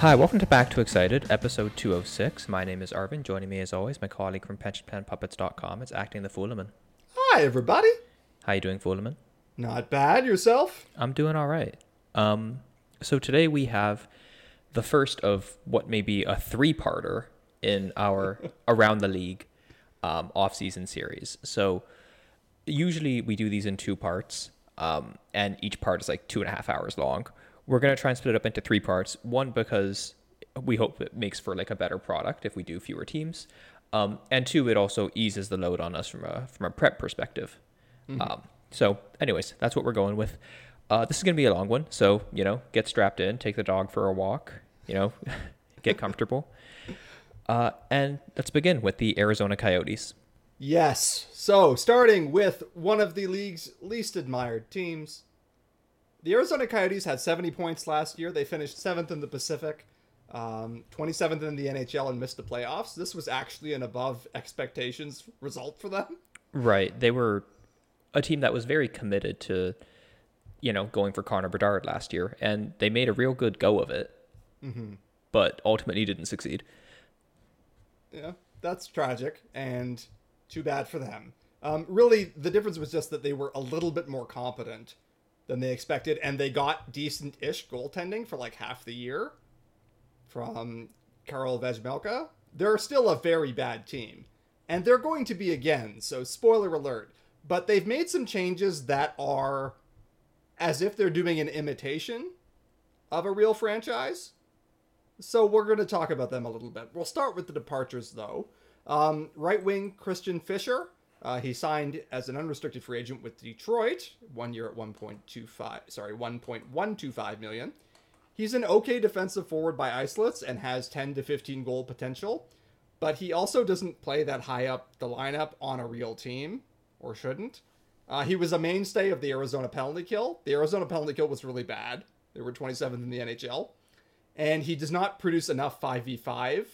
Hi, welcome to Back to Excited, episode 206. My name is Arvin. Joining me as always, my colleague from pensionplanpuppets.com. It's acting the Foolaman. Hi, everybody. How you doing, Foolaman? Not bad. Yourself? I'm doing all right. Um, so today we have the first of what may be a three-parter in our Around the League um, off-season series. So usually we do these in two parts, um, and each part is like two and a half hours long. We're gonna try and split it up into three parts. One because we hope it makes for like a better product if we do fewer teams, um, and two, it also eases the load on us from a from a prep perspective. Um, so, anyways, that's what we're going with. Uh, this is gonna be a long one, so you know, get strapped in, take the dog for a walk, you know, get comfortable. Uh, and let's begin with the Arizona Coyotes. Yes. So, starting with one of the league's least admired teams, the Arizona Coyotes had 70 points last year. They finished seventh in the Pacific, um, 27th in the NHL, and missed the playoffs. This was actually an above expectations result for them. Right. They were a team that was very committed to, you know, going for Connor Bedard last year, and they made a real good go of it, but ultimately didn't succeed. Yeah, that's tragic and too bad for them. Um, really, the difference was just that they were a little bit more competent than they expected, and they got decent-ish goaltending for like half the year from Karel Vejmelka. They're still a very bad team, and they're going to be again. So, spoiler alert. But they've made some changes that are as if they're doing an imitation of a real franchise. So we're going to talk about them a little bit. We'll start with the departures, though. Um, right wing Christian Fischer. Uh, he signed as an unrestricted free agent with Detroit, one year at 1.25. Sorry, 1.125 million. He's an okay defensive forward by isolates and has 10 to 15 goal potential, but he also doesn't play that high up the lineup on a real team, or shouldn't. Uh, he was a mainstay of the Arizona penalty kill. The Arizona penalty kill was really bad. They were 27th in the NHL and he does not produce enough 5v5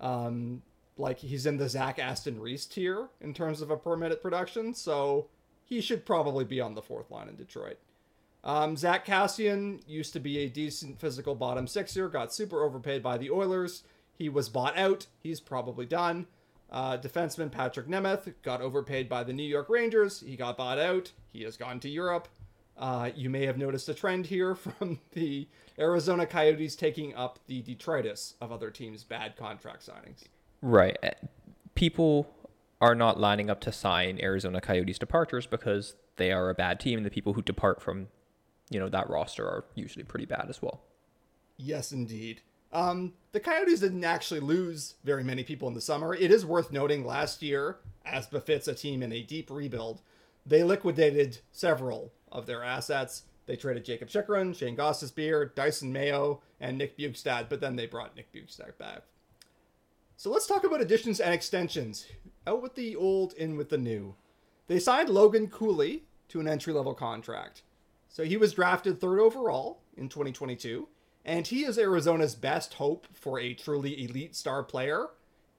um, like he's in the zach aston reese tier in terms of a per minute production so he should probably be on the fourth line in detroit. Um, zack kassian used to be a decent physical bottom sixer got super overpaid by the oilers. He was bought out. He's probably done. Uh, defenseman patrik nemeth got overpaid by the new york rangers. He got bought out. He has gone to europe. Uh, you may have noticed a trend here from the Arizona Coyotes taking up the detritus of other teams' bad contract signings. Right. Uh, People are not lining up to sign Arizona Coyotes departures because they are a bad team, and the people who depart from, you know, that roster are usually pretty bad as well. Yes, indeed. Um, the Coyotes didn't actually lose very many people in the summer. It is worth noting last year, as befits a team in a deep rebuild, they liquidated several of their assets. They traded Jakob Chychrun, Shayne Gostisbehere, Dysin Mayo, and Nick Bjugstad, but then they brought Nick Bjugstad back. So let's talk about additions and extensions. Out with the old, in with the new. They signed Logan Cooley to an entry level contract. So he was drafted third overall in 2022, and he is Arizona's best hope for a truly elite star player,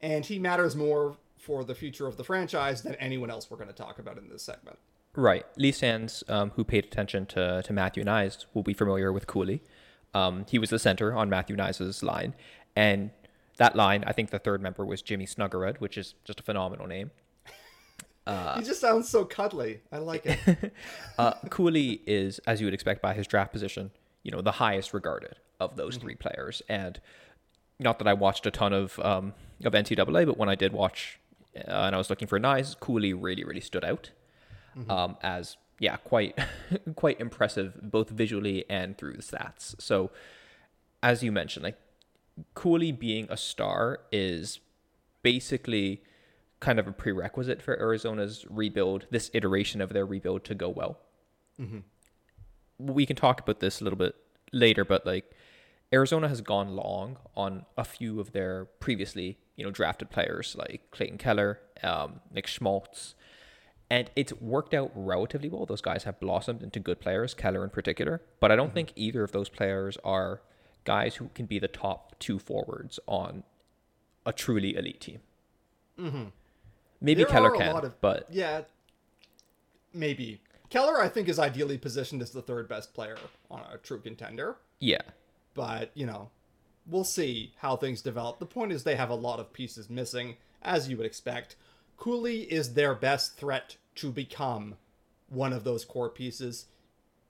and he matters more for the future of the franchise than anyone else we're going to talk about in this segment. Right. Lee Sands, um, who paid attention to, to Matthew Knies, will be familiar with Cooley. Um, he was the center on Matthew Knies' line. And that line, I think the third member was Jimmy Snuggerud, which is just a phenomenal name. he just sounds so cuddly. I like it. Uh, Cooley is, as you would expect by his draft position, you know, the highest regarded of those three players. And not that I watched a ton of um, of NCAA, but when I did watch uh, and I was looking for Knies, Cooley really, really stood out um, as yeah, quite quite impressive both visually and through the stats. So, as you mentioned, like Cooley being a star is basically kind of a prerequisite for Arizona's rebuild, this iteration of their rebuild to go well. We can talk about this a little bit later, but like Arizona has gone long on a few of their previously, you know, drafted players like Clayton Keller, um, Nick Schmaltz, and it's worked out relatively well. Those guys have blossomed into good players, Keller in particular. But I don't think either of those players are guys who can be the top two forwards on a truly elite team. Mm-hmm. Maybe There Keller can, of- but yeah, maybe. Keller, I think, is ideally positioned as the third best player on a true contender. yeah, But, you know, we'll see how things develop. The point is they have a lot of pieces missing, as you would expect. Cooley is their best threat to become one of those core pieces.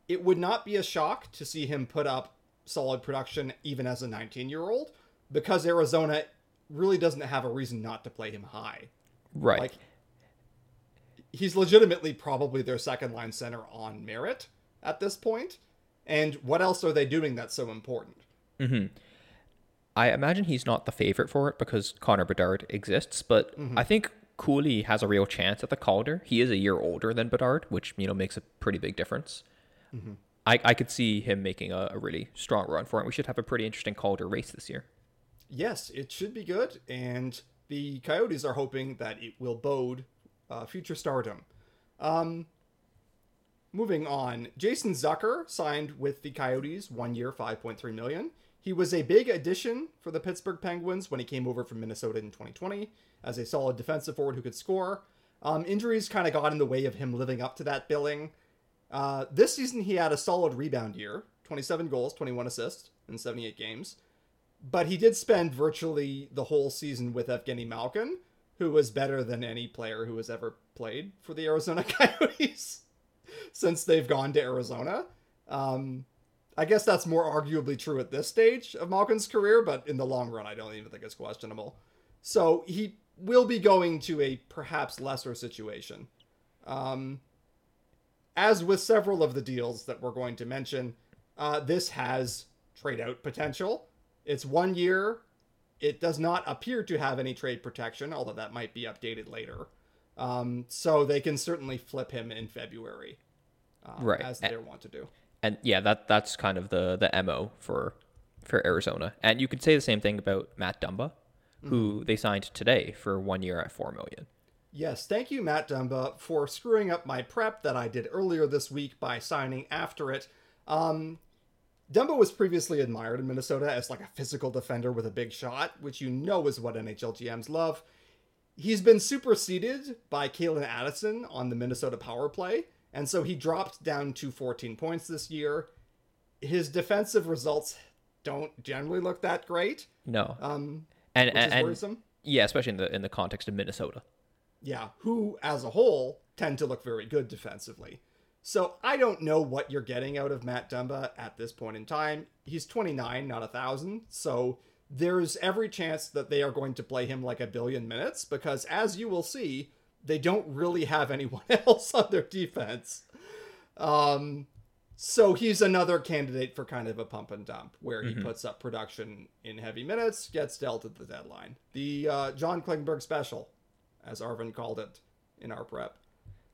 It would not be a shock to see him put up solid production even as a 19 year old because Arizona really doesn't have a reason not to play him high. Right. Like he's legitimately probably their second line center on merit at this point. And what else are they doing that's so important? Mm-hmm. I imagine he's not the favorite for it because Connor Bedard exists, but mm-hmm. I think Cooley has a real chance at the Calder. He is a year older than Bedard, which you know makes a pretty big difference. Mm-hmm. I, I could see him making a, a really strong run for it. We should have a pretty interesting Calder race this year. Yes, it should be good, and the Coyotes are hoping that it will bode uh, future stardom. Um, moving on, Jason Zucker signed with the Coyotes, one year, five point three million. He was a big addition for the Pittsburgh Penguins when he came over from Minnesota in 2020 as a solid defensive forward who could score. Um, injuries kind of got in the way of him living up to that billing. Uh, this season, he had a solid rebound year 27 goals, 21 assists in 78 games. But he did spend virtually the whole season with Evgeny Malkin, who was better than any player who has ever played for the Arizona Coyotes since they've gone to Arizona. Um, I guess that's more arguably true at this stage of Malkin's career, but in the long run, I don't even think it's questionable. So he will be going to a perhaps lesser situation. Um, as with several of the deals that we're going to mention, uh, this has trade out potential. It's one year. It does not appear to have any trade protection, although that might be updated later. Um, so they can certainly flip him in February, um, Right. as they want to do. and yeah, that that's kind of the the mo for for Arizona. And you could say the same thing about Matt Dumba, who they signed today for one year at four million. Yes, thank you, Matt Dumba, for screwing up my prep that I did earlier this week by signing after it. Um, Dumba was previously admired in Minnesota as like a physical defender with a big shot, which you know is what NHL GMs love. He's been superseded by Calen Addison on the Minnesota power play, and so he dropped down to 14 points this year. His defensive results don't generally look that great, No, um, and and, is and worrisome. yeah, especially in the in the context of Minnesota. Yeah, who as a whole tend to look very good defensively. So I don't know what you're getting out of Matt Dumba at this point in time. He's 29, not a thousand. So there's every chance that they are going to play him like a billion minutes because, as you will see, they don't really have anyone else on their defense. Um, so he's another candidate for kind of a pump and dump where he puts up production in heavy minutes, gets dealt at the deadline. The uh, John Klingberg special, as Arvin called it in our prep.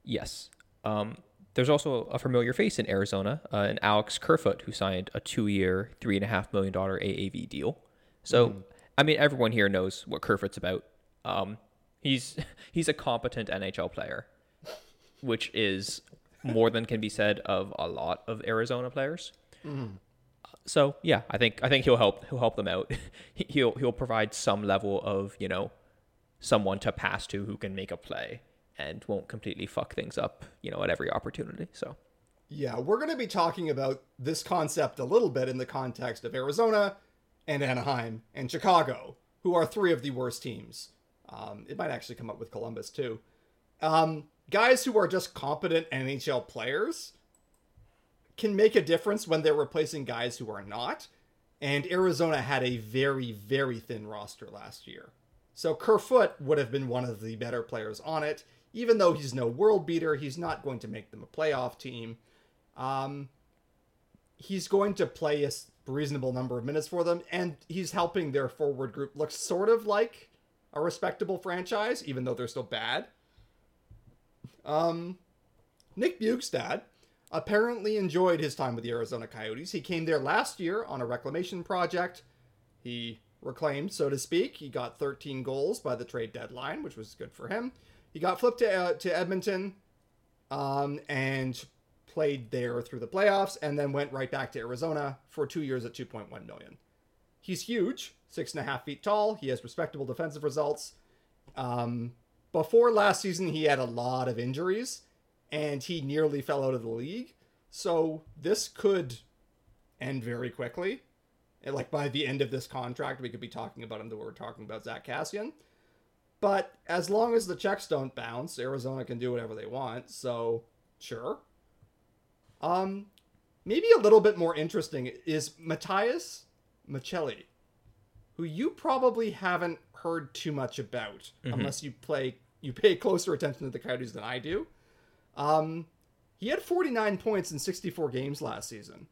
Yes. Um, there's also a familiar face in Arizona, uh, an Alex Kerfoot, who signed a two-year, three and a half million dollar AAV deal. So, I mean, everyone here knows what Kerfoot's about. Um, he's he's a competent NHL player, which is more than can be said of a lot of Arizona players. So yeah, I think I think he'll help he'll help them out. He'll he'll provide some level of you know someone to pass to who can make a play and won't completely fuck things up, you know, at every opportunity. So Yeah, we're going to be talking about this concept a little bit in the context of Arizona and Anaheim and Chicago, who are three of the worst teams. Um, it might actually come up with Columbus too. Um, guys who are just competent NHL players can make a difference when they're replacing guys who are not. And Arizona had a very, very thin roster last year. So Kerfoot would have been one of the better players on it. Even though he's no world beater, he's not going to make them a playoff team. Um, he's going to play a reasonable number of minutes for them, and he's helping their forward group look sort of like a respectable franchise, even though they're still bad. Um, Nick Bjugstad apparently enjoyed his time with the Arizona Coyotes. He came there last year on a reclamation project. He reclaimed, so to speak. He got 13 goals by the trade deadline, which was good for him. He got flipped to, uh, to Edmonton um, and played there through the playoffs, and then went right back to Arizona for two years at 2.1 million. He's huge, six and a half feet tall. He has respectable defensive results. Um, before last season, he had a lot of injuries, and he nearly fell out of the league. So this could end very quickly. And like by the end of this contract, we could be talking about him the way we're talking about Zack Kassian. But as long as the checks don't bounce, Arizona can do whatever they want. So sure. Um, maybe a little bit more interesting is Matias Maccelli, who you probably haven't heard too much about unless you play you pay closer attention to the Coyotes than I do. Um, he had 49 points in 64 games last season.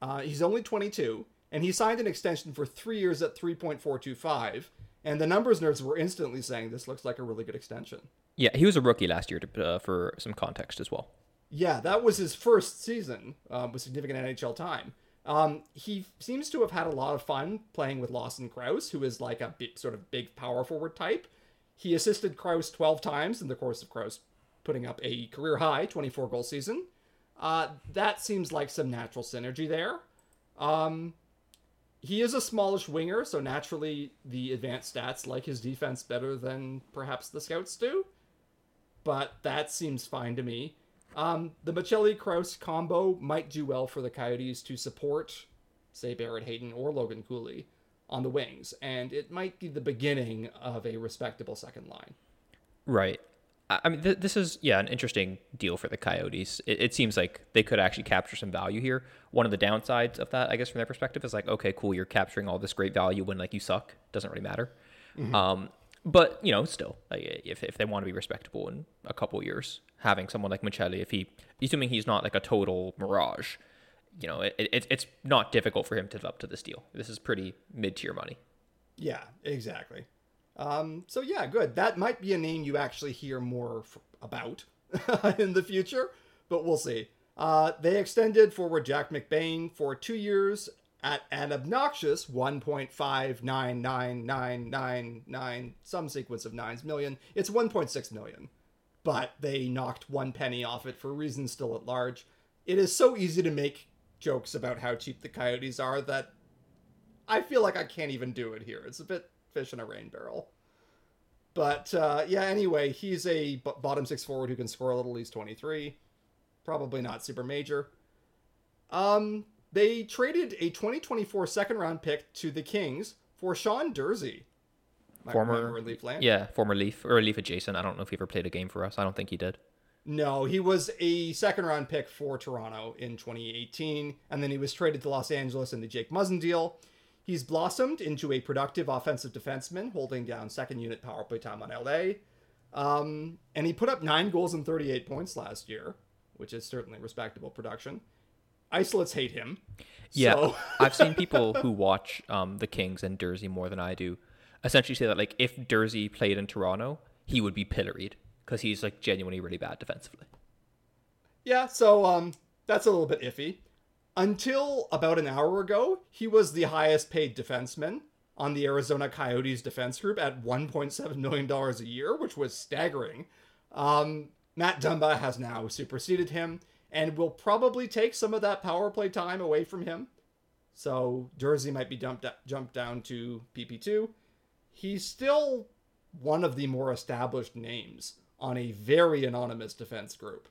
Uh, he's only 22, and he signed an extension for three years at 3.425. And the numbers nerds were instantly saying this looks like a really good extension. Yeah, he was a rookie last year, to, uh, for some context as well. Yeah, that was his first season um, with significant NHL time. Um, he seems to have had a lot of fun playing with Lawson Crouse, who is like a bit, sort of big power forward type. He assisted Crouse 12 times in the course of Crouse putting up a career high 24 goal season. Uh, that seems like some natural synergy there. Um, he is a smallish winger, so naturally the advanced stats like his defense better than perhaps the scouts do. But that seems fine to me. Um, the Maccelli Crouse combo might do well for the Coyotes to support, say, Barrett Hayton or Logan Cooley on the wings, and it might be the beginning of a respectable second line. Right. I mean, th- this is yeah an interesting deal for the Coyotes. It, it seems like they could actually capture some value here. One of the downsides of that, I guess, from their perspective, is like, okay, cool, you're capturing all this great value when like you suck. Doesn't really matter. Um, but you know, still, like, if if they want to be respectable in a couple years, having someone like Maccelli, if he, assuming he's not like a total mirage, you know, it, it it's not difficult for him to live up to this deal. This is pretty mid tier money. Yeah, exactly. Um, so yeah, good. That might be a name you actually hear more f- about in the future, but we'll see. Uh, they extended forward Jack McBain for two years at an obnoxious 1.599999, some sequence of nines million. It's 1.6 million, but they knocked one penny off it for reasons still at large. It is so easy to make jokes about how cheap the Coyotes are that I feel like I can't even do it here. It's a bit fish in a rain barrel. But uh, yeah, anyway, he's a b- bottom six forward who can score a little. He's 23. Probably not super major. Um, they traded a 2024 second round pick to the Kings for Sean Durzi. Former- in Leafland. Yeah, former Leaf or Leaf adjacent. I don't know if he ever played a game for us. I don't think he did. No, he was a second round pick for Toronto in 2018, and then he was traded to Los Angeles in the Jake Muzzin deal. He's blossomed into a productive offensive defenseman, holding down second unit power play time on LA. Um, and he put up nine goals and 38 points last year, which is certainly respectable production. Isolates hate him. Yeah, So, I've seen people who watch um, the Kings and Durzi more than I do, essentially say that like if Durzi played in Toronto, he would be pilloried because he's like genuinely really bad defensively. yeah, so um, that's a little bit iffy. Until about an hour ago, he was the highest paid defenseman on the Arizona Coyotes defense group at $1.7 million a year, which was staggering. Um, Matt Dumba has now superseded him and will probably take some of that power play time away from him. So Durzi might be dumped jumped down to PP2. He's still one of the more established names on a very anonymous defense group.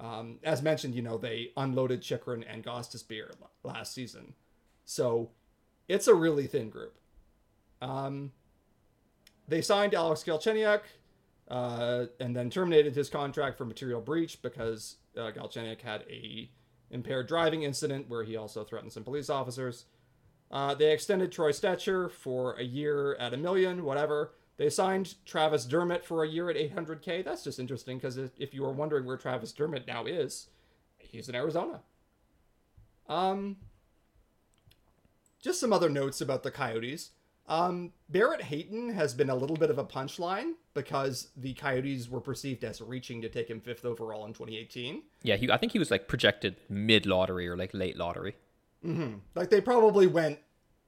Um, as mentioned, you know, they unloaded Chychrun and Gostisbehere last season. So it's a really thin group. Um, they signed Alex Galchenyuk uh, and then terminated his contract for material breach because uh, Galchenyuk had a impaired driving incident where he also threatened some police officers. Uh, they extended Troy Stecher for a year at a million, whatever. They signed Travis Dermott for a year at 800k. That's just interesting because if you are wondering where Travis Dermott now is, he's in Arizona. Um, just some other notes about the Coyotes. Um, Barrett Hayton has been a little bit of a punchline because the Coyotes were perceived as reaching to take him fifth overall in 2018. Yeah, he, I think he was like projected mid lottery or like late lottery. Like they probably went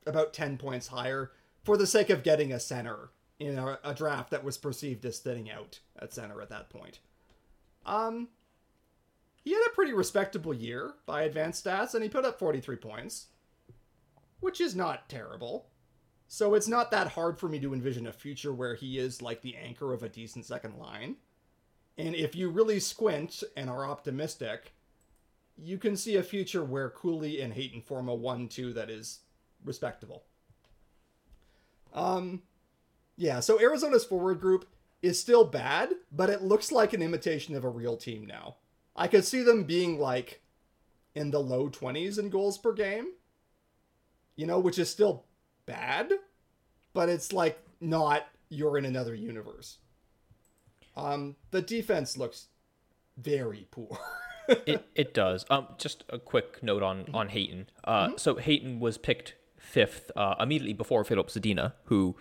about 10 points higher for the sake of getting a center in a, a draft that was perceived as thinning out at center at that point. Um, he had a pretty respectable year by advanced stats, and he put up 43 points, which is not terrible. So it's not that hard for me to envision a future where he is like the anchor of a decent second line. And if you really squint and are optimistic, you can see a future where Cooley and Hayton form a 1 2 that is respectable. Um, yeah. So Arizona's forward group is still bad, but it looks like an imitation of a real team now. I could see them being like in the low twenties in goals per game. You know, which is still bad, but it's like not you're in another universe. Um, the defense looks very poor. it it does. Um, just a quick note on on Hayton. Uh, mm-hmm. so Hayton was picked fifth uh, immediately before Filip Zadina, who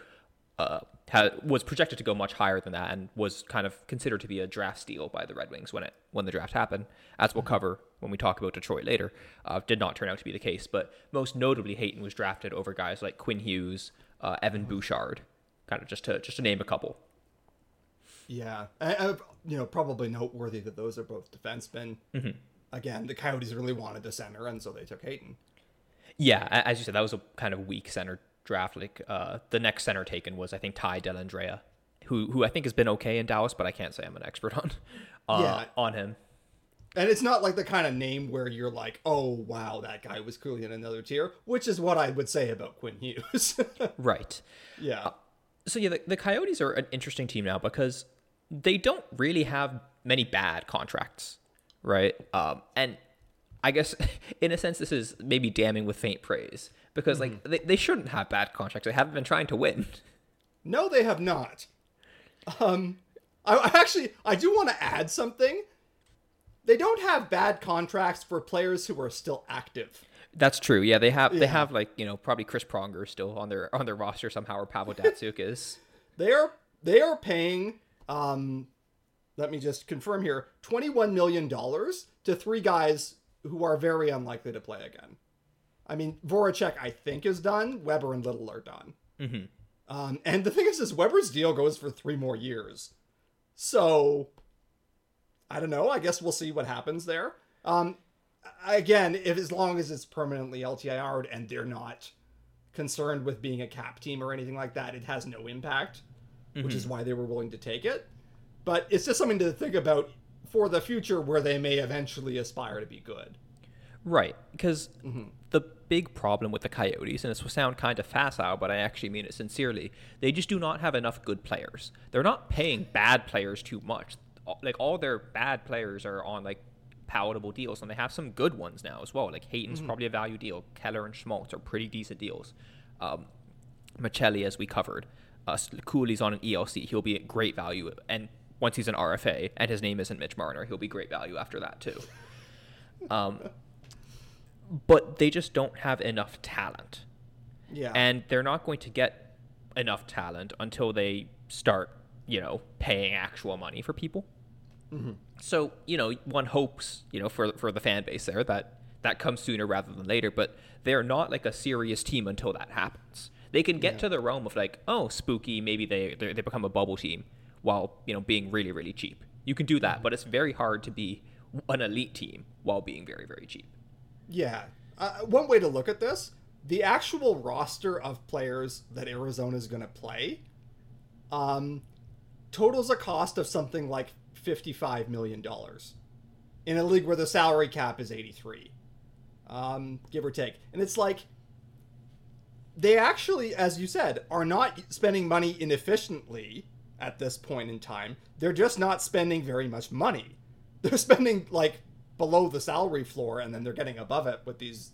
uh, had, was projected to go much higher than that and was kind of considered to be a draft steal by the Red Wings when it when the draft happened, as we'll mm-hmm. cover when we talk about Detroit later. Uh, did not turn out to be the case, but most notably, Hayton was drafted over guys like Quinn Hughes, uh, Evan Bouchard, kind of just to just to name a couple. Yeah, I, I, you know, probably noteworthy that those are both defensemen. Mm-hmm. Again, the Coyotes really wanted the center, and so they took Hayton. Yeah, as you said, that was a kind of weak center draft. Like uh, the next center taken was, I think, Ty Dellandrea, who who I think has been okay in Dallas, but I can't say I'm an expert on uh, yeah. on him. And it's not like the kind of name where you're like, oh wow, that guy was clearly in another tier, which is what I would say about Quinn Hughes. right. Yeah. Uh, so yeah, the, the Coyotes are an interesting team now because they don't really have many bad contracts, right? Um, and I guess in a sense, this is maybe damning with faint praise because like mm-hmm. they, they shouldn't have bad contracts. They haven't been trying to win. No, they have not. Um, I, I actually I do want to add something. They don't have bad contracts for players who are still active. That's true. Yeah, they have yeah. they have like you know probably Chris Pronger still on their on their roster somehow or Pavel Datsyuk is. They are they are paying um, let me just confirm here $21 million to three guys who are very unlikely to play again. I mean, Voracek, I think, is done. Weber and Little are done. Mm-hmm. Um, and the thing is, is Weber's deal goes for three more years. So, I don't know. I guess we'll see what happens there. Um, again, if as long as it's permanently LTIR'd and they're not concerned with being a cap team or anything like that, it has no impact mm-hmm. which is mm-hmm. why they were willing to take it. But it's just something to think about for the future where they may eventually aspire to be good. Right, because mm-hmm. the big problem with the Coyotes, and this will sound kind of facile, but I actually mean it sincerely, they just do not have enough good players. They're not paying bad players too much. Like all their bad players are on like palatable deals, and they have some good ones now as well. Like Hayton's mm-hmm. probably a value deal. Keller and Schmaltz are pretty decent deals. Um, Maccelli, as we covered, uh, Cooley's on an ELC, he'll be at great value. And once he's an RFA and his name isn't Mitch Marner, he'll be great value after that too. Um, but they just don't have enough talent. Yeah. And they're not going to get enough talent until they start, you know, paying actual money for people. Mm-hmm. So, you know, one hopes, you know, for for the fan base there that that comes sooner rather than later, but they're not like a serious team until that happens. They can get yeah. to the realm of like, oh, spooky. Maybe they they become a bubble team while you know being really really cheap. You can do that, mm-hmm. but it's very hard to be an elite team while being very very cheap. Yeah, uh, one way to look at this, the actual roster of players that Arizona is going to play, um, totals a cost of something like fifty-five million dollars in a league where the salary cap is eighty-three, um, give or take, and it's like they actually, as you said, are not spending money inefficiently at this point in time. They're just not spending very much money. They're spending like below the salary floor and then they're getting above it with these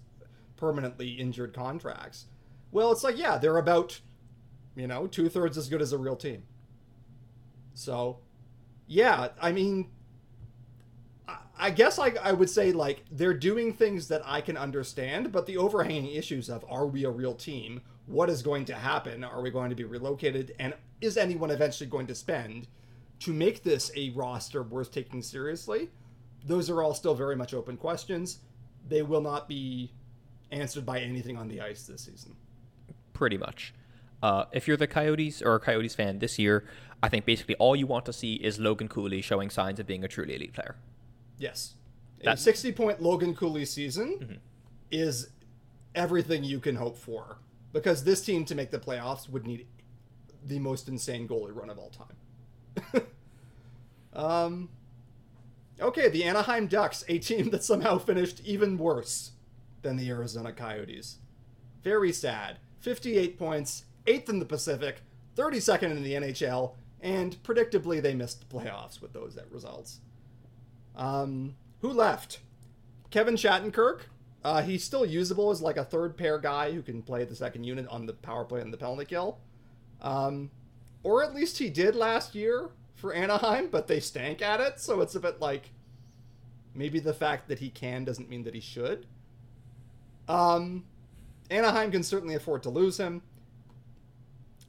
permanently injured contracts. Well, it's like, yeah, they're about, you know, two thirds as good as a real team. So, yeah, I mean, I guess I, I would say like they're doing things that I can understand, but the overhanging issues of are we a real team? What is going to happen? Are we going to be relocated? And is anyone eventually going to spend to make this a roster worth taking seriously? Those are all still very much open questions. They will not be answered by anything on the ice this season. Pretty much. Uh, if you're the Coyotes or a Coyotes fan this year, I think basically all you want to see is Logan Cooley showing signs of being a truly elite player. Yes. That, a 60 point Logan Cooley season mm-hmm. is everything you can hope for because this team to make the playoffs would need the most insane goalie run of all time. um, okay, the Anaheim Ducks, a team that somehow finished even worse than the Arizona Coyotes. Very sad. 58 points, 8th in the Pacific, 32nd in the NHL, and predictably they missed the playoffs with those results. Um, who left? Kevin Shattenkirk. Uh, he's still usable as like a third pair guy who can play the second unit on the power play and the penalty kill. Um, or at least he did last year for Anaheim, but they stank at it, so it's a bit like maybe the fact that he can doesn't mean that he should. Um, Anaheim can certainly afford to lose him.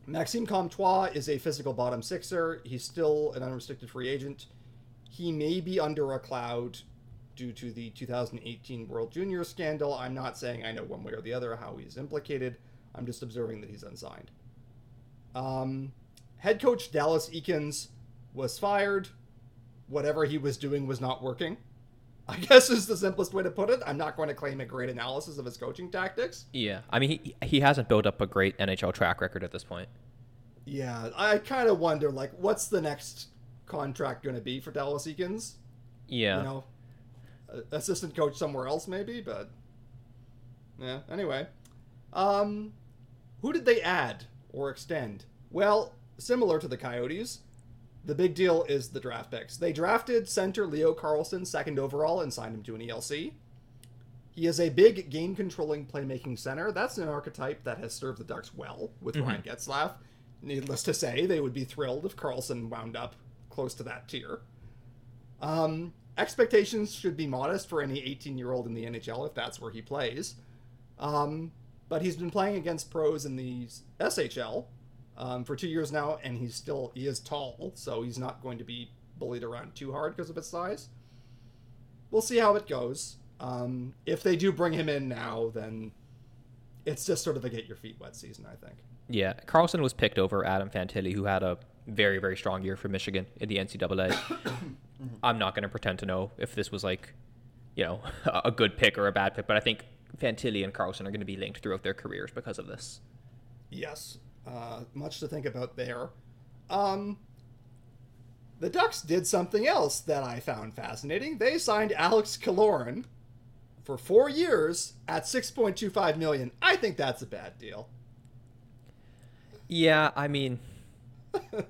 Maxime Comtois is a physical bottom sixer. He's still an unrestricted free agent. He may be under a cloud due to the 2018 World Junior scandal. I'm not saying I know one way or the other how he's implicated. I'm just observing that he's unsigned. Um, head coach Dallas Eakins was fired. Whatever he was doing was not working. I guess is the simplest way to put it. I'm not going to claim a great analysis of his coaching tactics. Yeah, I mean he he hasn't built up a great NHL track record at this point. Yeah, I kind of wonder like what's the next contract going to be for Dallas Eakins? Yeah, You know, assistant coach somewhere else maybe, but yeah. Anyway, um, who did they add or extend? Well, similar to the Coyotes, the big deal is the draft picks. They drafted center Leo Carlsson second overall and signed him to an ELC. He is a big game controlling playmaking center. That's an archetype that has served the Ducks well with Ryan Getzlaf. Needless to say, they would be thrilled if Carlson wound up close to that tier. Um, expectations should be modest for any 18 year old in the NHL if that's where he plays. Um, but he's been playing against pros in the SHL um, for two years now, and he's still he is tall, so he's not going to be bullied around too hard because of his size. We'll see how it goes. Um, if they do bring him in now, then it's just sort of a get your feet wet season, I think. yeah. Carlsson was picked over Adam Fantilli, who had a very very strong year for Michigan in the NCAA. I'm not going to pretend to know if this was like, you know, a good pick or a bad pick, but I think Fantilli and Carlsson are going to be linked throughout their careers because of this. Yes, uh, much to think about there. Um, the Ducks did something else that I found fascinating. They signed Alex Killorn for four years at 6.25 million. I think that's a bad deal. Yeah, I mean, it,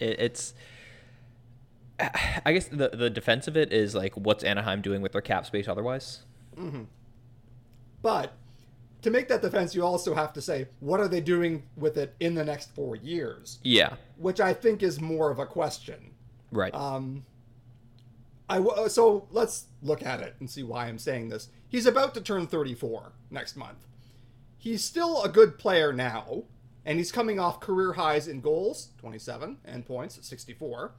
it's. I guess the the defense of it is like, what's Anaheim doing with their cap space otherwise? But to make that defense, you also have to say, what are they doing with it in the next four years? Yeah, Which I think is more of a question. right. Um, I w- so let's look at it and see why I'm saying this. He's about to turn 34 next month. He's still a good player now, and he's coming off career highs in goals, 27, and points, 64.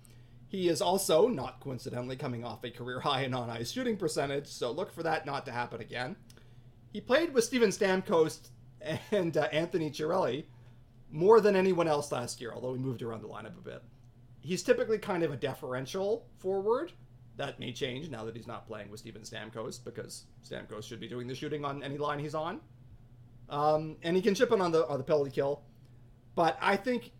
He is also, not coincidentally, coming off a career high in on ice shooting percentage, so look for that not to happen again. He played with Steven Stamkos and uh, Anthony Cirelli more than anyone else last year, although he moved around the lineup a bit. He's typically kind of a deferential forward. That may change now that he's not playing with Steven Stamkos because Stamkos should be doing the shooting on any line he's on. Um, and he can chip in on the on the penalty kill, but I think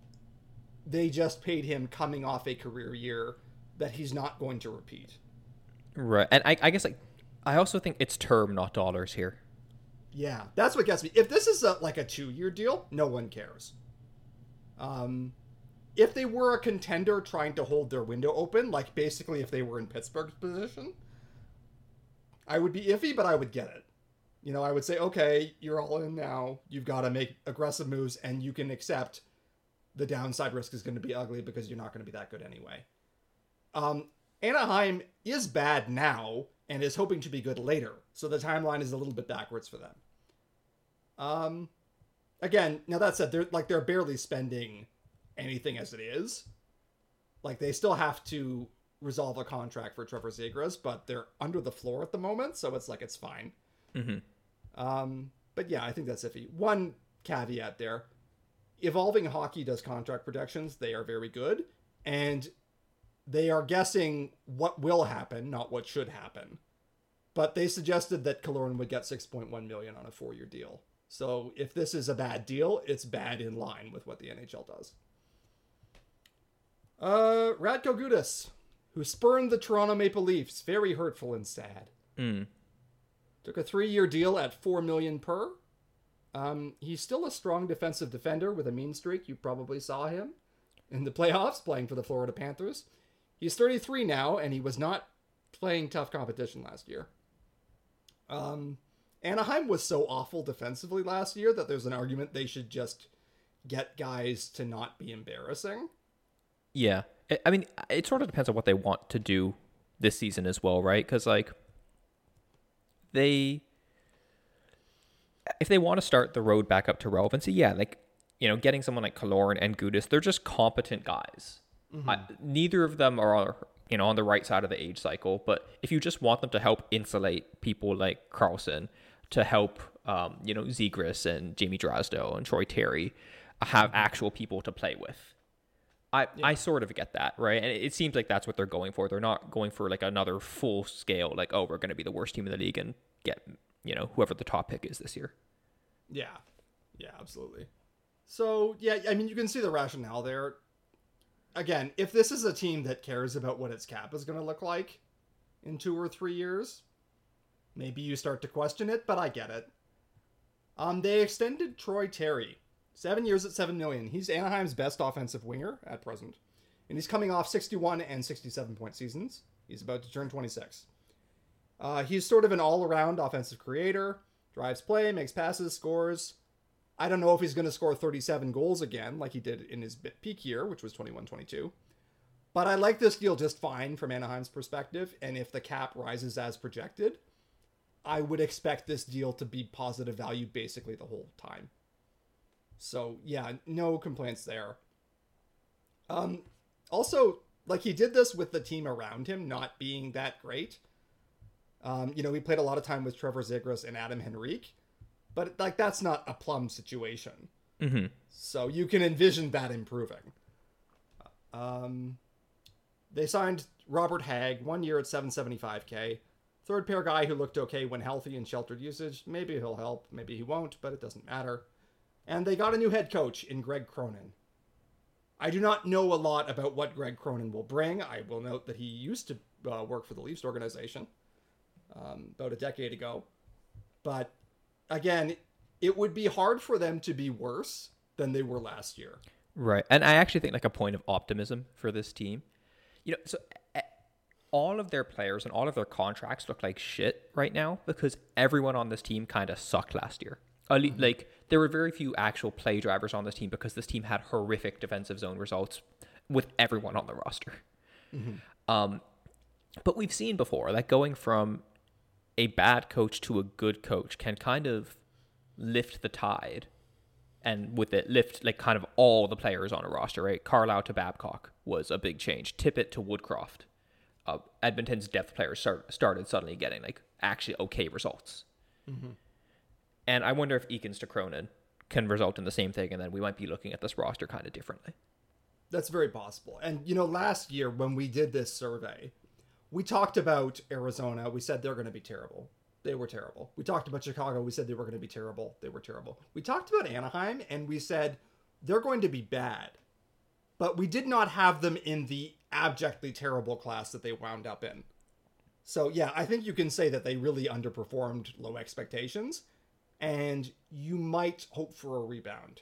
they just paid him coming off a career year that he's not going to repeat. right, and I, I guess like, I also think it's term, not dollars here. Yeah, that's what gets me. If this is a, like a two year deal, no one cares. Um, if they were a contender trying to hold their window open, like basically if they were in Pittsburgh's position, I would be iffy, but I would get it. You know, I would say, okay, you're all in now. You've got to make aggressive moves, and you can accept the downside risk is going to be ugly because you're not going to be that good anyway. Um, Anaheim is bad now and is hoping to be good later, so the timeline is a little bit backwards for them. Um, again, now that said, they're like they're barely spending anything as it is. Like they still have to resolve a contract for Trevor Zegras, but they're under the floor at the moment, so it's like it's fine. Mhm. Um, but yeah, I think that's iffy. One caveat there: evolving hockey does contract protections. They are very good, and they are guessing what will happen, not what should happen. But they suggested that Killorn would get 6.1 million on a four-year deal. So if this is a bad deal, it's bad in line with what the NHL does. Uh, Radko Gudas, who spurned the Toronto Maple Leafs, very hurtful and sad. Mm. Took a three-year deal at four million per. Um, he's still a strong defensive defender with a mean streak. You probably saw him in the playoffs playing for the Florida Panthers. He's 33 now, and he was not playing tough competition last year. Um, Anaheim was so awful defensively last year that there's an argument they should just get guys to not be embarrassing. Yeah. I- mean, it sort of depends on what they want to do this season as well, right? Because, like, they. If they want to start the road back up to relevancy, yeah, like, you know, getting someone like Killorn and Gudas, they're just competent guys. Mm-hmm. I, neither of them are, you know, on the right side of the age cycle, but if you just want them to help insulate people like Carlsson, to help, um, you know, Zegras and Jamie Drysdale and Troy Terry have actual people to play with. I, I sort of get that, right? And it, it seems like that's what they're going for. They're not going for like another full scale, like, oh, we're going to be the worst team in the league and get, you know, whoever the top pick is this year. Yeah. Yeah, absolutely. So, yeah, I mean, you can see the rationale there. Again, if this is a team that cares about what its cap is going to look like in two or three years, maybe you start to question it, but I get it. Um, they extended Troy Terry, seven years at seven million. He's Anaheim's best offensive winger at present, and he's coming off 61 and 67 point seasons. He's about to turn 26. Uh, he's sort of an all-around offensive creator, drives play, makes passes, scores. I don't know if he's going to score 37 goals again, like he did in his peak year, which was 21 22. But I like this deal just fine from Anaheim's perspective. And if the cap rises as projected, I would expect this deal to be positive value basically the whole time. So, yeah, no complaints there. Um, also, like he did this with the team around him not being that great. Um, you know, he played a lot of time with Trevor Zegras and Adam Henrique, but like that's not a plum situation. Mm-hmm. So you can envision that improving. Um, they signed Robert Hagg one year at 775k. Third pair guy who looked okay when healthy and sheltered usage. Maybe he'll help, maybe he won't, but it doesn't matter. And they got a new head coach in Greg Cronin. I do not know a lot about what Greg Cronin will bring. I will note that he used to uh, work for the Leafs organization um, about a decade ago. But again, it would be hard for them to be worse than they were last year. Right. And I actually think like a point of optimism for this team. You know, so all of their players and all of their contracts look like shit right now because everyone on this team kind of sucked last year. Le- Like there were very few actual play drivers on this team because this team had horrific defensive zone results with everyone on the roster. Um, but we've seen before that going from a bad coach to a good coach can kind of lift the tide and with it lift like kind of all the players on a roster, right? Carlyle to Babcock was a big change. Tippett to Woodcroft. Uh, Edmonton's depth players start, started suddenly getting like actually okay results. And I wonder if Eakins to Cronin can result in the same thing, and then we might be looking at this roster kind of differently. That's very possible. And you know, last year when we did this survey, we talked about Arizona. We said they're going to be terrible. They were terrible. We talked about Chicago. We said they were going to be terrible. They were terrible. We talked about Anaheim and we said they're going to be bad. But we did not have them in the abjectly terrible class that they wound up in. So, yeah, I think you can say that they really underperformed low expectations and you might hope for a rebound.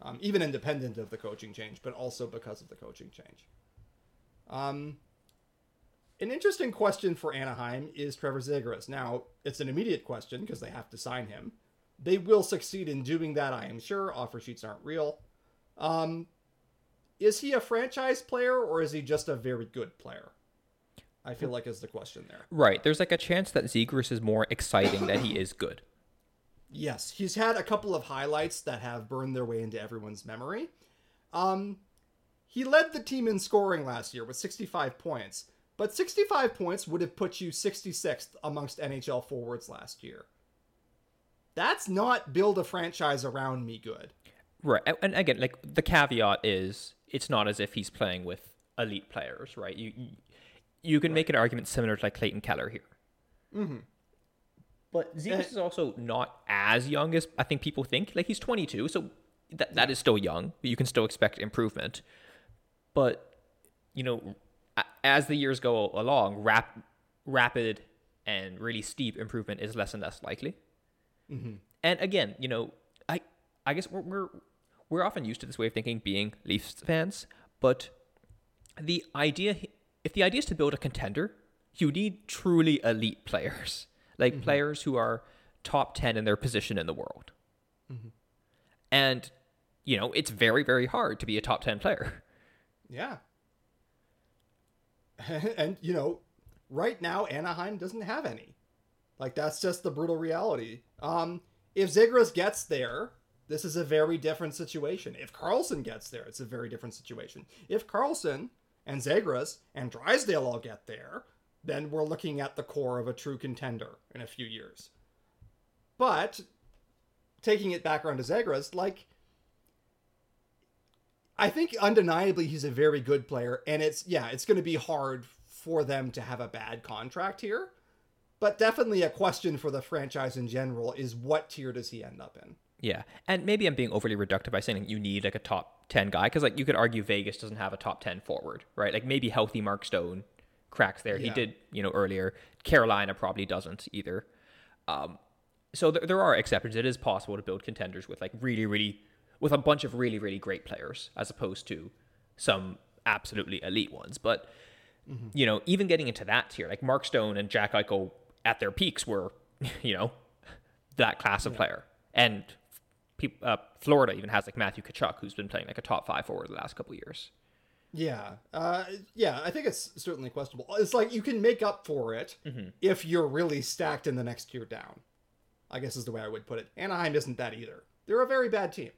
Um, even independent of the coaching change, but also because of the coaching change. Um, an interesting question for Anaheim is Trevor Zegras. Now, it's an immediate question because they have to sign him. They will succeed in doing that, I am sure. Offer sheets aren't real. Um, is he a franchise player or is he just a very good player? I feel like is the question there. Right. There's like a chance that Zegras is more exciting than he is good. Yes, he's had a couple of highlights that have burned their way into everyone's memory. Um, he led the team in scoring last year with 65 points, but 65 points would have put you 66th amongst NHL forwards last year. That's not build a franchise around me good. Right. And- And again, like the caveat is it's not as if he's playing with elite players, right? You you, you can make an argument similar to like Clayton Keller here. Mm-hmm. But Zegras is also not as young as I think people think. Like he's 22, so that that is still young. You can still expect improvement. But you know, as the years go along, rap, rapid and really steep improvement is less and less likely. And again, you know, I guess we're, we're we're often used to this way of thinking, being Leafs fans, but the idea, if the idea is to build a contender, you need truly elite players, like mm-hmm. players who are top ten in their position in the world, mm-hmm. and you know it's very very hard to be a top ten player. Yeah, and you know, right now Anaheim doesn't have any. Like that's just the brutal reality. Um, if Zegras gets there, this is a very different situation. If Carlsson gets there, it's a very different situation. If Carlsson and Zegras and Drysdale all get there, then we're looking at the core of a true contender in a few years. But taking it back around to Zegras, like I think undeniably he's a very good player, and it's yeah, it's going to be hard for them to have a bad contract here. But definitely a question for the franchise in general is what tier does he end up in? Yeah, and maybe I'm being overly reductive by saying you need like a top ten guy because like you could argue Vegas doesn't have a top ten forward, right? Like maybe healthy Mark Stone cracks there. Yeah. He did, you know, earlier. Carolina probably doesn't either. Um, so there, there are exceptions. It is possible to build contenders with like really, really with a bunch of really, really great players as opposed to some absolutely elite ones. But mm-hmm. you know, even getting into that tier, like Mark Stone and Jack Eichel at their peaks were, you know, that class of yeah. player. And uh, Florida even has like Matthew Tkachuk, who's been playing like a top five forward the last couple years. Yeah, uh, yeah, I think it's certainly questionable. It's like you can make up for it mm-hmm. if you're really stacked in the next tier down. I guess is the way I would put it. Anaheim isn't that either. They're a very bad team,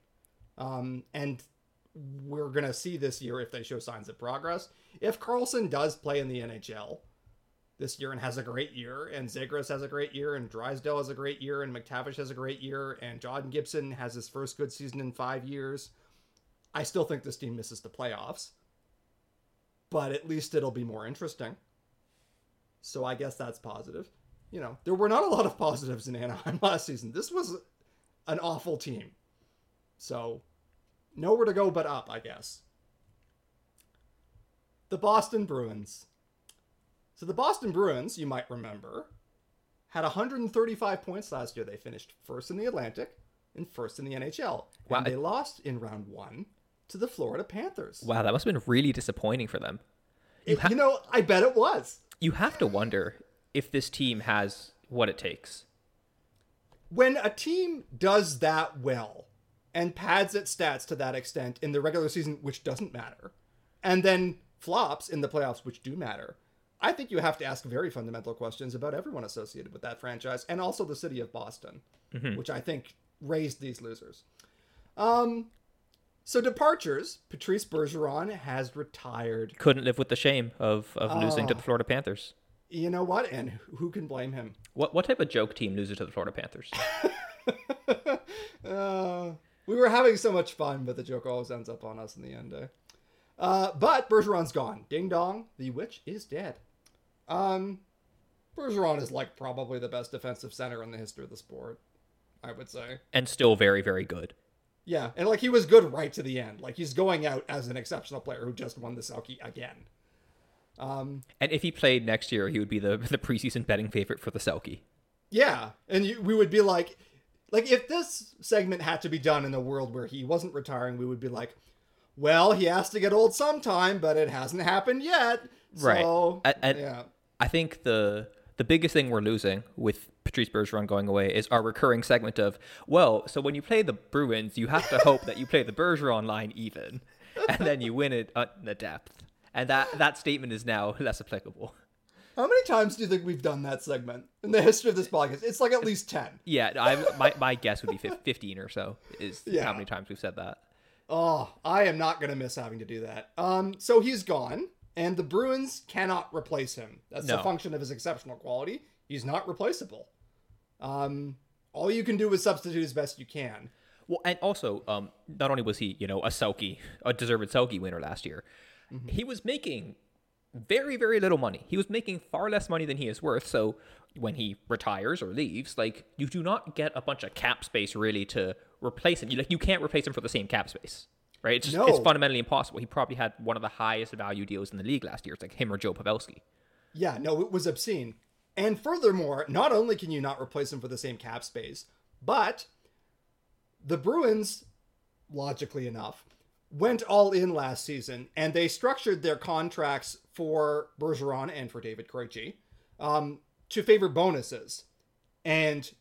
um, and we're gonna see this year if they show signs of progress. If Carlsson does play in the NHL, this year and has a great year, and Zegras has a great year, and Drysdale has a great year, and McTavish has a great year, and John Gibson has his first good season in five years. I still think this team misses the playoffs, but at least it'll be more interesting. So I guess that's positive. You know, there were not a lot of positives in Anaheim last season. This was an awful team. So nowhere to go but up, I guess. The Boston Bruins. So the Boston Bruins, you might remember, had 135 points last year. They finished first in the Atlantic and first in the NHL. Wow. And they lost in round one to the Florida Panthers. Wow, that must have been really disappointing for them. You, ha- you know, I bet it was. You have to wonder if this team has what it takes. When a team does that well and pads its stats to that extent in the regular season, which doesn't matter, and then flops in the playoffs, which do matter, I think you have to ask very fundamental questions about everyone associated with that franchise and also the city of Boston, mm-hmm. which I think raised these losers. Um, so departures, Patrice Bergeron has retired. Couldn't live with the shame of, of losing to the oh. Florida Panthers. You know what? And who can blame him? What what type of joke team loses to the Florida Panthers? uh, we were having so much fun, but the joke always ends up on us in the end. Eh? Uh, but Bergeron's gone. Ding dong, the witch is dead. Um, Bergeron is like probably the best defensive center in the history of the sport, I would say. And still very, very good. Yeah, and like he was good right to the end. Like he's going out as an exceptional player who just won the Selke again. Um, and if he played next year, he would be the the preseason betting favorite for the Selke. Yeah, and you, we would be like, like if this segment had to be done in a world where he wasn't retiring, we would be like, well, he has to get old sometime, but it hasn't happened yet. Right. So, I, I, yeah. I think the the biggest thing we're losing with Patrice Bergeron going away is our recurring segment of, well, so when you play the Bruins, you have to hope that you play the Bergeron line even, and then you win it at the depth. And that that statement is now less applicable. How many times do you think we've done that segment in the history of this podcast? It's like at least 10. Yeah, I, my, my guess would be 15 or so is yeah. how many times we've said that. Oh, I am not going to miss having to do that. Um, so he's gone, and the Bruins cannot replace him. That's no. a function of his exceptional quality. He's not replaceable. Um, all you can do is substitute as best you can. Well, and also, um, not only was he, you know, a Selke, a deserved Selke winner last year, mm-hmm. he was making very, very little money. He was making far less money than he is worth. So when he retires or leaves, like you do not get a bunch of cap space really to replace him. You like you can't replace him for the same cap space, right? It's just, no. it's fundamentally impossible. He probably had one of the highest value deals in the league last year. It's like him or Joe Pavelski. Yeah, no, it was obscene. And furthermore, not only can you not replace him for the same cap space, but the Bruins, logically enough, went all in last season and they structured their contracts for Bergeron and for David Krejci um, to favor bonuses. And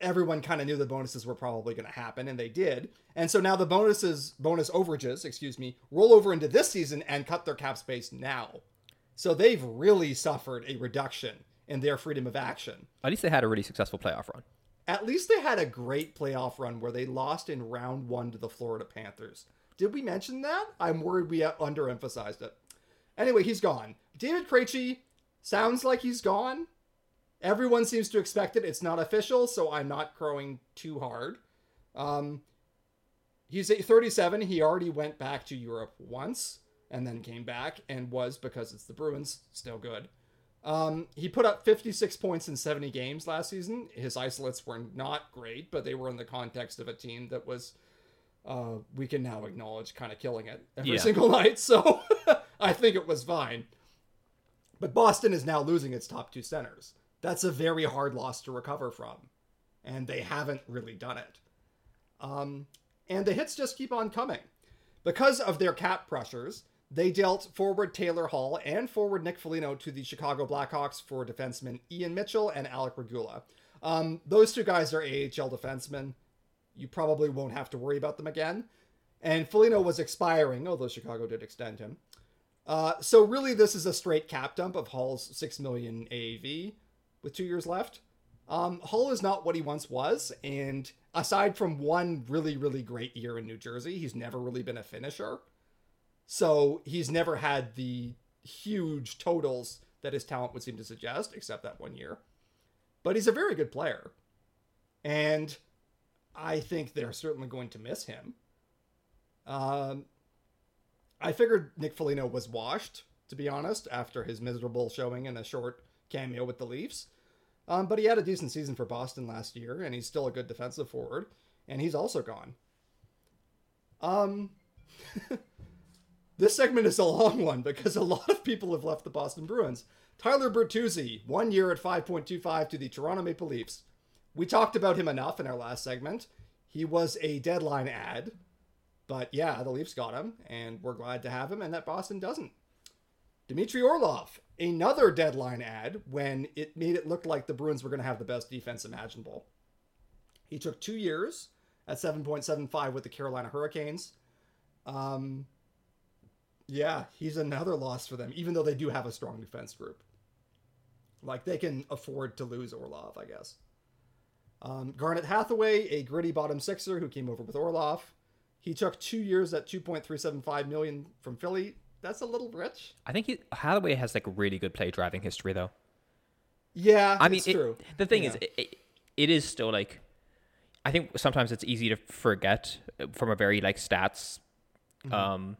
everyone kind of knew the bonuses were probably going to happen, and they did. And so now the bonuses, bonus overages, excuse me, roll over into this season and cut their cap space now. So they've really suffered a reduction in their freedom of action. At least they had a really successful playoff run. At least they had a great playoff run where they lost in round one to the Florida Panthers. Did we mention that? I'm worried we underemphasized it. Anyway, he's gone. David Krejci sounds like he's gone. Everyone seems to expect it. It's not official, so I'm not crowing too hard. Um, he's 37. He already went back to Europe once and then came back and was, because it's the Bruins, still good. Um, he put up 56 points in 70 games last season. His isolates were not great, but they were in the context of a team that was, uh, we can now acknowledge, kind of killing it every Yeah. single night. So I think it was fine. But Boston is now losing its top two centers. That's a very hard loss to recover from. And they haven't really done it. Um, and the hits just keep on coming. Because of their cap pressures, they dealt forward Taylor Hall and forward Nick Foligno to the Chicago Blackhawks for defensemen Ian Mitchell and Alec Regula. Um, those two guys are AHL defensemen. You probably won't have to worry about them again. And Foligno was expiring, although Chicago did extend him. Uh, so really, this is a straight cap dump of Hall's six million AAV with two years left. Um, Hall is not what he once was, and aside from one really, really great year in New Jersey, he's never really been a finisher. So he's never had the huge totals that his talent would seem to suggest, except that one year. But he's a very good player. And I think they're certainly going to miss him. Um, I figured Nick Foligno was washed, to be honest, after his miserable showing in a short cameo with the Leafs. Um, but he had a decent season for Boston last year, and he's still a good defensive forward, and he's also gone. Um, this segment is a long one because a lot of people have left the Boston Bruins. Tyler Bertuzzi, one year at 5.25 to the Toronto Maple Leafs. We talked about him enough in our last segment. He was a deadline ad, but yeah, the Leafs got him, and we're glad to have him, and that Boston doesn't. Dmitry Orlov, another deadline ad when it made it look like the Bruins were going to have the best defense imaginable. He took two years at 7.75 with the Carolina Hurricanes. Um, yeah, he's another loss for them, even though they do have a strong defense group. Like they can afford to lose Orlov, I guess. Um, Garnet Hathaway, a gritty bottom sixer who came over with Orlov. He took two years at 2.375 million from Philly. That's a little rich. I think he, Hathaway has like a really good play driving history, though. Yeah, I mean, it's it- true. the thing Yeah. is, it, it, it is still like, I think sometimes it's easy to forget uh, from a very like stats, Mm-hmm. um,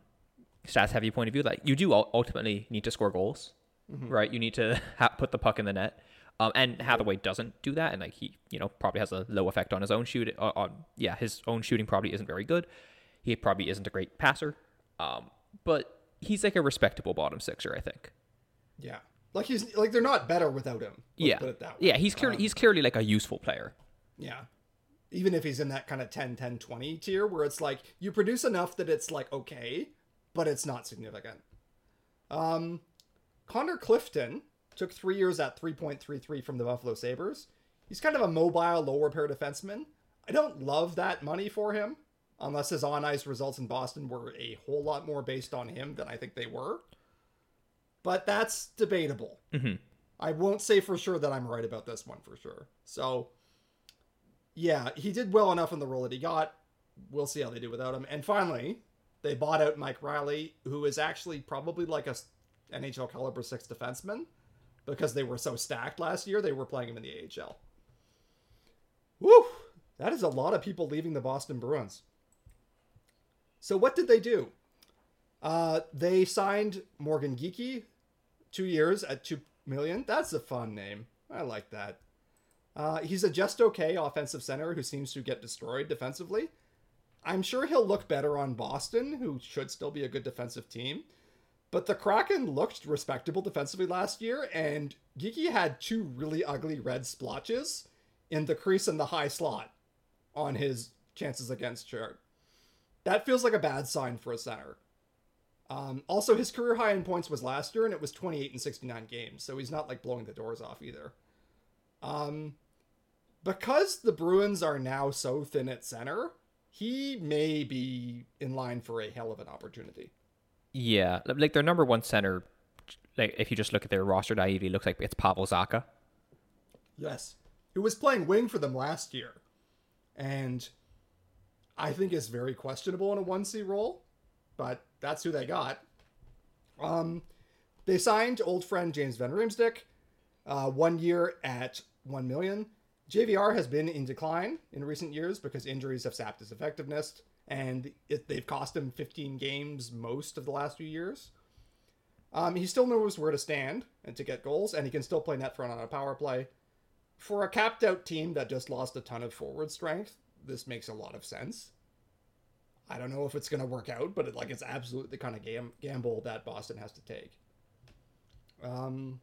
stats heavy point of view. Like you do ultimately need to score goals, Mm-hmm. right? You need to ha- put the puck in the net. Um, and Hathaway doesn't do that, and like he, you know, probably has a low effect on his own shoot. Uh, on yeah, his own shooting probably isn't very good. He probably isn't a great passer. Um, but he's like a respectable bottom sixer, I think. yeah, like he's like they're not better without him. Yeah, put it that way. yeah, he's clearly he's clearly like a useful player. Yeah. Even if he's in that kind of 10 10 20 tier where it's like you produce enough that it's like okay, but it's not significant. Um Connor Clifton took 3 years at 3.33 from the Buffalo Sabres. He's kind of a mobile lower pair defenseman. I don't love that money for him unless his on ice results in Boston were a whole lot more based on him than I think they were. But that's debatable. Mhm. I won't say for sure that I'm right about this one for sure. So yeah, he did well enough in the role that he got. We'll see how they do without him. And finally, they bought out Mike Reilly, who is actually probably like a NHL caliber six defenseman because they were so stacked last year. They were playing him in the AHL. Woo! That is a lot of people leaving the Boston Bruins. So what did they do? Uh, they signed Morgan Geekie, two years at two million. That's a fun name. I like that. Uh, he's a just okay offensive center who seems to get destroyed defensively. I'm sure he'll look better on Boston, who should still be a good defensive team. But the Kraken looked respectable defensively last year, and Geekie had two really ugly red splotches in the crease and the high slot on his chances against chart. That feels like a bad sign for a center. Um, also, his career high in points was last year, and it was 28 and 69 games, so he's not like blowing the doors off either. Um, because the Bruins are now so thin at center, he may be in line for a hell of an opportunity. Yeah, like their number one center, like if you just look at their roster naively, looks like it's Pavel Zacha. Yes, who was playing wing for them last year, and I think is very questionable in a one C role, but that's who they got. Um, they signed old friend James Van Riemsdyk, uh, one year at one million. JVR has been in decline in recent years because injuries have sapped his effectiveness, and it, they've cost him 15 games most of the last few years. Um, he still knows where to stand and to get goals, and he can still play net front on a power play. For a capped out team that just lost a ton of forward strength, this makes a lot of sense. I don't know if it's going to work out, but it, like it's absolutely the kind of gam- gamble that Boston has to take. Um,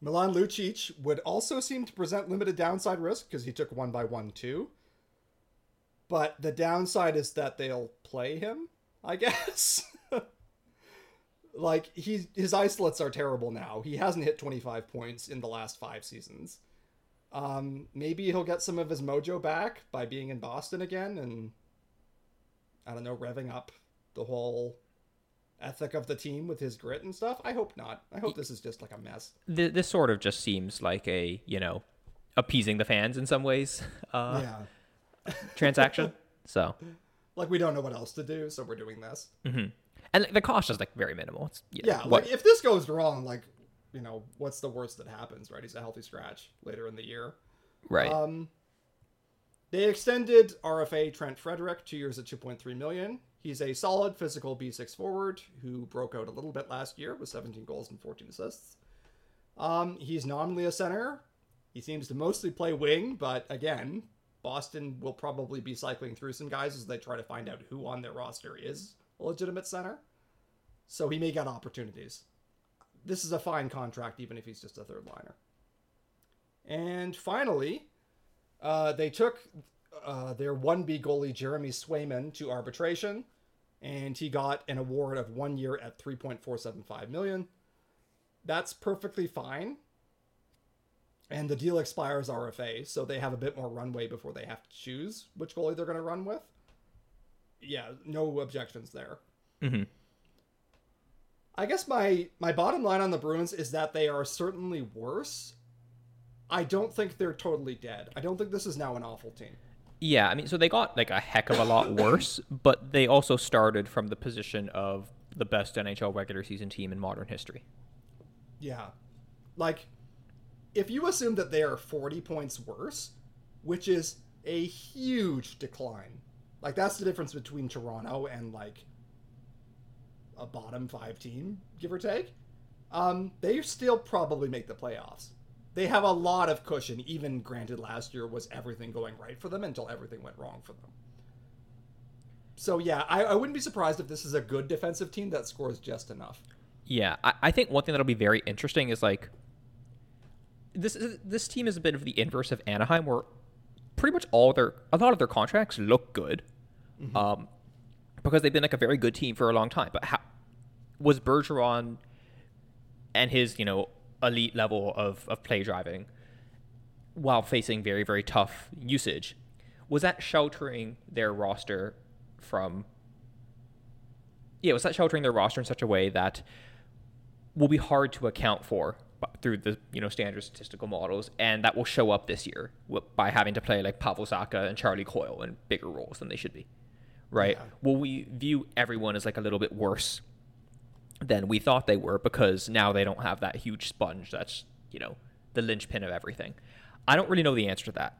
Milan Lucic would also seem to present limited downside risk because he took one by one too. But the downside is that they'll play him, I guess. like he his isolates are terrible now. He hasn't hit 25 points in the last 5 seasons. Um maybe he'll get some of his mojo back by being in Boston again and I don't know, revving up the whole ethic of the team with his grit and stuff. I hope not. I hope this is just like a mess. This sort of just seems like a you know appeasing the fans in some ways uh, yeah. transaction. so like we don't know what else to do, so we're doing this. Mm-hmm. And the cost is like very minimal. It's, yeah, what, like if this goes wrong, like you know, what's the worst that happens? Right, he's a healthy scratch later in the year. right. Um, they extended RFA Trent Frederic two years at 2.3 million. He's a solid physical B6 forward who broke out a little bit last year with 17 goals and 14 assists. Um, he's nominally a center. He seems to mostly play wing, but again, Boston will probably be cycling through some guys as they try to find out who on their roster is a legitimate center. So he may get opportunities. This is a fine contract, even if he's just a third liner. And finally, uh, they took uh, their 1B goalie Jeremy Swayman to arbitration, and he got an award of one year at 3.475 million. That's perfectly fine. And the deal expires RFA, so they have a bit more runway before they have to choose which goalie they're going to run with. Yeah, no objections there. Mhm. I guess my my bottom line on the Bruins is that they are certainly worse. I don't think they're totally dead. I don't think this is now an awful team. Yeah, I mean, so they got like a heck of a lot worse, but they also started from the position of the best NHL regular season team in modern history. Yeah. Like, if you assume that they are 40 points worse, which is a huge decline, like, that's the difference between Toronto and, like, a bottom five team, give or take, um, they still probably make the playoffs. They have a lot of cushion, even granted last year was everything going right for them until everything went wrong for them. So, yeah, I, I wouldn't be surprised if this is a good defensive team that scores just enough. Yeah, I, I think one thing that'll be very interesting is like this this team is a bit of the inverse of Anaheim, where pretty much all their a lot of their contracts look good, um, because they've been like a very good team for a long time. But how was Bergeron and his you know elite level of of play driving while facing very very tough usage? Was that sheltering their roster from yeah, was that sheltering their roster in such a way that will be hard to account for through the you know standard statistical models, and that will show up this year by having to play like Pavel Zacha and Charlie Coyle in bigger roles than they should be, right? Yeah. Will we view everyone as like a little bit worse than we thought they were because now they don't have that huge sponge that's you know the linchpin of everything? I don't really know the answer to that.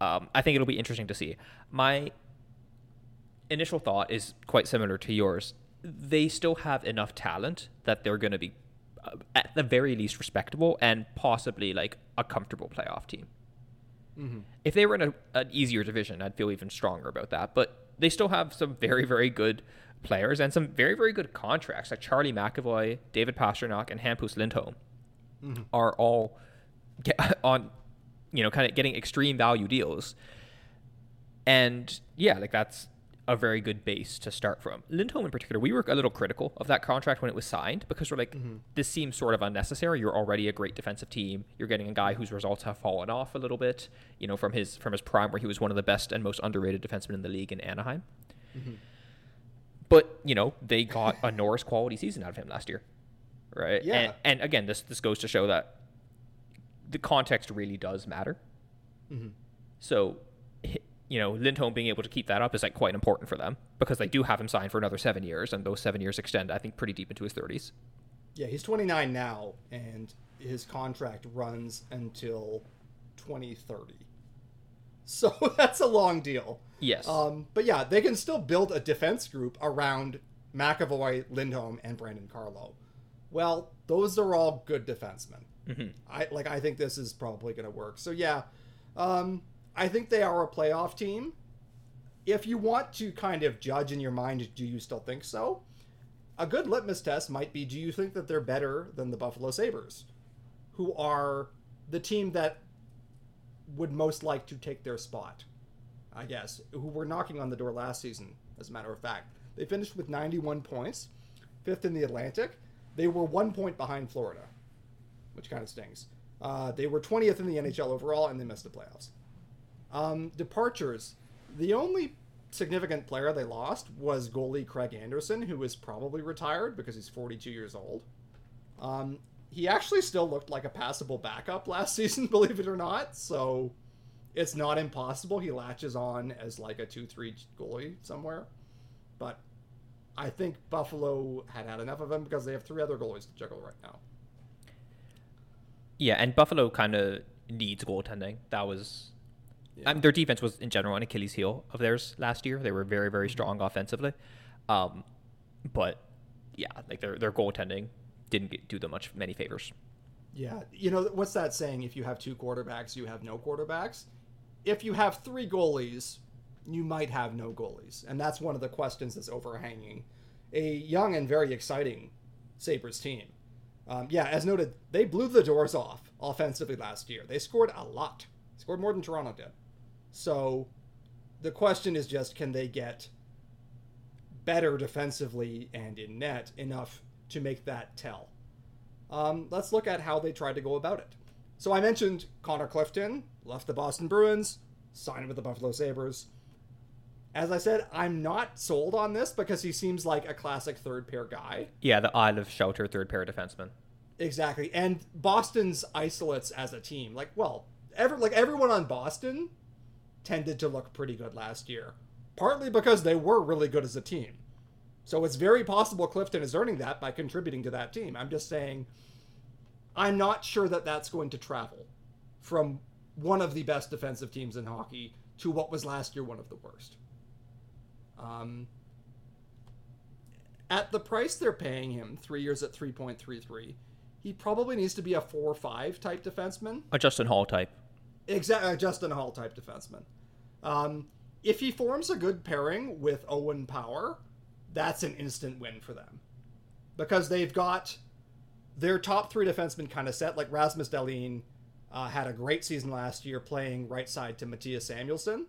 Um, I think it'll be interesting to see. My initial thought is quite similar to yours. They still have enough talent that they're going to be, uh, at the very least, respectable and possibly like a comfortable playoff team. If they were in a, an easier division, I'd feel even stronger about that. But they still have some very, very good players and some very, very good contracts. Like Charlie McAvoy, David Pastrnak, and Hampus Lindholm are all on, you know, kind of getting extreme value deals And yeah, like that's a very good base to start from. Lindholm in particular, we were a little critical of that contract when it was signed because we're like, Mm-hmm. this seems sort of unnecessary. You're already a great defensive team. You're getting a guy whose results have fallen off a little bit, you know, from his from his prime where he was one of the best and most underrated defensemen in the league in Anaheim. Mm-hmm. But, you know, they got a Norris quality season out of him last year. Right? Yeah. And, and again, this this goes to show that the context really does matter. Mm-hmm. So, you know, Lindholm being able to keep that up is like quite important for them because they do have him signed for another seven years, and those seven years extend, I think, pretty deep into his thirties. Yeah, he's 29 now, and his contract runs until 2030. So that's a long deal. Yes. Um, but yeah, they can still build a defense group around McAvoy, Lindholm, and Brandon Carlo. Well, those are all good defensemen. Mhm. I like. I think this is probably going to work. So yeah, um, I think they are a playoff team. If you want to kind of judge in your mind, do you still think so? A good litmus test might be: Do you think that they're better than the Buffalo Sabres, who are the team that would most like to take their spot? I guess, who were knocking on the door last season, as a matter of fact. They finished with 91 points, fifth in the Atlantic. They were one point behind Florida, which kind of stings. Uh, they were 20th in the NHL overall, and they missed the playoffs. Um, departures. The only significant player they lost was goalie Craig Anderson, who is probably retired because he's 42 years old. Um, he actually still looked like a passable backup last season, believe it or not. So it's not impossible he latches on as like a 2-3 goalie somewhere. But I think Buffalo had had enough of him because they have three other goalies to juggle right now. yeah, and Buffalo kind of needs goaltending. That was. Yeah. Um, their defense was in general an Achilles heel of theirs last year. They were very, very strong offensively, um, but yeah, like their their goaltending didn't get, do them much many favors. Yeah, you know what's that saying? If you have two quarterbacks, you have no quarterbacks. If you have three goalies, you might have no goalies, and that's one of the questions that's overhanging a young and very exciting Sabres team. Um, yeah, as noted, they blew the doors off offensively last year. They scored a lot, scored more than Toronto did. So, the question is just can they get better defensively and in net enough to make that tell? um, let's look at how they tried to go about it. So I mentioned Connor Clifton left the Boston Bruins, signed with the Buffalo Sabres. As I said, I'm not sold on this because he seems like a classic third pair guy. Yeah, the Isle of Shelter third pair defenseman. Exactly. And Boston's isolates as a team, like well, every like everyone on Boston tended to look pretty good last year. Partly because they were really good as a team. So it's very possible Clifton is earning that by contributing to that team. I'm just saying I'm not sure that that's going to travel from one of the best defensive teams in hockey to what was last year one of the worst. Um, at the price they're paying him, three years at 3.33, he probably needs to be a 4 5 type defenseman. A Justin Holl type. Exactly, a Justin Holl type defenseman. Um, if he forms a good pairing with Owen Power, that's an instant win for them. Because they've got their top three defensemen kind of set. Like Rasmus Dahlin uh, had a great season last year playing right side to Mattias Samuelsson.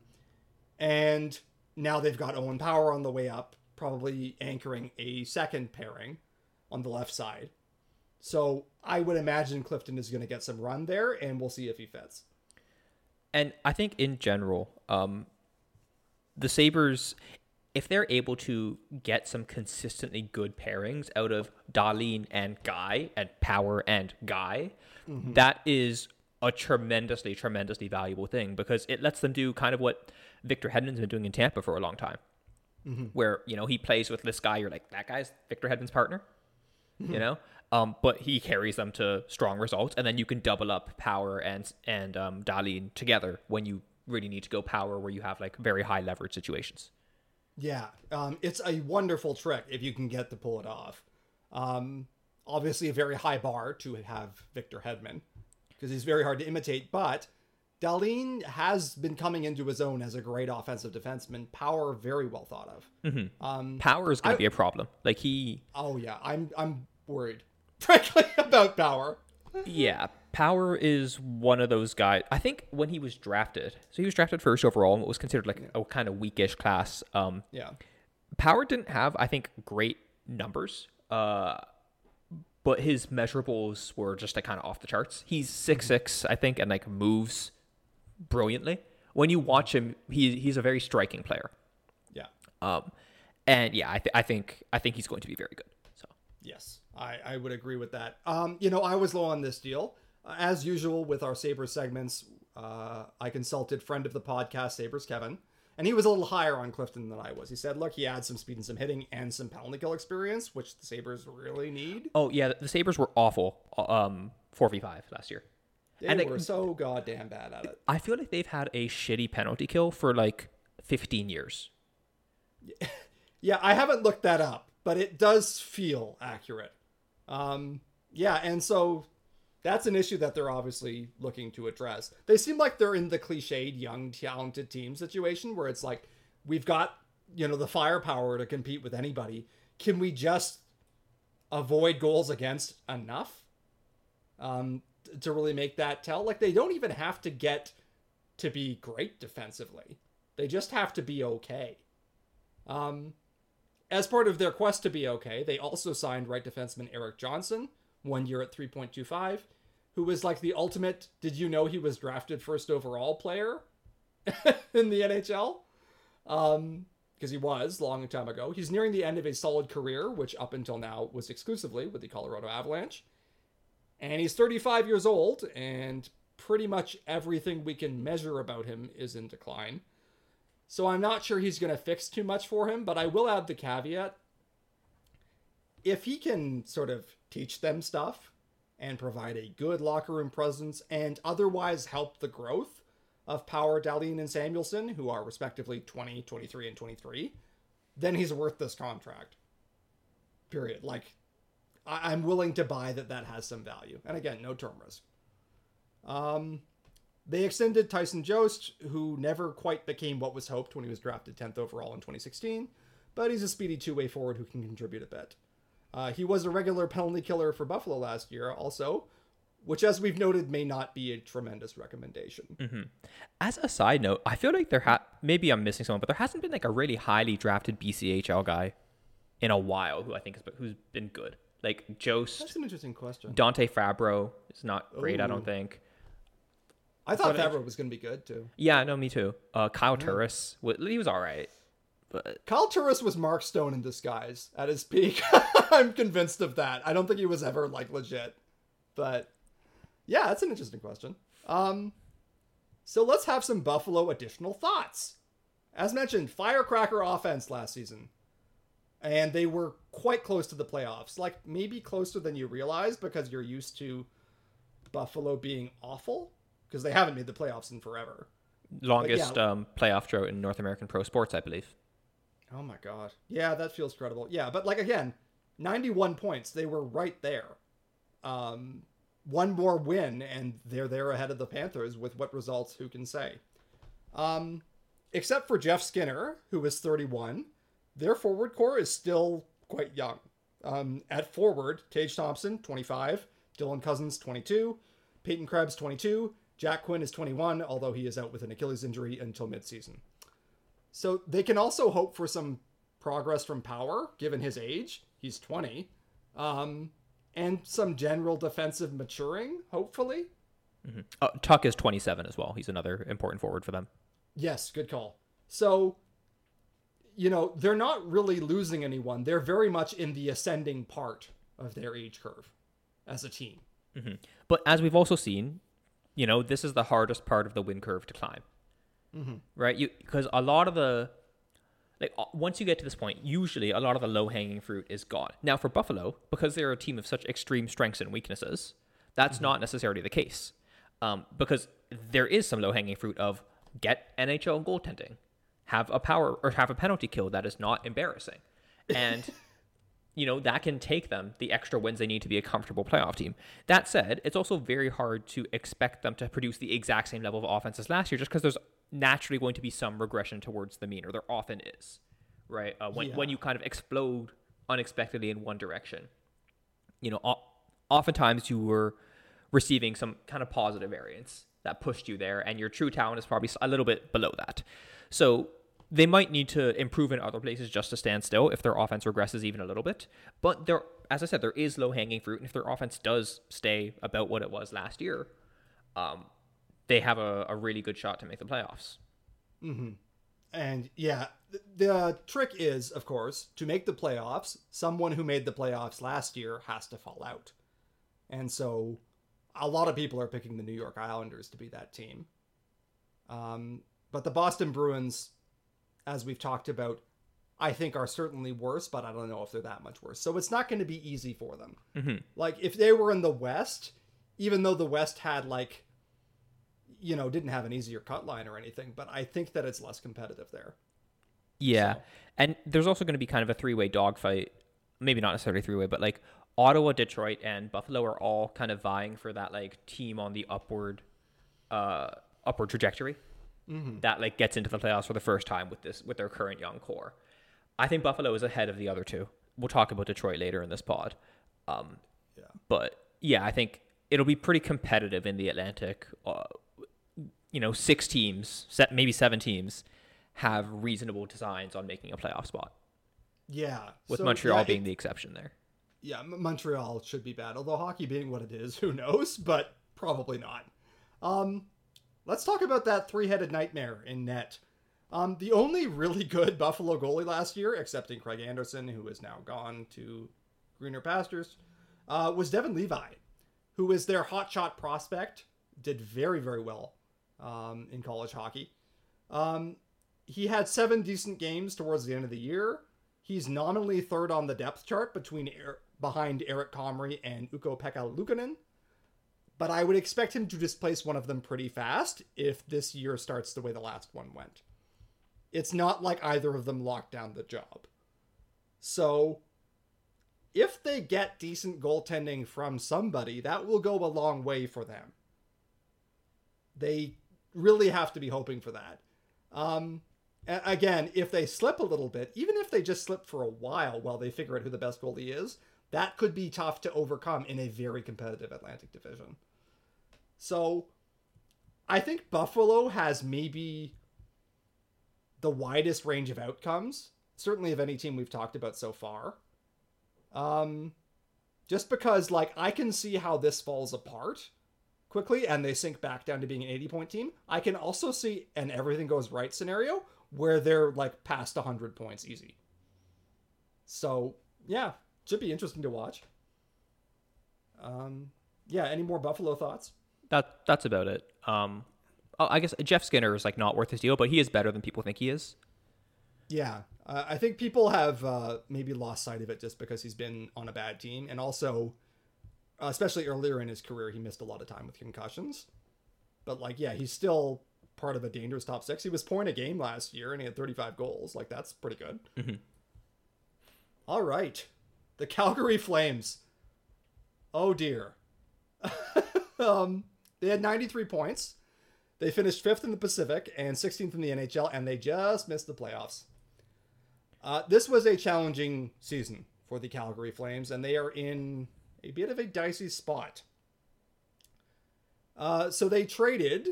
And now they've got Owen Power on the way up, probably anchoring a second pairing on the left side. So I would imagine Clifton is going to get some run there, and we'll see if he fits. And I think in general, um, the Sabres, if they're able to get some consistently good pairings out of Dahlin and Guy and Power and Guy, that is a tremendously, tremendously valuable thing because it lets them do kind of what Victor Hedman's been doing in Tampa for a long time. Where, you know, he plays with this guy, you're like, that guy's Victor Hedman's partner, you know? Um, but he carries them to strong results, and then you can double up Power and and um, Dahlin together when you really need to go Power, where you have like very high leverage situations. Yeah, um, it's a wonderful trick if you can get to pull it off. Um, obviously, a very high bar to have Victor Hedman because he's very hard to imitate. But Dahlin has been coming into his own as a great offensive defenseman. Power very well thought of. Um, Power is going to be a problem. Like he, oh yeah, I'm I'm worried, frankly, about Power. yeah, Power is one of those guys. I think when he was drafted, so he was drafted first overall and what was considered like a kind of weakish class. Um, Yeah. Power didn't have, I think, great numbers. Uh, but his measurables were just like kind of off the charts. He's six six, I think, and like moves brilliantly. When you watch him, he he's a very striking player. Yeah. Um, and yeah, I, th- I think I think he's going to be very good. So Yes, I, I would agree with that. Um, you know, I was low on this deal. As usual with our Sabres segments, uh, I consulted friend of the podcast, Sabres Kevin, and he was a little higher on Clifton than I was. He said, look, he adds some speed and some hitting and some penalty kill experience, which the Sabres really need. oh yeah, the Sabres were awful. Um, four v five last year. They And they- were so goddamn bad at it. I feel like they've had a shitty penalty kill for like fifteen years. Yeah, I haven't looked that up, but it does feel accurate. Um, yeah, and so that's an issue that they're obviously looking to address. They seem like they're in the cliched young talented team situation where it's like we've got, you know, the firepower to compete with anybody. Can we just avoid goals against enough um, to really make that tell? Like they don't even have to get to be great defensively. They just have to be okay. Um, as part of their quest to be okay, they also signed right defenseman Erik Johnson, one year at 3.25, who was like the ultimate. Did you know he was drafted first overall player in the NHL? Um, because he was long time ago. He's nearing the end of a solid career, which up until now was exclusively with the Colorado Avalanche. And he's 35 years old, and pretty much everything we can measure about him is in decline. So I'm not sure he's going to fix too much for him, but I will add the caveat. If he can sort of teach them stuff and provide a good locker room presence and otherwise help the growth of Power, Dahlin, and Samuelsson, who are respectively 20, 23, and 23, then he's worth this contract. Period. Like, I- I'm willing to buy that that has some value. And again, no term risk. Um, they extended Tyson Jost, who never quite became what was hoped when he was drafted 10th overall in 2016, but he's a speedy two way forward who can contribute a bit. Uh, he was a regular penalty killer for Buffalo last year, also, which, as we've noted, may not be a tremendous recommendation. As a side note, I feel like there ha maybe I'm missing someone, but there hasn't been like a really highly drafted BCHL guy in a while who I think is who's been good. Like Jost, That's an interesting question. Dante Fabbro is not great, I don't think. I thought Fabro was going to be good, too. Yeah, no, me too. Uh, Kyle Turris, he was all right, but Kyle Turris was Mark Stone in disguise at his peak. I'm convinced of that. I don't think he was ever like legit. But yeah, that's an interesting question. Um so let's have some Buffalo additional thoughts. As mentioned, firecracker offense last season. And they were quite close to the playoffs. Like maybe closer than you realize because you're used to Buffalo being awful because they haven't made the playoffs in forever. longest um, playoff drought in North American pro sports, I believe. Oh my god. Yeah, that feels credible. Yeah, but like again, 91 points. They were right there. Um one more win and they're there ahead of the Panthers with what results who can say. Um except for Jeff Skinner, who is 31, their forward core is still quite young. Um at forward, Tage Thompson, 25, Dylan Cozens, 22, Peyton Krebs, 22, Jack Quinn is 21, although he is out with an Achilles injury until midseason. So they can also hope for some progress from Power, given his age. He's 20. Um, and some general defensive maturing, hopefully. Uh, Tuch is 27 as well. He's another important forward for them. Yes, good call. So, you know, they're not really losing anyone. They're very much in the ascending part of their age curve as a team. But as we've also seen, you know, this is the hardest part of the win curve to climb. Right? You because a lot of the like once you get to this point, usually a lot of the low hanging fruit is gone. Now for Buffalo, because they're a team of such extreme strengths and weaknesses, that's not necessarily the case. Um, because there is some low hanging fruit of get NHL goaltending, have a power or have a penalty kill that is not embarrassing, and you know, that can take them the extra wins they need to be a comfortable playoff team. That said, it's also very hard to expect them to produce the exact same level of offense as last year just because there's naturally going to be some regression towards the mean, or there often is, right? Uh, when, when you kind of explode unexpectedly in one direction. You know, o- oftentimes you were receiving some kind of positive variance that pushed you there, and your true talent is probably a little bit below that. So they might need to improve in other places just to stand still if their offense regresses even a little bit. But there, as I said, there is low hanging fruit, and if their offense does stay about what it was last year, um, they have a, a really good shot to make the playoffs. And yeah, th- the trick is, of course, to make the playoffs, someone who made the playoffs last year has to fall out. And so a lot of people are picking the New York Islanders to be that team. Um, but the Boston Bruins, as we've talked about, I think are certainly worse, but I don't know if they're that much worse. So it's not going to be easy for them. Like if they were in the West, even though the West had like, you know, didn't have an easier cut line or anything, but I think that it's less competitive there. Yeah. So- And there's also going to be kind of a three way dogfight. Maybe not necessarily three way, but like Ottawa, Detroit, and Buffalo are all kind of vying for that like team on the upward uh upward trajectory that like gets into the playoffs for the first time with this with their current young core. I think Buffalo is ahead of the other two. We'll talk about Detroit later in this pod. Um Yeah. but yeah, I think it'll be pretty competitive in the Atlantic. Uh, you know, six teams, maybe seven teams, have reasonable designs on making a playoff spot. Yeah. With so, Montreal yeah, being it- the exception there. yeah, Montreal should be bad. Although hockey being what it is, who knows? But probably not. Um, let's talk about that three-headed nightmare in net. Um, the only really good Buffalo goalie last year, excepting Craig Anderson, who is now gone to greener pastures, uh, was Devon Levi, who was their hotshot prospect. Did very very well um, in college hockey. Um, he had seven decent games towards the end of the year. He's nominally third on the depth chart between Er- behind Eric Comrie and Ukko Pekka Luukkonen. But I would expect him to displace one of them pretty fast if this year starts the way the last one went. It's not like either of them locked down the job. So, if they get decent goaltending from somebody, that will go a long way for them. They really have to be hoping for that. Um, again, if they slip a little bit, even if they just slip for a while while they figure out who the best goalie is, that could be tough to overcome in a very competitive Atlantic division. So, I think Buffalo has maybe the widest range of outcomes, certainly of any team we've talked about so far. Um, just because, like, I can see how this falls apart quickly and they sink back down to being an 80 point team. I can also see an everything goes right scenario where they're like past 100 points easy. So, yeah, should be interesting to watch. Um, yeah, any more Buffalo thoughts? That that's about it. Um, oh, I guess Jeff Skinner is like not worth his deal, but he is better than people think he is. Yeah, uh, I think people have uh, maybe lost sight of it just because he's been on a bad team, and also, uh, especially earlier in his career, he missed a lot of time with concussions. But like, yeah, he's still part of a dangerous top six. He was point a game last year, and he had 35 goals. Like, that's pretty good. All right, the Calgary Flames. Oh dear. um, they had 93 points. They finished fifth in the Pacific and 16th in the NHL, and they just missed the playoffs. Uh, this was a challenging season for the Calgary Flames, and they are in a bit of a dicey spot. Uh, so they traded,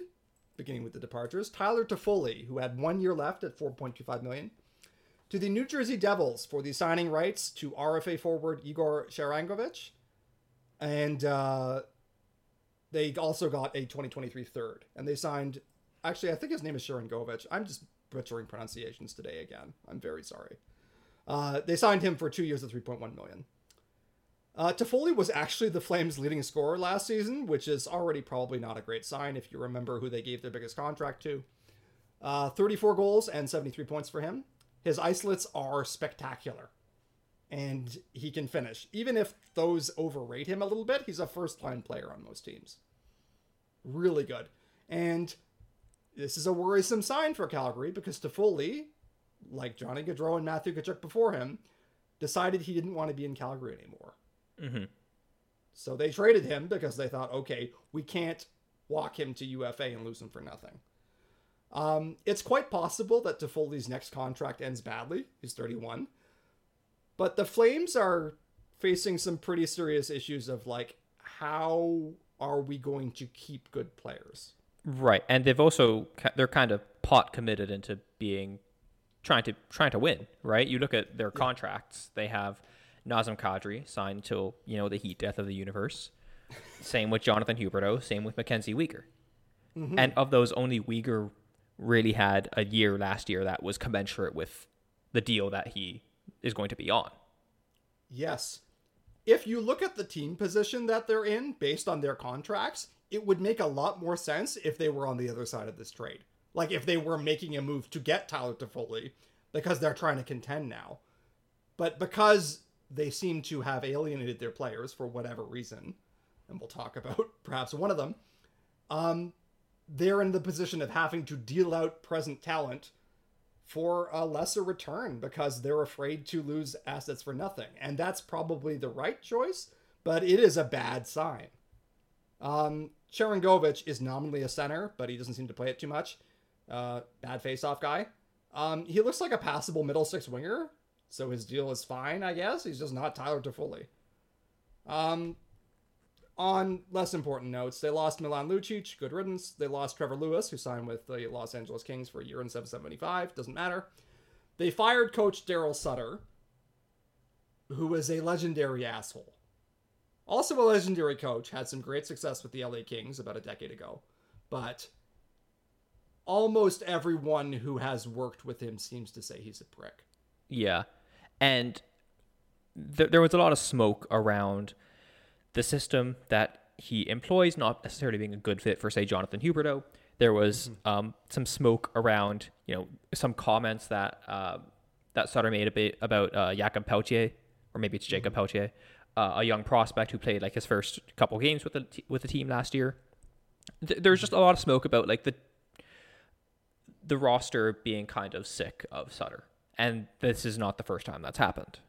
beginning with the departures, Tyler Toffoli, who had one year left at 4.25 million, to the New Jersey Devils for the signing rights to RFA forward Igor Sharangovich, and uh, they also got a 2023 third, and they signed. Actually, I think his name is Sharangovich. I'm just butchering pronunciations today again. I'm very sorry. Uh, they signed him for two years at 3.1 million. Uh, Toffoli was actually the Flames' leading scorer last season, which is already probably not a great sign if you remember who they gave their biggest contract to. Uh, 34 goals and 73 points for him. His isolates are spectacular, and he can finish. Even if those overrate him a little bit, he's a first line player on most teams. Really good. And this is a worrisome sign for Calgary because Toffoli, like Johnny Gaudreau and Matthew Tkachuk before him, decided he didn't want to be in Calgary anymore. Mm-hmm. So they traded him because they thought, okay, we can't walk him to UFA and lose him for nothing. Um, it's quite possible that Toffoli's next contract ends badly. He's 31. But the Flames are facing some pretty serious issues of like how are we going to keep good players? Right, and they've also they're kind of pot committed into being trying to trying to win. Right, you look at their contracts; they have Nazem Kadri signed till you know the heat death of the universe. same with Jonathan Huberdeau. Same with Mackenzie Weegar. Mm-hmm. And of those, only Weegar really had a year last year that was commensurate with the deal that he is going to be on. Yes. If you look at the team position that they're in based on their contracts, it would make a lot more sense if they were on the other side of this trade. Like if they were making a move to get Tyler Toffoli because they're trying to contend now. But because they seem to have alienated their players for whatever reason, and we'll talk about perhaps one of them, um, they're in the position of having to deal out present talent for a lesser return because they're afraid to lose assets for nothing. And that's probably the right choice, but it is a bad sign. Um, Sharangovich is nominally a center, but he doesn't seem to play it too much. Uh, bad face-off guy. Um, he looks like a passable middle six winger, so his deal is fine, I guess. He's just not Tyler Toffoli. Um, on less important notes, they lost Milan Lucic, good riddance. They lost Trevor Lewis, who signed with the Los Angeles Kings for a year and 775. Doesn't matter. They fired coach Daryl Sutter, who was a legendary asshole. Also a legendary coach, had some great success with the LA Kings about a decade ago. But almost everyone who has worked with him seems to say he's a prick. Yeah. And th- there was a lot of smoke around the system that he employs not necessarily being a good fit for, say, Jonathan Huberdeau. There was um, some smoke around, you know, some comments that uh, that Sutter made a bit about uh, Jakob Peltier, or maybe it's Jacob Peltier, uh, a young prospect who played like his first couple games with the t- with the team last year. Th- there's just a lot of smoke about like the the roster being kind of sick of Sutter, and this is not the first time that's happened.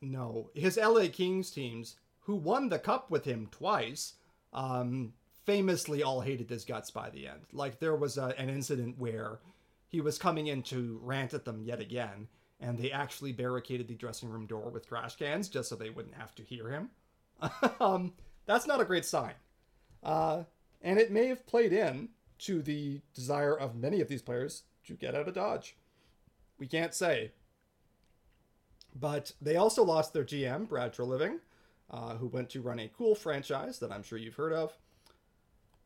No, his LA Kings teams, who won the cup with him twice, um, famously all hated his guts by the end. Like there was a, an incident where he was coming in to rant at them yet again, and they actually barricaded the dressing room door with trash cans just so they wouldn't have to hear him. um, that's not a great sign. Uh, and it may have played in to the desire of many of these players to get out of Dodge. We can't say. But they also lost their GM, Brad Treliving, uh, who went to run a cool franchise that I'm sure you've heard of.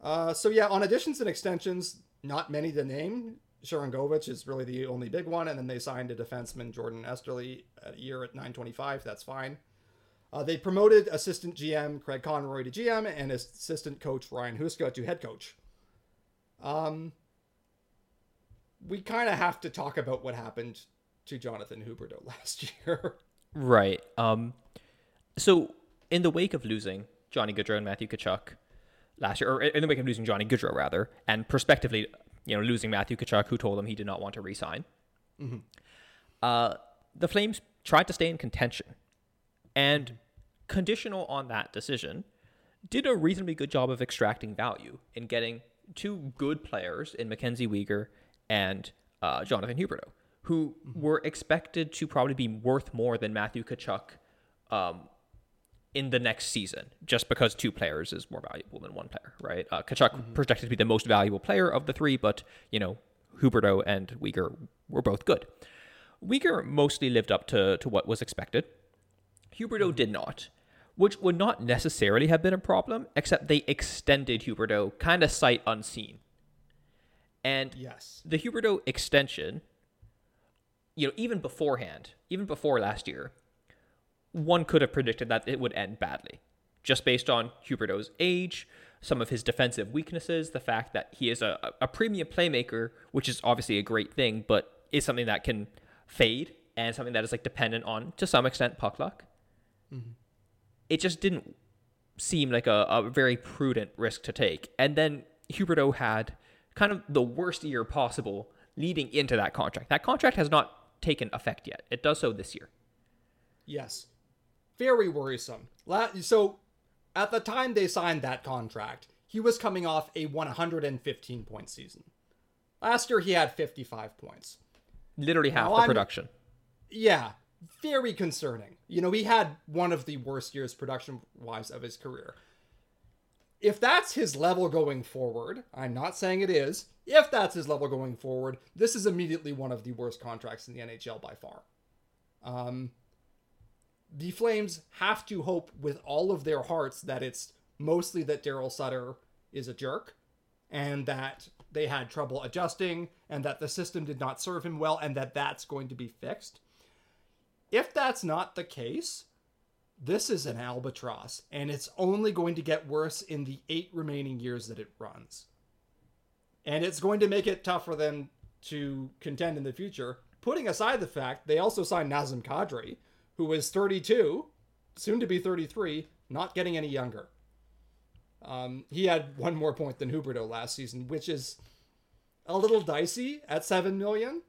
Uh, so yeah, on additions and extensions, not many to name. Sharangovich is really the only big one, and then they signed a defenseman, Jordan Oesterle, a year at 925. That's fine. Uh, they promoted assistant GM Craig Conroy to GM and assistant coach Ryan Huska to head coach. Um, we kind of have to talk about what happened to Jonathan Huberdeau last year. Right. Um, so in the wake of losing Johnny Gaudreau and Matthew Tkachuk last year, or in the wake of losing Johnny Gaudreau rather, and prospectively, you know, losing Matthew Tkachuk, who told him he did not want to resign, uh, the Flames tried to stay in contention, and conditional on that decision, did a reasonably good job of extracting value in getting two good players in Mackenzie Weegar and uh, Jonathan Huberdeau, who were expected to probably be worth more than Matthew Tkachuk um, in the next season, just because two players is more valuable than one player, right? Uh, Tkachuk projected to be the most valuable player of the three, but you know Huberdeau and Weegar were both good. Weegar mostly lived up to to what was expected. Huberdeau did not, which would not necessarily have been a problem, except they extended Huberdeau kind of sight unseen. And yes. the Huberdeau extension, you know, even beforehand, even before last year, one could have predicted that it would end badly, just based on Huberdeau's age, some of his defensive weaknesses, the fact that he is a, a premium playmaker, which is obviously a great thing, but is something that can fade and something that is like dependent on, to some extent, puck luck. Mm-hmm. It just didn't seem like a, a very prudent risk to take. And then Huberdeau had kind of the worst year possible leading into that contract. That contract has not taken effect yet. It does so this year. Yes. Very worrisome. La- So, at the time they signed that contract, he was coming off a 115 point season. Last year he had 55 points. Literally half Now the I'm- production. Yeah, very concerning. You know, he had one of the worst years production wise of his career. If that's his level going forward, I'm not saying it is. If that's his level going forward, this is immediately one of the worst contracts in the NHL by far. Um, the Flames have to hope with all of their hearts that it's mostly that Daryl Sutter is a jerk and that they had trouble adjusting and that the system did not serve him well and that that's going to be fixed. If that's not the case, this is an albatross and it's only going to get worse in the eight remaining years that it runs. And it's going to make it tough for them to contend in the future. Putting aside the fact they also signed Nazem Kadri, who is 32, soon to be 33, not getting any younger. Um, he had one more point than Huberdeau last season, which is a little dicey at seven million.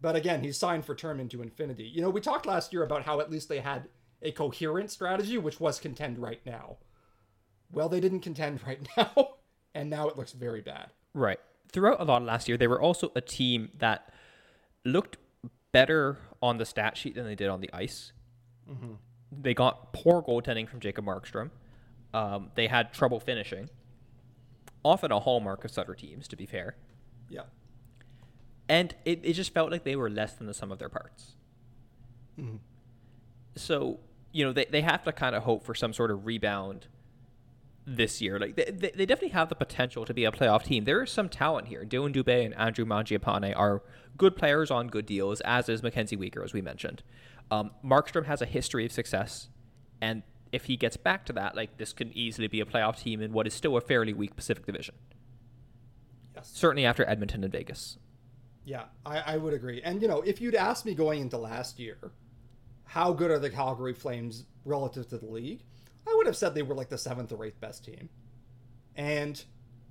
But again, he's signed for term into infinity. You know, we talked last year about how at least they had a coherent strategy, which was contend right now. Well, they didn't contend right now, and now it looks very bad. Right. Throughout a lot of last year, they were also a team that looked better on the stat sheet than they did on the ice. Mm-hmm. They got poor goaltending from Jacob Markstrom. Um, they had trouble finishing. Often a hallmark of Sutter teams, to be fair. Yeah. And it, it just felt like they were less than the sum of their parts. Mm-hmm. So, you know, they, they have to kind of hope for some sort of rebound this year. Like they, they, definitely have the potential to be a playoff team. There is some talent here. Dillon Dubé and Andrew Mangiapane are good players on good deals, as is Mackenzie Weegar, as we mentioned. Um, Markstrom has a history of success, and if he gets back to that, like this can easily be a playoff team in what is still a fairly weak Pacific Division. Yes. Certainly after Edmonton and Vegas. Yeah, I, I would agree. And you know, if you'd asked me going into last year, how good are the Calgary Flames relative to the league? I would have said they were like the seventh or eighth best team. And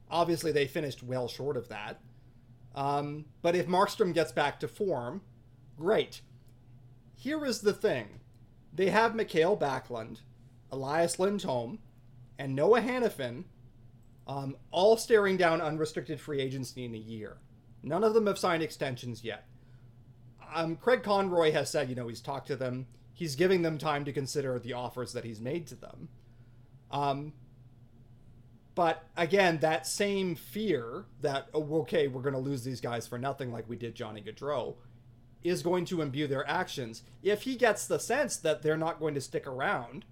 obviously they finished well short of that. Um, but if Markstrom gets back to form, great. Here is the thing they have Mikael Backlund, Elias Lindholm, and Noah Hanifin um, all staring down unrestricted free agency in a year. None of them have signed extensions yet. Um, Craig Conroy has said, you know, he's talked to them. He's giving them time to consider the offers that he's made to them. Um, but again, that same fear that, oh, okay, we're going to lose these guys for nothing like we did Johnny Gaudreau is going to imbue their actions. If he gets the sense that they're not going to stick around,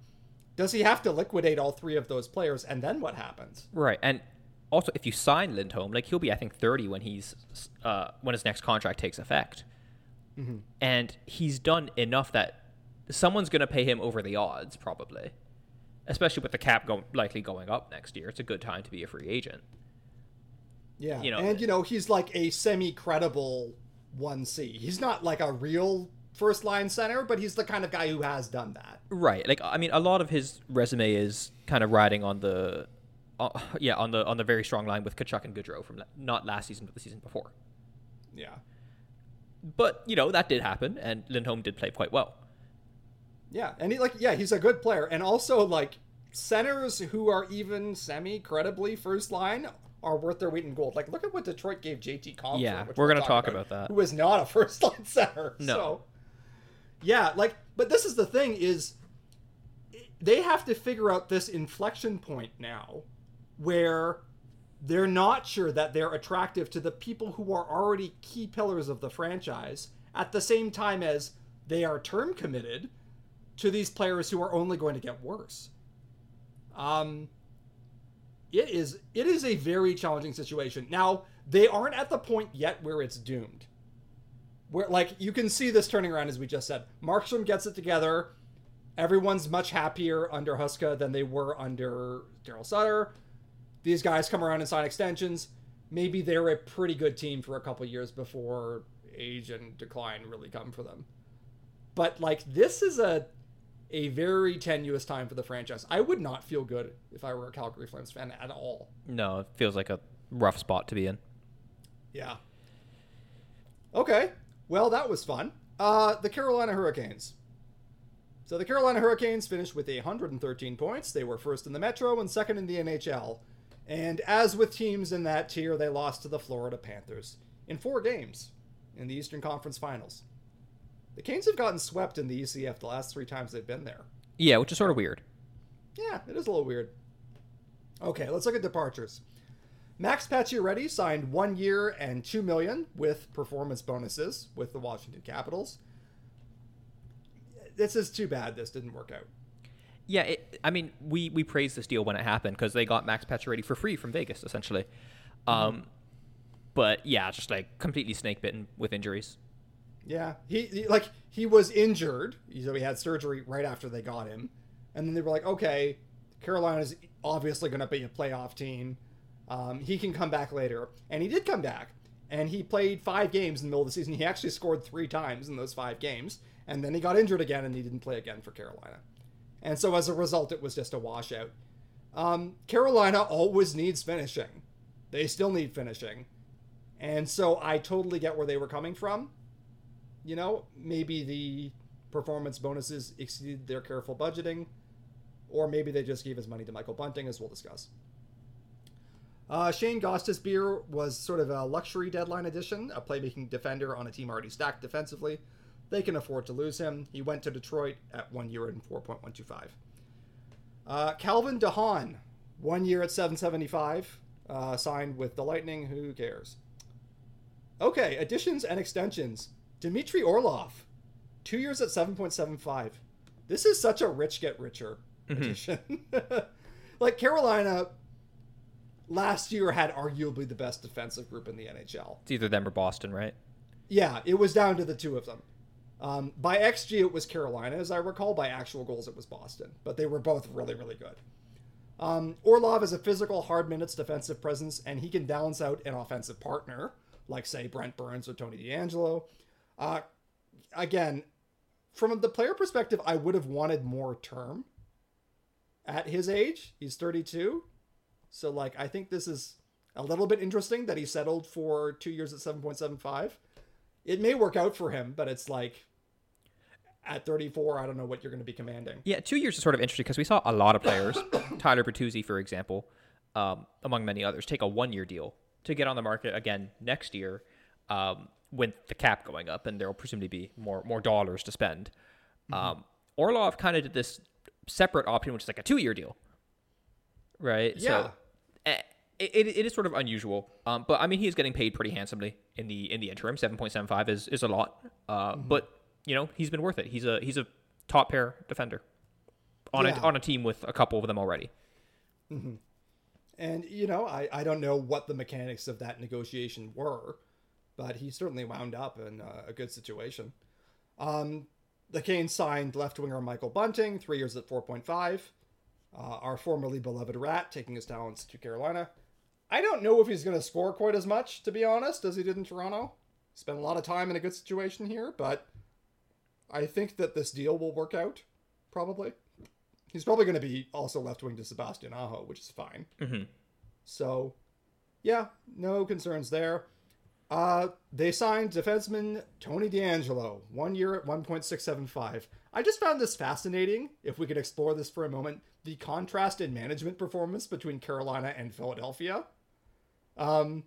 does he have to liquidate all three of those players and then what happens? Right. And also if you sign Lindholm, like he'll be I think 30 when he's uh, when his next contract takes effect. Mm-hmm. And he's done enough that someone's going to pay him over the odds probably. Especially with the cap go- likely going up next year. It's a good time to be a free agent. Yeah. You know, and you know, he's like a semi-credible 1C. He's not like a real first line center, but he's the kind of guy who has done that. Right. Like I mean, a lot of his resume is kind of riding on the, uh, yeah, on the on the very strong line with Tkachuk and Gaudreau from not last season but the season before. Yeah. But you know that did happen, and Lindholm did play quite well. Yeah, and he like yeah he's a good player, and also like centers who are even semi credibly first line are worth their weight in gold. Like look at what Detroit gave JT Compher. Yeah, we're gonna talk about, about, that. Who is not a first line center. No. So, yeah, like, but this is the thing is they have to figure out this inflection point now where they're not sure that they're attractive to the people who are already key pillars of the franchise at the same time as they are term committed to these players who are only going to get worse. Um it is it is a very challenging situation. Now, they aren't at the point yet where it's doomed where like you can see this turning around as we just said. Markstrom gets it together. Everyone's much happier under Huska than they were under Daryl Sutter. These guys come around and sign extensions. Maybe they're a pretty good team for a couple years before age and decline really come for them. But like this is a a very tenuous time for the franchise. I would not feel good if I were a Calgary Flames fan at all. No, it feels like a rough spot to be in. Yeah. Okay. Well, that was fun. Uh, the Carolina Hurricanes. So the Carolina Hurricanes finished with 113 points. They were first in the Metro and second in the NHL. And as with teams in that tier, they lost to the Florida Panthers in four games in the Eastern Conference Finals. The Canes have gotten swept in the ECF the last three times they've been there. Yeah, which is sort of weird. Yeah, it is a little weird. Okay, let's look at departures. Max Pacioretty signed one year and two million with performance bonuses with the Washington Capitals. This is too bad. This didn't work out. Yeah, it, I mean, we we praised this deal when it happened because they got Max Pacioretty for free from Vegas, essentially. Um, but yeah, just like completely snake bitten with injuries. Yeah, he, he like he was injured, so he had surgery right after they got him, and then they were like, okay, Carolina's obviously going to be a playoff team. Um, he can come back later, and he did come back, and he played five games in the middle of the season. He actually scored three times in those five games, and then he got injured again, and he didn't play again for Carolina, and so as a result, it was just a washout. Um, Carolina always needs finishing; they still need finishing, and so I totally get where they were coming from you know, maybe the performance bonuses exceeded their careful budgeting, or maybe they just gave his money to Michael Bunting, as we'll discuss. Uh, Shayne Gostisbehere was sort of a luxury deadline addition, a playmaking defender on a team already stacked defensively. They can afford to lose him. He went to Detroit at one year and 4.125. Uh, Calvin DeHaan, one year at 775, uh, signed with the Lightning. Who cares? Okay, additions and extensions. Dmitry Orlov, two years at 7.75. This is such a rich get richer addition. like Carolina last year had arguably the best defensive group in the NHL. It's either them or Boston, right? Yeah, it was down to the two of them. Um, by XG, it was Carolina, as I recall. By actual goals, it was Boston. But they were both really, really good. Um, Orlov is a physical, hard minutes defensive presence, and he can balance out an offensive partner, like, say, Brent Burns or Tony DeAngelo. Uh, again, from the player perspective, I would have wanted more term at his age. He's 32. So, like, I think this is a little bit interesting that he settled for two years at 7.75. It may work out for him, but it's like at 34, I don't know what you're going to be commanding. Yeah, two years is sort of interesting because we saw a lot of players, Tyler Bertuzzi, for example, um, among many others, take a one year deal to get on the market again next year. Um, with the cap going up, and there will presumably be more more dollars to spend. Mm-hmm. Um, Orlov kind of did this separate option, which is like a two year deal, right? Yeah. So, eh, it, it, is sort of unusual, um, but I mean he's getting paid pretty handsomely in the in the interim. Seven point seven five is is a lot, uh, mm-hmm. but you know he's been worth it. He's a he's a top pair defender on yeah. a on a team with a couple of them already. Mm-hmm. And you know I I don't know what the mechanics of that negotiation were but he certainly wound up in uh, a good situation. Um, the Canes signed left winger Michael Bunting, three years at 4.5. Uh, our formerly beloved Rat taking his talents to Carolina. I don't know if he's going to score quite as much, to be honest, as he did in Toronto. Spent a lot of time in a good situation here, but I think that this deal will work out, probably. He's probably going to be also left wing to Sebastian Aho, which is fine. Mm-hmm. So, yeah, no concerns there. Uh, they signed defenseman Tony DeAngelo, one year at 1.675. I just found this fascinating, if we could explore this for a moment, the contrast in management performance between Carolina and Philadelphia. Um,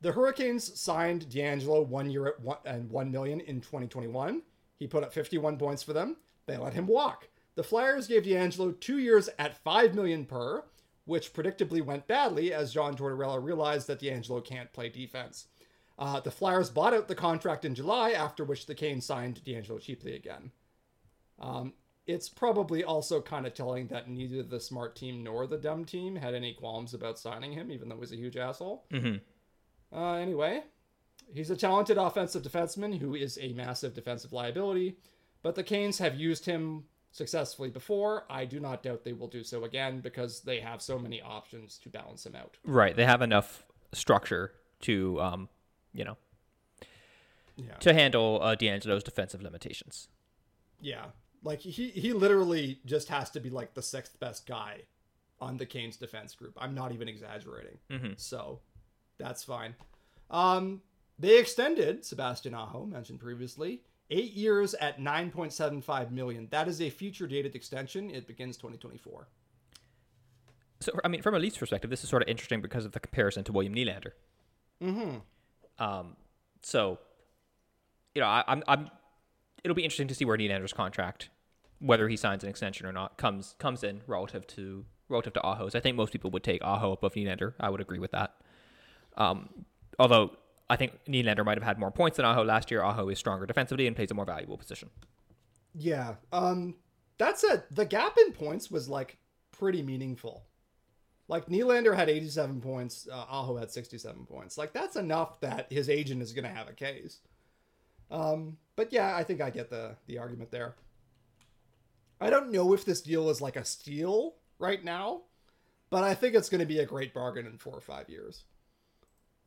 the Hurricanes signed DeAngelo one year at one, and 1 million in 2021. He put up 51 points for them. They let him walk. The Flyers gave DeAngelo two years at 5 million per, which predictably went badly as John Tortorella realized that DeAngelo can't play defense. Uh, the Flyers bought out the contract in July, after which the Canes signed DeAngelo cheaply again. Um, it's probably also kind of telling that neither the smart team nor the dumb team had any qualms about signing him, even though he was a huge asshole. Mm-hmm. Uh, anyway, he's a talented offensive defenseman who is a massive defensive liability, but the Canes have used him successfully before. I do not doubt they will do so again because they have so many options to balance him out. Right. They have enough structure to um, you know, yeah. to handle uh, DeAngelo's defensive limitations. Yeah, like he he literally just has to be like the sixth best guy on the Canes defense group. I'm not even exaggerating. Mm-hmm. So that's fine. Um, they extended Sebastian Aho, mentioned previously, eight years at 9.75 million. That is a future dated extension. It begins 2024. So, I mean, from a Leafs perspective, this is sort of interesting because of the comparison to William Nylander. Mm-hmm. Um, so, you know, I, I'm, I'm, it'll be interesting to see where Nylander's contract, whether he signs an extension or not, comes comes in relative to relative to Aho's. I think most people would take Aho above Nylander. I would agree with that. Um, although I think Nylander might have had more points than Aho last year. Aho is stronger defensively and plays a more valuable position. Yeah. Um, that's it. The gap in points was like pretty meaningful. Like Nylander had 87 points, uh, Aho had 67 points. Like that's enough that his agent is going to have a case. Um, but yeah, I think I get the the argument there. I don't know if this deal is like a steal right now, but I think it's going to be a great bargain in four or five years.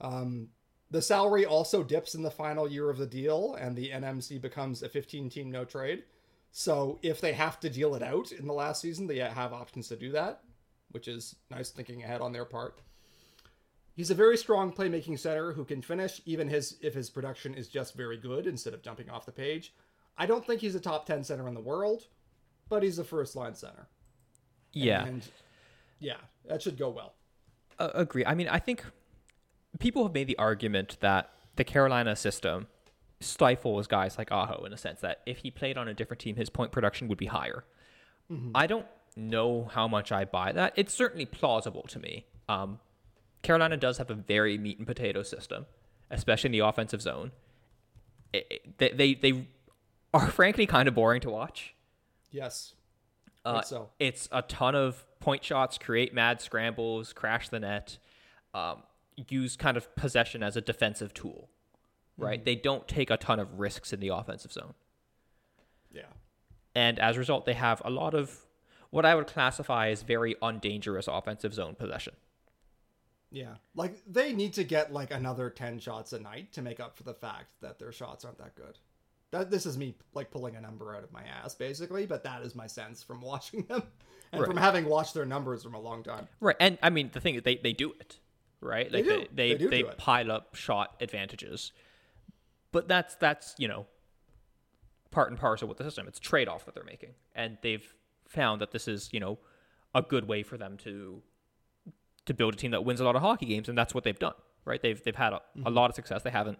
Um, the salary also dips in the final year of the deal, and the NMC becomes a 15 team no trade. So if they have to deal it out in the last season, they have options to do that, which is nice thinking ahead on their part. He's a very strong playmaking center who can finish even his if his production is just very good instead of jumping off the page. I don't think he's a top 10 center in the world, but he's a first line center. Yeah. And yeah, that should go well. Uh, agree. I mean, I think people have made the argument that the Carolina system stifles guys like Aho in a sense that if he played on a different team, his point production would be higher. Mm-hmm. I don't know how much I buy that. It's certainly plausible to me. Um, Carolina does have a very meat and potato system, especially in the offensive zone. It, it, they, they they are frankly kind of boring to watch. Yes. Uh, so. It's a ton of point shots, create mad scrambles, crash the net, um, use kind of possession as a defensive tool, right? Mm-hmm. They don't take a ton of risks in the offensive zone. Yeah. And as a result, they have a lot of what I would classify as very undangerous offensive zone possession. Yeah. Like they need to get like another 10 shots a night to make up for the fact that their shots aren't that good. That this is me like pulling a number out of my ass basically, but that is my sense from watching them and right. from having watched their numbers from a long time. Right. And I mean the thing is they they do it, right? Like they they they, they, they pile up shot advantages. But that's that's, you know, part and parcel with the system. It's trade-off that they're making. And they've found that this is, you know, a good way for them to to build a team that wins a lot of hockey games, and that's what they've done. Right? They've they've had a, mm-hmm. a lot of success. They haven't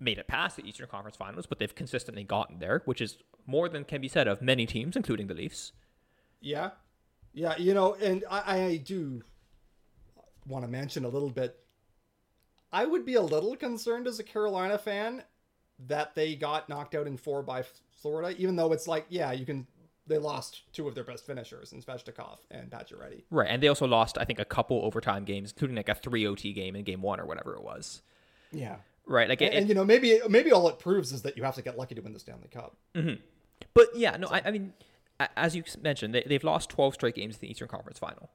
made it past the Eastern Conference Finals, but they've consistently gotten there, which is more than can be said of many teams, including the Leafs. Yeah, yeah, you know, and I, I do want to mention a little bit. I would be a little concerned as a Carolina fan that they got knocked out in four by Florida, even though it's like, yeah, you can they lost two of their best finishers in Svechnikov and Pacioretty. Right, and they also lost, I think, a couple overtime games, including like a three OT game in Game One or whatever it was. Yeah. Right, like, and, it, and you know, maybe maybe all it proves is that you have to get lucky to win the Stanley Cup. Mm-hmm. But yeah, no, so. I, I, mean, as you mentioned, they, they've lost twelve straight games in the Eastern Conference Final,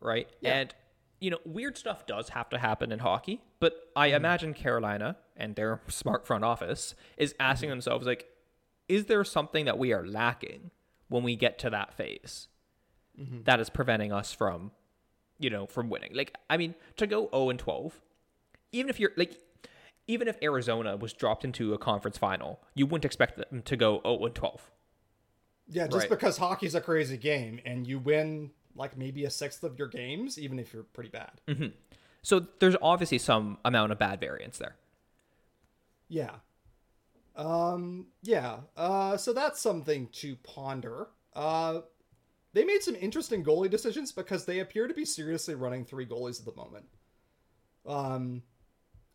right? Yeah. And you know, weird stuff does have to happen in hockey, but I mm-hmm. imagine Carolina and their smart front office is asking mm-hmm. themselves like, is there something that we are lacking? When we get to that phase mm-hmm. that is preventing us from you know from winning like i mean to go 0 and 12 even if you're like even if arizona was dropped into a conference final you wouldn't expect them to go 0 and 12 yeah just right? because hockey's a crazy game and you win like maybe a sixth of your games even if you're pretty bad mm-hmm. so there's obviously some amount of bad variance there yeah um, yeah. Uh, so that's something to ponder. Uh, they made some interesting goalie decisions because they appear to be seriously running three goalies at the moment. Um,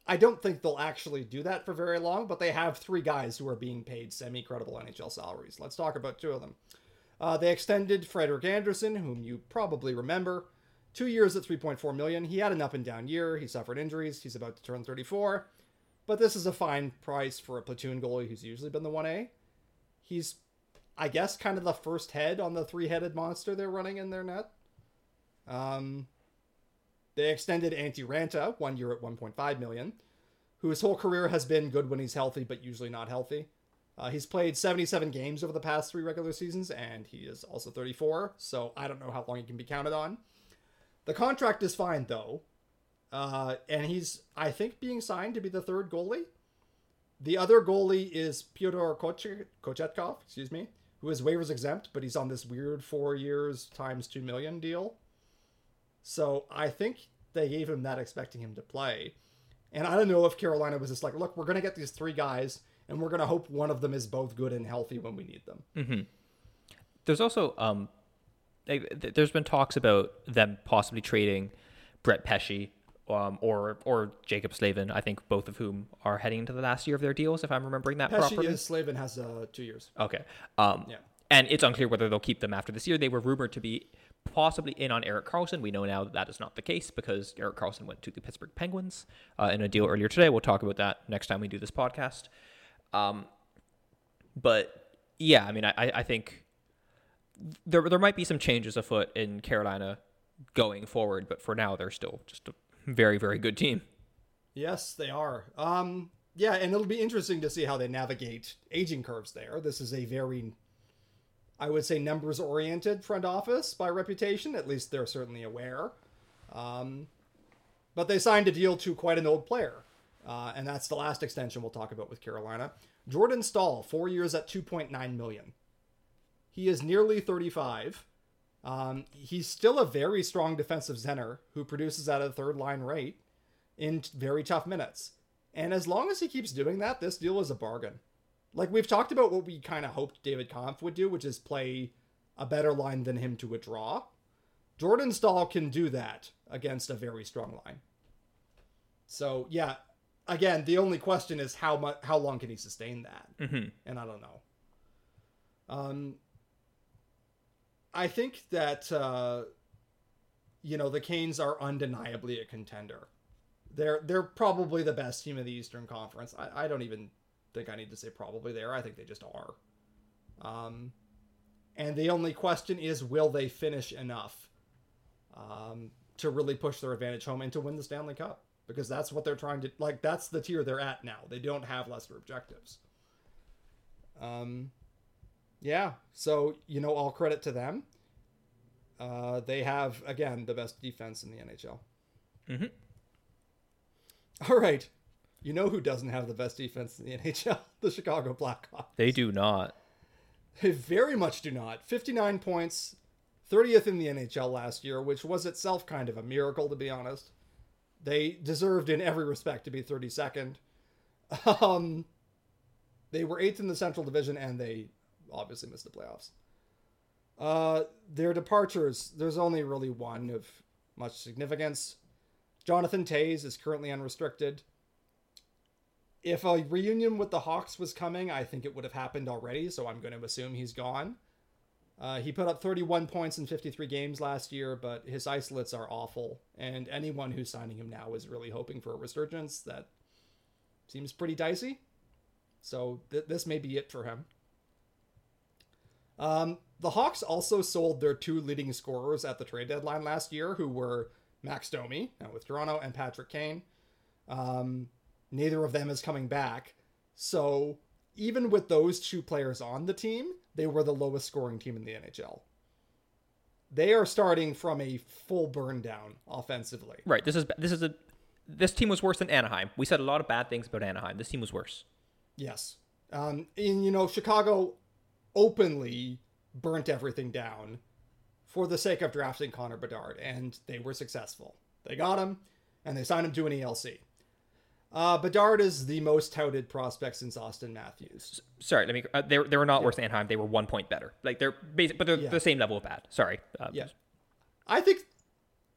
I don't think they'll actually do that for very long, but they have three guys who are being paid semi-credible NHL salaries. Let's talk about two of them. Uh, they extended Frederik Andersen, whom you probably remember, two years at 3.4 million. He had an up and down year. He suffered injuries. He's about to turn 34. But this is a fine price for a platoon goalie who's usually been the 1A. He's, I guess, kind of the first head on the three headed monster they're running in their net. Um, they extended Antti Raanta one year at 1.5 million, who his whole career has been good when he's healthy, but usually not healthy. Uh, he's played 77 games over the past three regular seasons, and he is also 34, so I don't know how long he can be counted on. The contract is fine, though. Uh, and he's, I think, being signed to be the third goalie. The other goalie is Pyotr Kochetkov, excuse me, who is waivers exempt, but he's on this weird four years times two million deal. So I think they gave him that expecting him to play. And I don't know if Carolina was just like, look, we're going to get these three guys, and we're going to hope one of them is both good and healthy when we need them. Mm-hmm. There's also um, there's been talks about them possibly trading Brett Pesce um, or or Jaccob Slavin. I think both of whom are heading into the last year of their deals, if I'm remembering that Pesce properly. is Slavin has uh, two years. Okay. Um, Yeah. And it's unclear whether they'll keep them after this year. They were rumored to be possibly in on Erik Karlsson. We know now that that is not the case because Erik Karlsson went to the Pittsburgh Penguins uh, in a deal earlier today. We'll talk about that next time we do this podcast. Um, but yeah, I mean, I, I think there there might be some changes afoot in Carolina going forward, but for now, they're still just a very very good team. Yes, they are. Um, yeah, and it'll be interesting to see how they navigate aging curves there. This is a very, I would say, numbers oriented front office by reputation. At least they're certainly aware. Um, but they signed a deal to quite an old player. Uh, and that's the last extension we'll talk about with Carolina. Jordan Staal, four years at 2.9 million. He is nearly 35. Um, he's still a very strong defensive center who produces at a third line rate in very tough minutes. And as long as he keeps doing that, this deal is a bargain. Like we've talked about what we kind of hoped David Kampf would do, which is play a better line than him to withdraw. Jordan Staal can do that against a very strong line. So yeah, again, the only question is how much, how long can he sustain that? Mm-hmm. and I don't know. Um, I think that uh, you know the Canes are undeniably a contender. They're they're probably the best team in the Eastern Conference. I, I don't even think I need to say probably there. I think they just are. Um, and the only question is, will they finish enough um, to really push their advantage home and to win the Stanley Cup? Because that's what they're trying to like. That's the tier they're at now. They don't have lesser objectives. Um, yeah. So you know, all credit to them. Uh, they have again the best defense in the NHL. Mhm. All right. You know who doesn't have the best defense in the NHL? The Chicago Blackhawks. They do not. They very much do not. 59 points, 30th in the NHL last year, which was itself kind of a miracle, to be honest. They deserved, in every respect, to be 32nd. Um, they were eighth in the Central Division, and they obviously missed the playoffs. Uh, their departures, there's only really one of much significance. Jonathan Toews is currently unrestricted. If a reunion with the Hawks was coming, I think it would have happened already, so I'm going to assume he's gone. Uh, he put up 31 points in 53 games last year, but his isolates are awful, and anyone who's signing him now is really hoping for a resurgence that seems pretty dicey. So th- this may be it for him. Um, the Hawks also sold their two leading scorers at the trade deadline last year, who were Max Domi, now with Toronto, and Patrick Kane. Um, neither of them is coming back. So even with those two players on the team, they were the lowest scoring team in the NHL. They are starting from a full burn down offensively. Right. This is this is a this team was worse than Anaheim. We said a lot of bad things about Anaheim. This team was worse. Yes. Um, and, you know, Chicago openly burnt everything down for the sake of drafting Connor Bedard, and they were successful. They got him, and they signed him to an ELC. Uh, Bedard is the most touted prospect since Auston Matthews. Sorry, let me. Uh, they they were not worse than Anaheim. They were one point better. Like they're basic, but they're Yeah. the same level of bad. Sorry. Uh, Yeah. I think,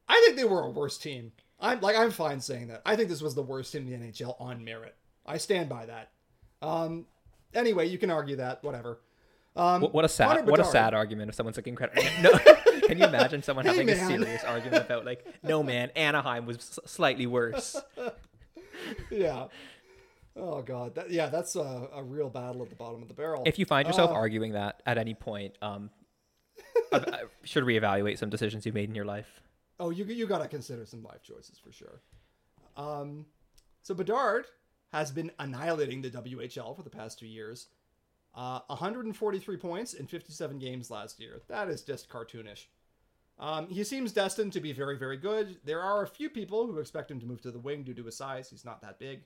I think they were a worse team. I'm like I'm fine saying that. I think this was the worst team in the NHL on merit. I stand by that. Um, anyway, you can argue that. Whatever. Um, What, what a sad Connor what a sad argument if someone's like incredible. No, can you imagine someone Hey, having a serious argument about like, no man, Anaheim was s- slightly worse. yeah. Oh god. That, yeah, that's a, a real battle at the bottom of the barrel. If you find yourself Uh, arguing that at any point, um, uh, should reevaluate some decisions you made in your life. oh, you you got to consider some life choices for sure. Um, so Bedard has been annihilating the WHL for the past two years. Uh, 143 points in 57 games last year. That is just cartoonish. Um, he seems destined to be very, very good. There are a few people who expect him to move to the wing due to his size. He's not that big.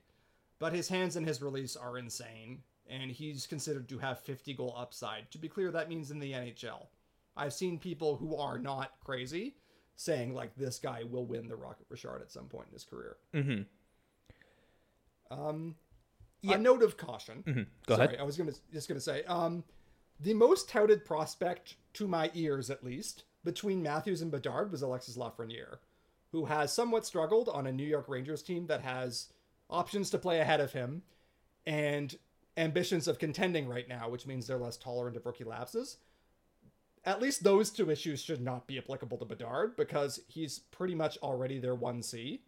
But his hands and his release are insane, and he's considered to have 50 goal upside. To be clear, that means in the NHL. I've seen people who are not crazy saying, like, this guy will win the Rocket Richard at some point in his career. Mm-hmm. Um, Yeah. A note of caution. Mm-hmm. Go Sorry, ahead. I was gonna just gonna say, um, the most touted prospect to my ears, at least, between Matthews and Bedard was Alexis Lafreniere, who has somewhat struggled on a New York Rangers team that has options to play ahead of him and ambitions of contending right now, which means they're less tolerant of rookie lapses. At least those two issues should not be applicable to Bedard because he's pretty much already their 1C.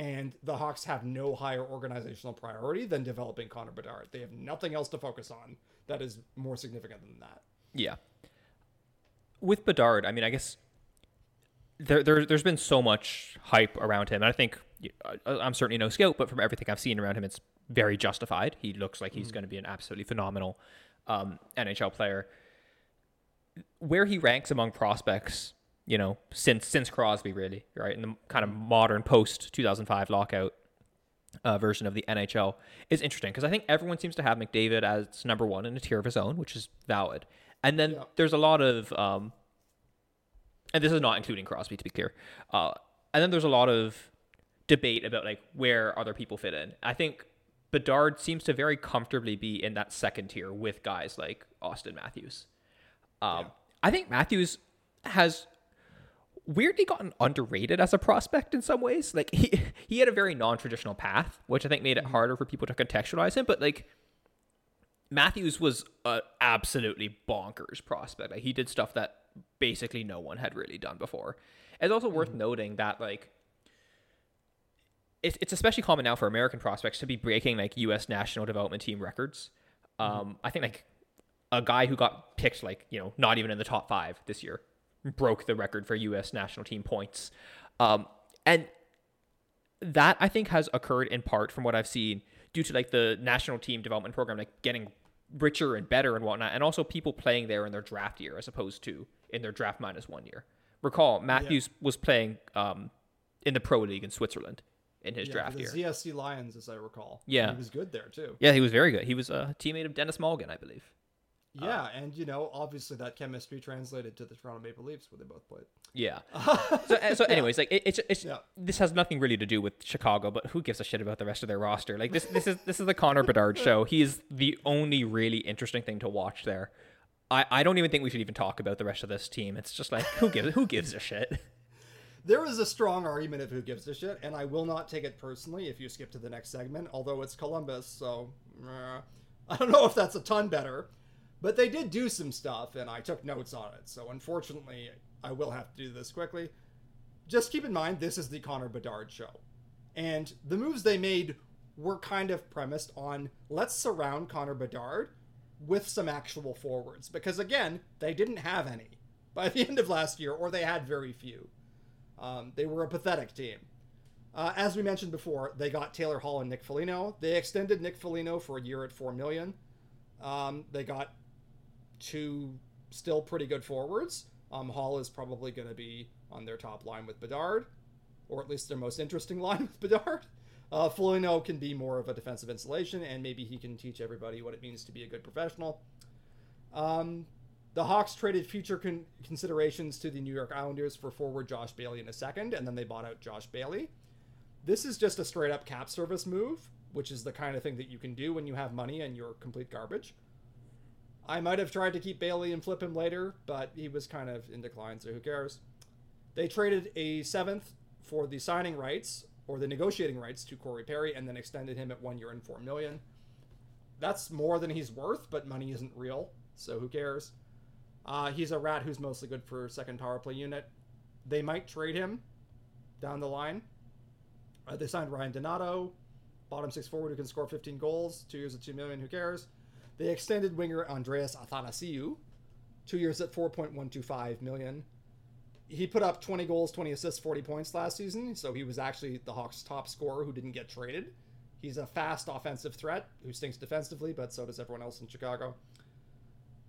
And the Hawks have no higher organizational priority than developing Connor Bedard. They have nothing else to focus on that is more significant than that. Yeah. With Bedard, I mean, I guess there, there there's been so much hype around him, and I think I'm certainly no scout, but from everything I've seen around him, it's very justified. He looks like he's mm. going to be an absolutely phenomenal um, NHL player. Where he ranks among prospects, you know, since since Crosby, really, right, in the kind of modern post 2005 lockout uh, version of the NHL, is interesting because I think everyone seems to have McDavid as number one in a tier of his own, which is valid. And then yeah. there's a lot of, um, and this is not including Crosby, to be clear. Uh, and then there's a lot of debate about like where other people fit in. I think Bedard seems to very comfortably be in that second tier with guys like Auston Matthews. Um, yeah. I think Matthews has weirdly gotten underrated as a prospect in some ways. Like he he had a very non-traditional path, which I think made it mm-hmm. harder for people to contextualize him. But like Matthews was an absolutely bonkers prospect. Like he did stuff that basically no one had really done before. It's also worth mm-hmm. noting that like it's, it's especially common now for American prospects to be breaking like U.S. national development team records. Mm-hmm. Um, I think like a guy who got picked like you know not even in the top five this year broke the record for U.S. national team points, um, and that I think has occurred in part from what I've seen due to like the national team development program like getting richer and better and whatnot, and also people playing there in their draft year as opposed to in their draft minus one year. Recall Matthews yeah. was playing um, in the pro league in Switzerland in his yeah, draft the year. ZSC Lions, as I recall. Yeah, he was good there too. Yeah, he was very good. He was a teammate of Denis Malgin, I believe. Yeah, uh, and you know, obviously that chemistry translated to the Toronto Maple Leafs where they both played. Yeah. so, so, anyways, like it, it's it's yeah. this has nothing really to do with Chicago, but who gives a shit about the rest of their roster? Like this this is this is the Connor Bedard show. He is the only really interesting thing to watch there. I, I don't even think we should even talk about the rest of this team. It's just like who gives who gives a shit. There is a strong argument of who gives a shit, and I will not take it personally if you skip to the next segment. Although it's Columbus, so uh, I don't know if that's a ton better. But they did do some stuff, and I took notes on it. So unfortunately, I will have to do this quickly. Just keep in mind, this is the Connor Bedard show. And the moves they made were kind of premised on let's surround Connor Bedard with some actual forwards. Because again, they didn't have any by the end of last year, or they had very few. Um, they were a pathetic team. Uh, as we mentioned before, they got Taylor Hall and Nick Foligno. They extended Nick Foligno for a year at four million. Um, they got two still pretty good forwards. Um, Hall is probably going to be on their top line with Bedard, or at least their most interesting line with Bedard. Uh, Foligno can be more of a defensive insulation, and maybe he can teach everybody what it means to be a good professional. Um, the Hawks traded future con- considerations to the New York Islanders for forward Josh Bailey in a second, and then they bought out Josh Bailey. This is just a straight up cap service move, which is the kind of thing that you can do when you have money and you're complete garbage. I might have tried to keep Bailey and flip him later, but he was kind of in decline, so who cares? They traded a seventh for the signing rights or the negotiating rights to Corey Perry, and then extended him at one year and four million. That's more than he's worth, but money isn't real, so who cares? Uh, he's a rat who's mostly good for second power play unit. They might trade him down the line. Uh, they signed Ryan Donato, bottom six forward who can score 15 goals, two years at two million. Who cares? They extended winger Andreas Athanasiou, two years at 4.125 million. He put up 20 goals, 20 assists, 40 points last season, so he was actually the Hawks' top scorer who didn't get traded. He's a fast offensive threat who stinks defensively, but so does everyone else in Chicago.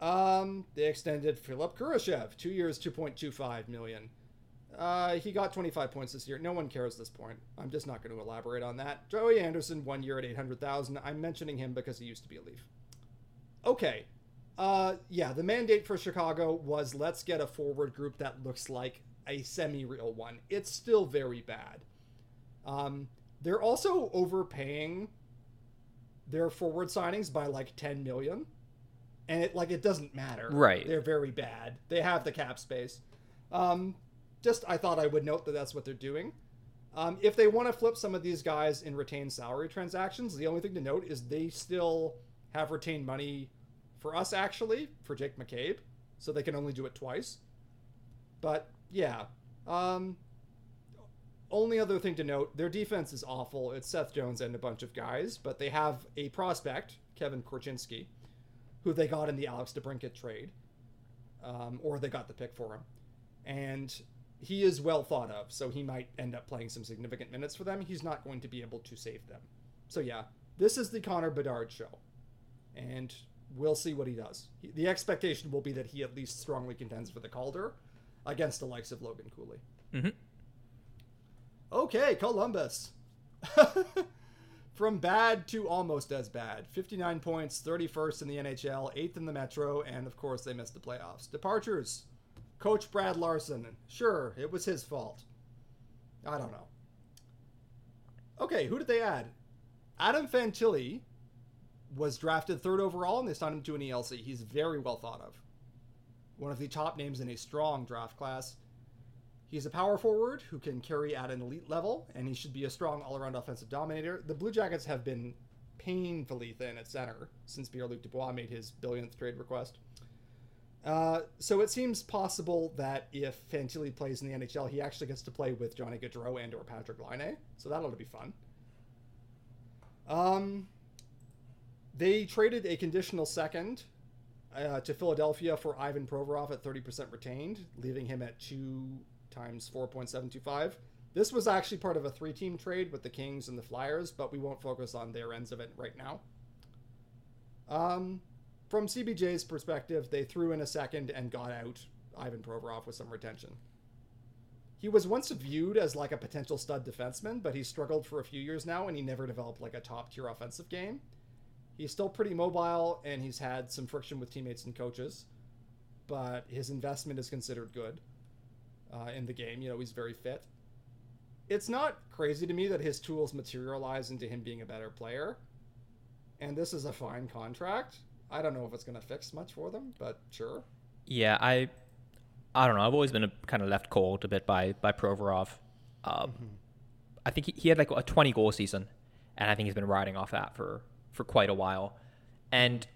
Um, they extended Philipp Kurashev, two years, 2.25 million. Uh, he got 25 points this year. No one cares this point. I'm just not going to elaborate on that. Joey Anderson, one year at 800,000. I'm mentioning him because he used to be a Leaf okay. Uh, yeah, the mandate for Chicago was let's get a forward group that looks like a semi-real one. It's still very bad. Um, they're also overpaying their forward signings by like 10 million and it like it doesn't matter right they're very bad they have the cap space Um, just I thought I would note that that's what they're doing. Um, if they want to flip some of these guys in retained salary transactions, the only thing to note is they still have retained money for us actually for Jake McCabe, so they can only do it twice. But yeah, um, only other thing to note: their defense is awful. It's Seth Jones and a bunch of guys, but they have a prospect, Kevin Korchinski, who they got in the Alex DeBrincat trade, um, or they got the pick for him, and he is well thought of, so he might end up playing some significant minutes for them. He's not going to be able to save them. So yeah, this is the Connor Bedard show, and we'll see what he does. He, the expectation will be that he at least strongly contends for the Calder against the likes of Logan Cooley. Mm-hmm. Okay, Columbus. From bad to almost as bad. 59 points, 31st in the NHL, 8th in the Metro, and of course they missed the playoffs. Departures. Coach Brad Larsen. Sure, it was his fault. I don't know. Okay, who did they add? Adam Fantilli was drafted third overall, and they signed him to an ELC. He's very well thought of. One of the top names in a strong draft class. He's a power forward who can carry at an elite level, and he should be a strong all around offensive dominator. The Blue Jackets have been painfully thin at center since Pierre Luc Dubois made his billionth trade request. Uh, so it seems possible that if Fantilli plays in the NHL, he actually gets to play with Johnny Gaudreau and or Patrik Laine. So that'll be fun. Um, they traded a conditional second uh, to Philadelphia for Ivan Provorov at 30% retained, leaving him at 2 times 4.725. This was actually part of a three team trade with the Kings and the Flyers, but we won't focus on their ends of it right now. Um, from CBJ's perspective, they threw in a second and got out Ivan Provorov with some retention. He was once viewed as like a potential stud defenseman, but he struggled for a few years now and he never developed like a top tier offensive game. He's still pretty mobile and he's had some friction with teammates and coaches, but his investment is considered good uh, in the game. You know, he's very fit. It's not crazy to me that his tools materialize into him being a better player, and this is a fine contract. I don't know if it's going to fix much for them, but sure. Yeah, I, I don't know. I've always been a, kind of left cold a bit by by Provorov. Um, mm-hmm. I think he, he had like a 20 goal season, and I think he's been riding off that for for quite a while, and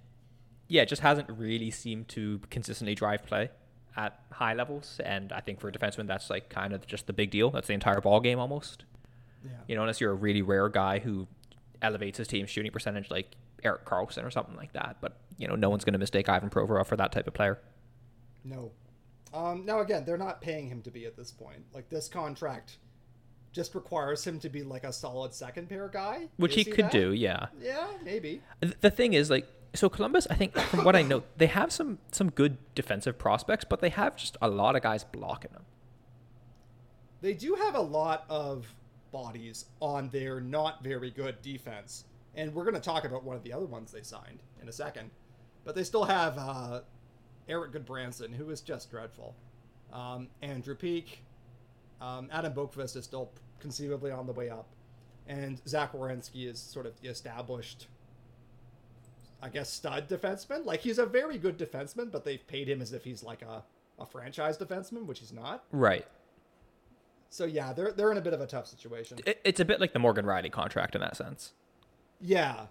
yeah, it just hasn't really seemed to consistently drive play at high levels. And I think for a defenseman, that's like kind of just the big deal. That's the entire ball game almost. Yeah. You know, unless you're a really rare guy who elevates his team's shooting percentage, like Erik Karlsson or something like that. But you know, no one's going to mistake Ivan Provorov for that type of player. No. Um, now again, they're not paying him to be at this point. Like this contract just requires him to be like a solid second pair guy, which he, could that? do. Yeah. Yeah, maybe. The thing is, like, so Columbus, I think, from what I know, they have some some good defensive prospects, but they have just a lot of guys blocking them. They do have a lot of bodies on their not very good defense and we're going to talk about one of the other ones they signed in a second. But they still have uh, Erik Gudbranson, who is just dreadful. Um, Andrew Peeke, um, Adam Boqvist is still conceivably on the way up, and Zach Werenski is sort of the established, I guess, stud defenseman. Like he's a very good defenseman, but they've paid him as if he's like a, a franchise defenseman, which he's not. Right. So yeah, they're they're in a bit of a tough situation. It's a bit like the Morgan Rielly contract in that sense. Yeah,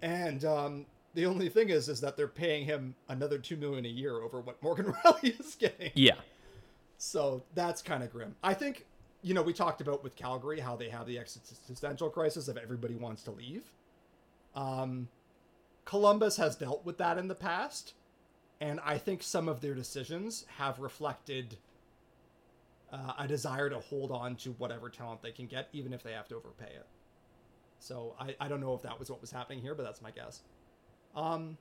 and um, the only thing is, is that they're paying him another two million a year over what Morgan Rielly is getting. Yeah. So that's kind of grim. I think, you know, we talked about with Calgary how they have the existential crisis of everybody wants to leave. Um, Columbus has dealt with that in the past, and I think some of their decisions have reflected uh, a desire to hold on to whatever talent they can get, even if they have to overpay it. So I, I don't know if that was what was happening here, but that's my guess. Um,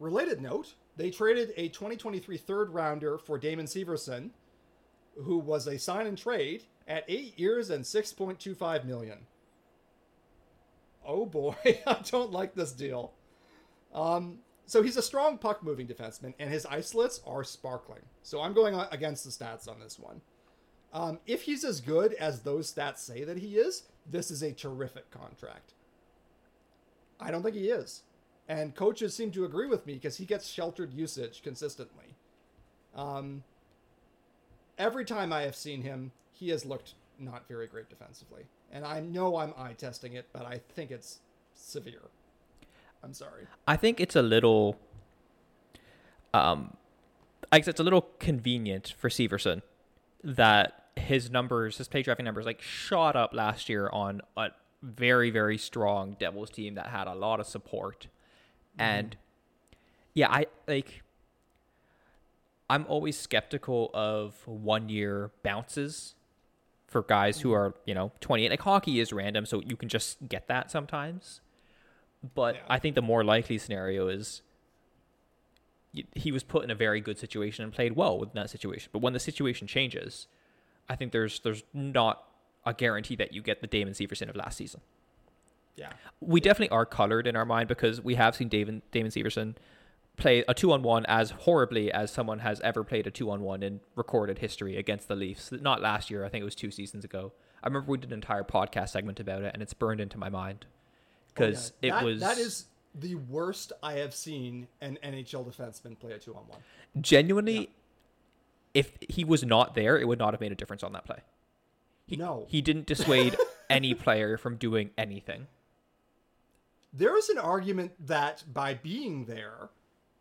related note, they traded a 2023 third rounder for Damon Severson, who was a sign and trade at eight years and 6.25 million. Oh boy, I don't like this deal. Um, so he's a strong puck moving defenseman, and his islets are sparkling. So I'm going against the stats on this one. Um, if he's as good as those stats say that he is, this is a terrific contract. I don't think he is. And coaches seem to agree with me because he gets sheltered usage consistently. Um, every time I have seen him, he has looked not very great defensively. And I know I'm eye testing it, but I think it's severe. I'm sorry. I think it's a little, um, I guess it's a little convenient for Severson that his numbers, his play driving numbers, like shot up last year on a very very strong Devils team that had a lot of support, mm-hmm. and yeah, I like. I'm always skeptical of one year bounces for guys who mm-hmm. are, you know, 28. Like hockey is random, so you can just get that sometimes. But yeah. I think the more likely scenario is he was put in a very good situation and played well within that situation. But when the situation changes, I think there's there's not a guarantee that you get the Damon Severson of last season. Yeah, we definitely are colored in our mind because we have seen Damon Damon Severson play a two on one as horribly as someone has ever played a two on one in recorded history against the Leafs. Not last year, I think it was two seasons ago. I remember we did an entire podcast segment about it, and it's burned into my mind because oh, yeah. it was that is the worst I have seen an NHL defenseman play a two on one. Genuinely, yeah. if he was not there, it would not have made a difference on that play. He, no, he didn't dissuade any player from doing anything. There is an argument that by being there,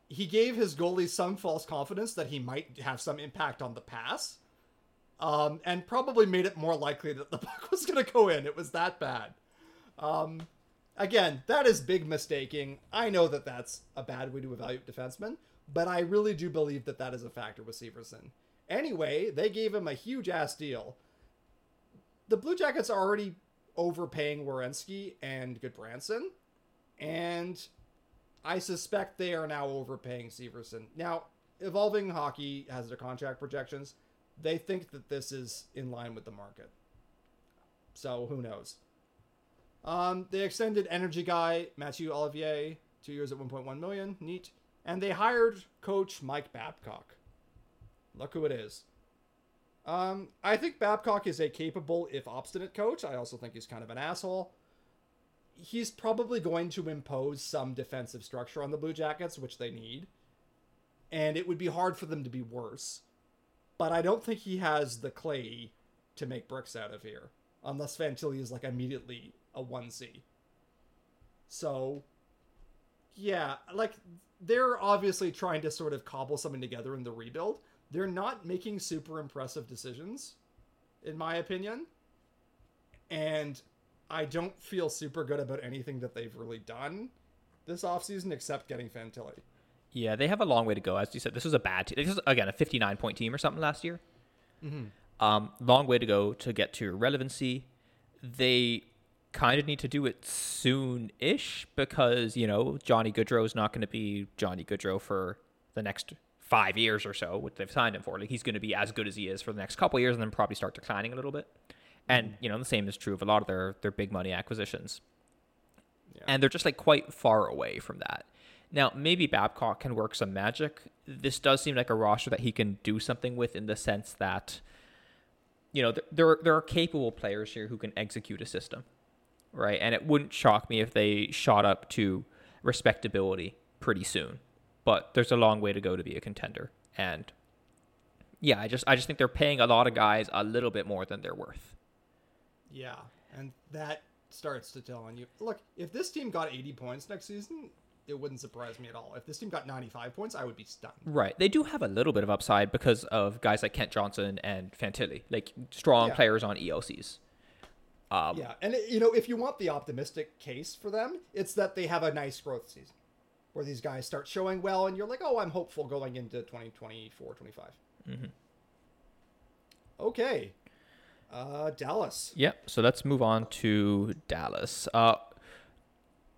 he gave his goalie some false confidence that he might have some impact on the pass, um, and probably made it more likely that the puck was going to go in. It was that bad. Um, again, that is big mistaking. I know that that's a bad way to evaluate defensemen, but I really do believe that that is a factor with Severson. Anyway, they gave him a huge ass deal. The Blue Jackets are already overpaying Werenski and Gudbranson, and I suspect they are now overpaying Severson. Now, Evolving Hockey has their contract projections. They think that this is in line with the market. So who knows? Um, they extended energy guy Mathieu Olivier two years at 1.1 million. Neat. And they hired coach Mike Babcock. Look who it is. Um, I think Babcock is a capable, if obstinate coach. I also think he's kind of an asshole he's probably going to impose some defensive structure on the Blue Jackets, which they need. And it would be hard for them to be worse. But I don't think he has the clay to make bricks out of here. Unless Fantilli is like immediately a 1C. So, yeah, like they're obviously trying to sort of cobble something together in the rebuild. They're not making super impressive decisions, in my opinion. And I don't feel super good about anything that they've really done this offseason except getting Fantilli. Yeah, they have a long way to go. As you said, this was a bad team. This is, again, a 59 point team or something last year. Mm-hmm. Um, long way to go to get to relevancy. They kind of need to do it soon ish because, you know, Johnny Gaudreau is not going to be Johnny Gaudreau for the next five years or so, what they've signed him for. Like, he's going to be as good as he is for the next couple years and then probably start declining a little bit. And you know the same is true of a lot of their their big money acquisitions. Yeah. And they're just like quite far away from that. Now, maybe Babcock can work some magic. This does seem like a roster that he can do something with in the sense that, you know, there there are capable players here who can execute a system, right? And it wouldn't shock me if they shot up to respectability pretty soon. But there's a long way to go to be a contender, and yeah, I just I just think they're paying a lot of guys a little bit more than they're worth. Yeah, and that starts to tell on you. Look, if this team got 80 points next season, it wouldn't surprise me at all. If this team got 95 points, I would be stunned. Right. They do have a little bit of upside because of guys like Kent Johnson and Fantilli, like strong yeah. players on ELCs. Um, yeah, and you know, if you want the optimistic case for them, it's that they have a nice growth season where these guys start showing well, and you're like, oh, I'm hopeful going into 2024, 25. Mm-hmm. Okay, uh, Dallas. Yep. So let's move on to Dallas. Uh,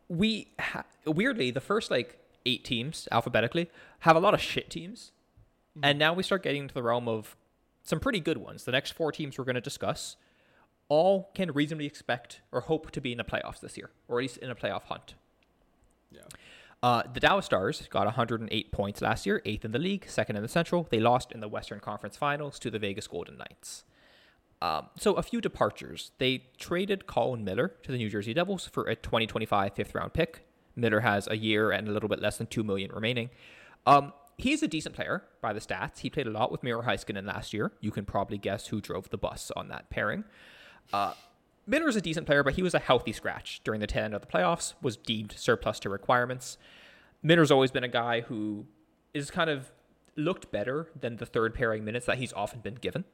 we ha- weirdly the first like eight teams alphabetically have a lot of shit teams, mm-hmm. and now we start getting into the realm of some pretty good ones. The next four teams we're going to discuss all can reasonably expect or hope to be in the playoffs this year, or at least in a playoff hunt. Yeah. Uh, the Dallas Stars got 108 points last year, eighth in the league, second in the Central. They lost in the Western Conference Finals to the Vegas Golden Knights. Um, so a few departures. They traded Colin Miller to the New Jersey Devils for a 2025 fifth round pick. Miller has a year and a little bit less than two million remaining. Um, he's a decent player by the stats. He played a lot with Miro Heiskanen last year. You can probably guess who drove the bus on that pairing. Uh, is a decent player, but he was a healthy scratch during the tail end of the playoffs, was deemed surplus to requirements. Miller's always been a guy who is kind of looked better than the third pairing minutes that he's often been given.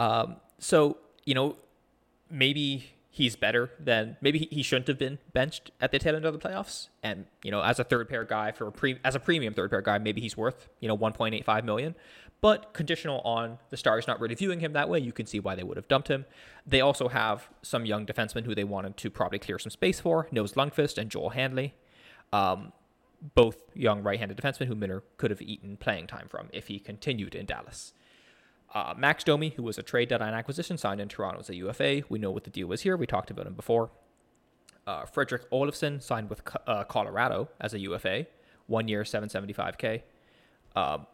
Um, so, you know, maybe he's better than maybe he- shouldn't have been benched at the tail end of the playoffs. And you know, as a third pair guy for a pre as a premium third pair guy, maybe he's worth you know 1.85 million. But conditional on the Stars not really viewing him that way, you can see why they would have dumped him. They also have some young defensemen who they wanted to probably clear some space for, Nils Lundkvist and Joel Hanley. Um, both young right-handed defensemen who Miller could have eaten playing time from if he continued in Dallas. Uh, Max Domi, who was a trade deadline acquisition, signed in Toronto as a UFA. We know what the deal was here. We talked about him before. Uh, Fredrik Olofsson signed with Co- uh, Colorado as a UFA, one year, 775k. Um,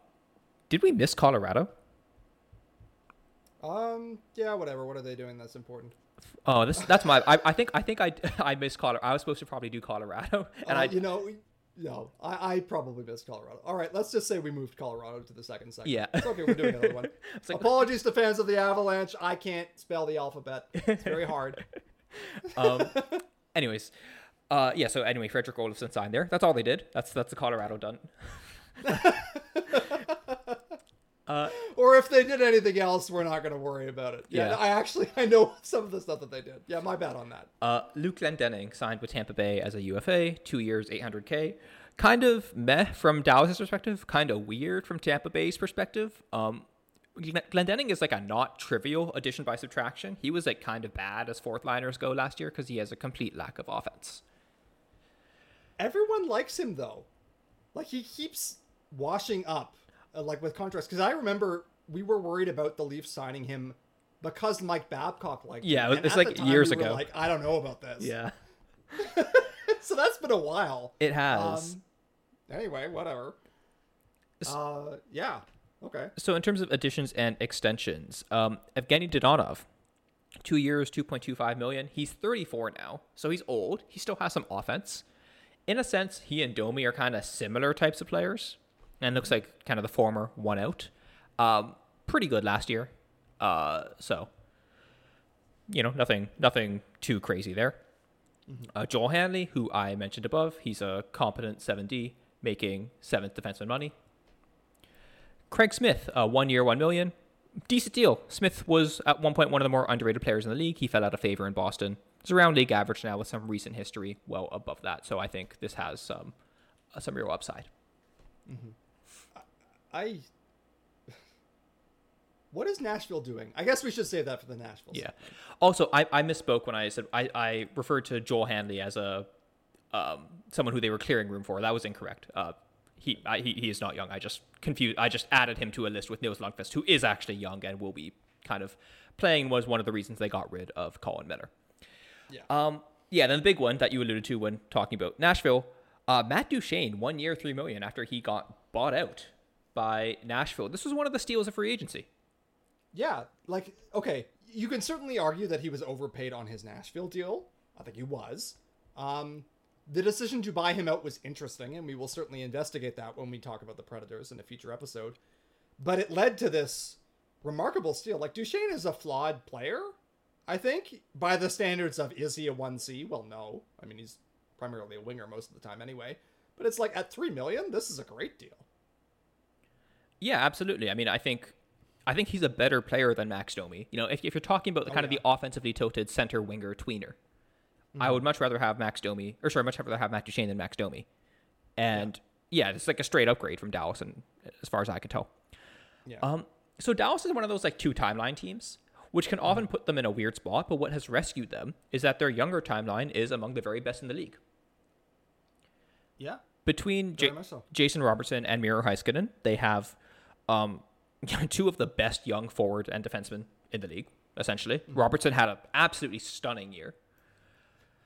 did we miss Colorado? Um, yeah, whatever. What are they doing that's important? Oh, this that's my. I, I think I think I I missed Colorado. I was supposed to probably do Colorado, and Uh, I you know, no, I, I probably missed Colorado. All right, let's just say we moved Colorado to the second segment. Yeah. it's okay. We're doing another one. Like- Apologies to fans of the Avalanche. I can't spell the alphabet. It's very hard. um, anyways, uh, yeah. So anyway, Fredrik Olofsson signed there. That's all they did. That's that's the Colorado done. or if they did anything else, we're not going to worry about it. Yeah, Yeah. I actually I know some of the stuff that they did. Yeah, my bad on that. Uh, Luke Glendening signed with Tampa Bay as a UFA, two years, 800k. Kind of meh from Dallas's perspective, kind of weird from Tampa Bay's perspective. Um, Glen- Glendening is like a not trivial addition by subtraction. He was like kind of bad as fourth liners go last year because he has a complete lack of offense. Everyone likes him though. Like he keeps washing up, uh, like with contracts. Because I remember we were worried about the Leafs signing him because Mike Babcock liked. Yeah, him. And it's like time, years we ago. Like I don't know about this. Yeah, so that's been a while. it has. Um, anyway, whatever. Uh, yeah. Okay. So in terms of additions and extensions, um, Evgeny Dadonov, two years, two point two five million. He's thirty four now, so he's old. He still has some offense. In a sense, he and Domi are kind of similar types of players, and looks like kind of the former one out. Um, pretty good last year, uh, so you know nothing, nothing too crazy there. Uh, Joel Hanley, who I mentioned above, he's a competent 7D, making seventh defenseman money. Craig Smith, uh, one year, one million. Decent deal. Smith was at one point one of the more underrated players in the league. He fell out of favor in Boston. He's around league average now with some recent history well above that. So I think this has some uh, some real upside. I. What is Nashville doing? I guess we should save that for the Nashville. Yeah. Also, I, I misspoke when I said I, I referred to Joel Hanley as a um, someone who they were clearing room for. That was incorrect. Uh, he, I, he he is not young. I just confused. I just added him to a list with Nils Lundkvist, who is actually young and will be kind of playing. Was one of the reasons they got rid of Colin Miller. Yeah. Um, yeah. Then the big one that you alluded to when talking about Nashville, uh, Matt Duchene, one year, three million after he got bought out by Nashville. This was one of the steals of free agency. Yeah, like okay, you can certainly argue that he was overpaid on his Nashville deal. I think he was. Um, the decision to buy him out was interesting, and we will certainly investigate that when we talk about the Predators in a future episode. But it led to this remarkable steal. Like Duchene is a flawed player, I think, by the standards of is he a one C? Well, no. I mean, he's primarily a winger most of the time anyway. But it's like at three million, this is a great deal. Yeah, absolutely. I mean, I think I think he's a better player than Max Domi. You know, if, if you're talking about the kind yeah. of the offensively tilted center winger tweener, I would much rather have Max Domi, or sorry, much rather have Matt Duchene than Max Domi. And yeah, it's like a straight upgrade from Dallas, and as far as I can tell. Yeah. Um, so Dallas is one of those like two timeline teams, which can often put them in a weird spot. But what has rescued them is that their younger timeline is among the very best in the league. yeah. Between J- so. Jason Robertson and Miro Heiskanen, they have um, two of the best young forward and defensemen in the league. Essentially, Robertson had an absolutely stunning year.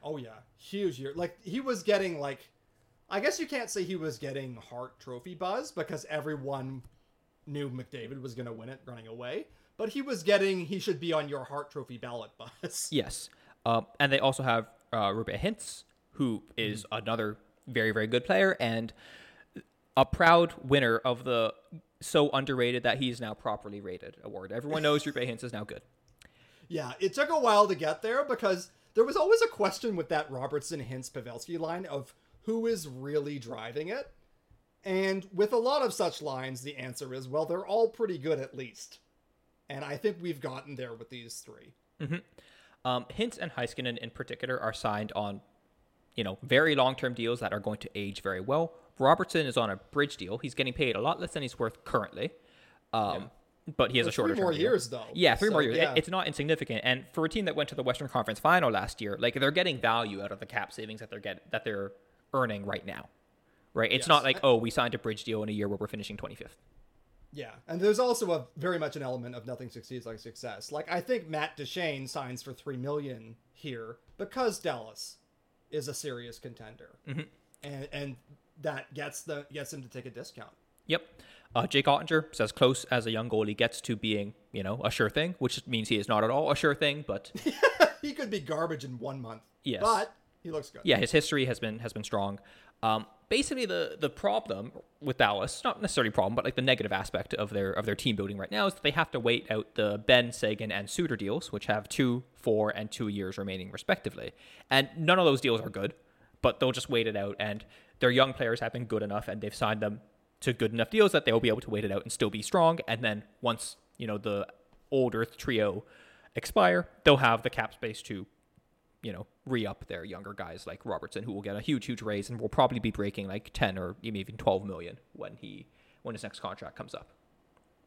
Oh yeah, huge year. Like he was getting like, I guess you can't say he was getting Hart Trophy buzz because everyone knew McDavid was going to win it running away. But he was getting he should be on your Hart Trophy ballot buzz. Yes, um, and they also have uh, Roope Hintz, who is another very very good player. And a proud winner of the so underrated that he's now properly rated award. Everyone knows Roope Hintz is now good. Yeah, it took a while to get there because there was always a question with that Robertson Hintz Pavelski line of who is really driving it. And with a lot of such lines, the answer is well, they're all pretty good at least. And I think we've gotten there with these three. Um, Hintz and Heiskanen in particular are signed on, you know, very long-term deals that are going to age very well. Robertson is on a bridge deal. He's getting paid a lot less than he's worth currently. Um, But he has For a shorter three more deal. years, though. Yeah, three So, more years. yeah. It's not insignificant. And for a team that went to the Western Conference Final last year, like they're getting value out of the cap savings that they're get that they're earning right now. Right? It's Yes. not like, oh, we signed a bridge deal in a year where we're finishing 25th. Yeah, and there's also a very much an element of nothing succeeds like success. Like I think Matt Duchene signs for three million here because Dallas is a serious contender, Mm-hmm. and and that gets the gets him to take a discount. Yep. Uh, Jake Oettinger is as close as a young goalie gets to being, you know, a sure thing, which means he is not at all a sure thing, but he could be garbage in one month. Yes. but he looks good. yeah, his history has been has been strong. Um, basically, the the problem with Dallas, not necessarily problem, but like the negative aspect of their of their team building right now is that they have to wait out the Benn Seguin and Suter deals, which have two, four, and two years remaining respectively, and none of those deals are good. But they'll just wait it out, and their young players have been good enough, and they've signed them to good enough deals that they'll be able to wait it out and still be strong. And then once you know the older trio expire, they'll have the cap space to you know, re up their younger guys like Robertson, who will get a huge, huge raise and will probably be breaking like ten or even twelve million when he when his next contract comes up.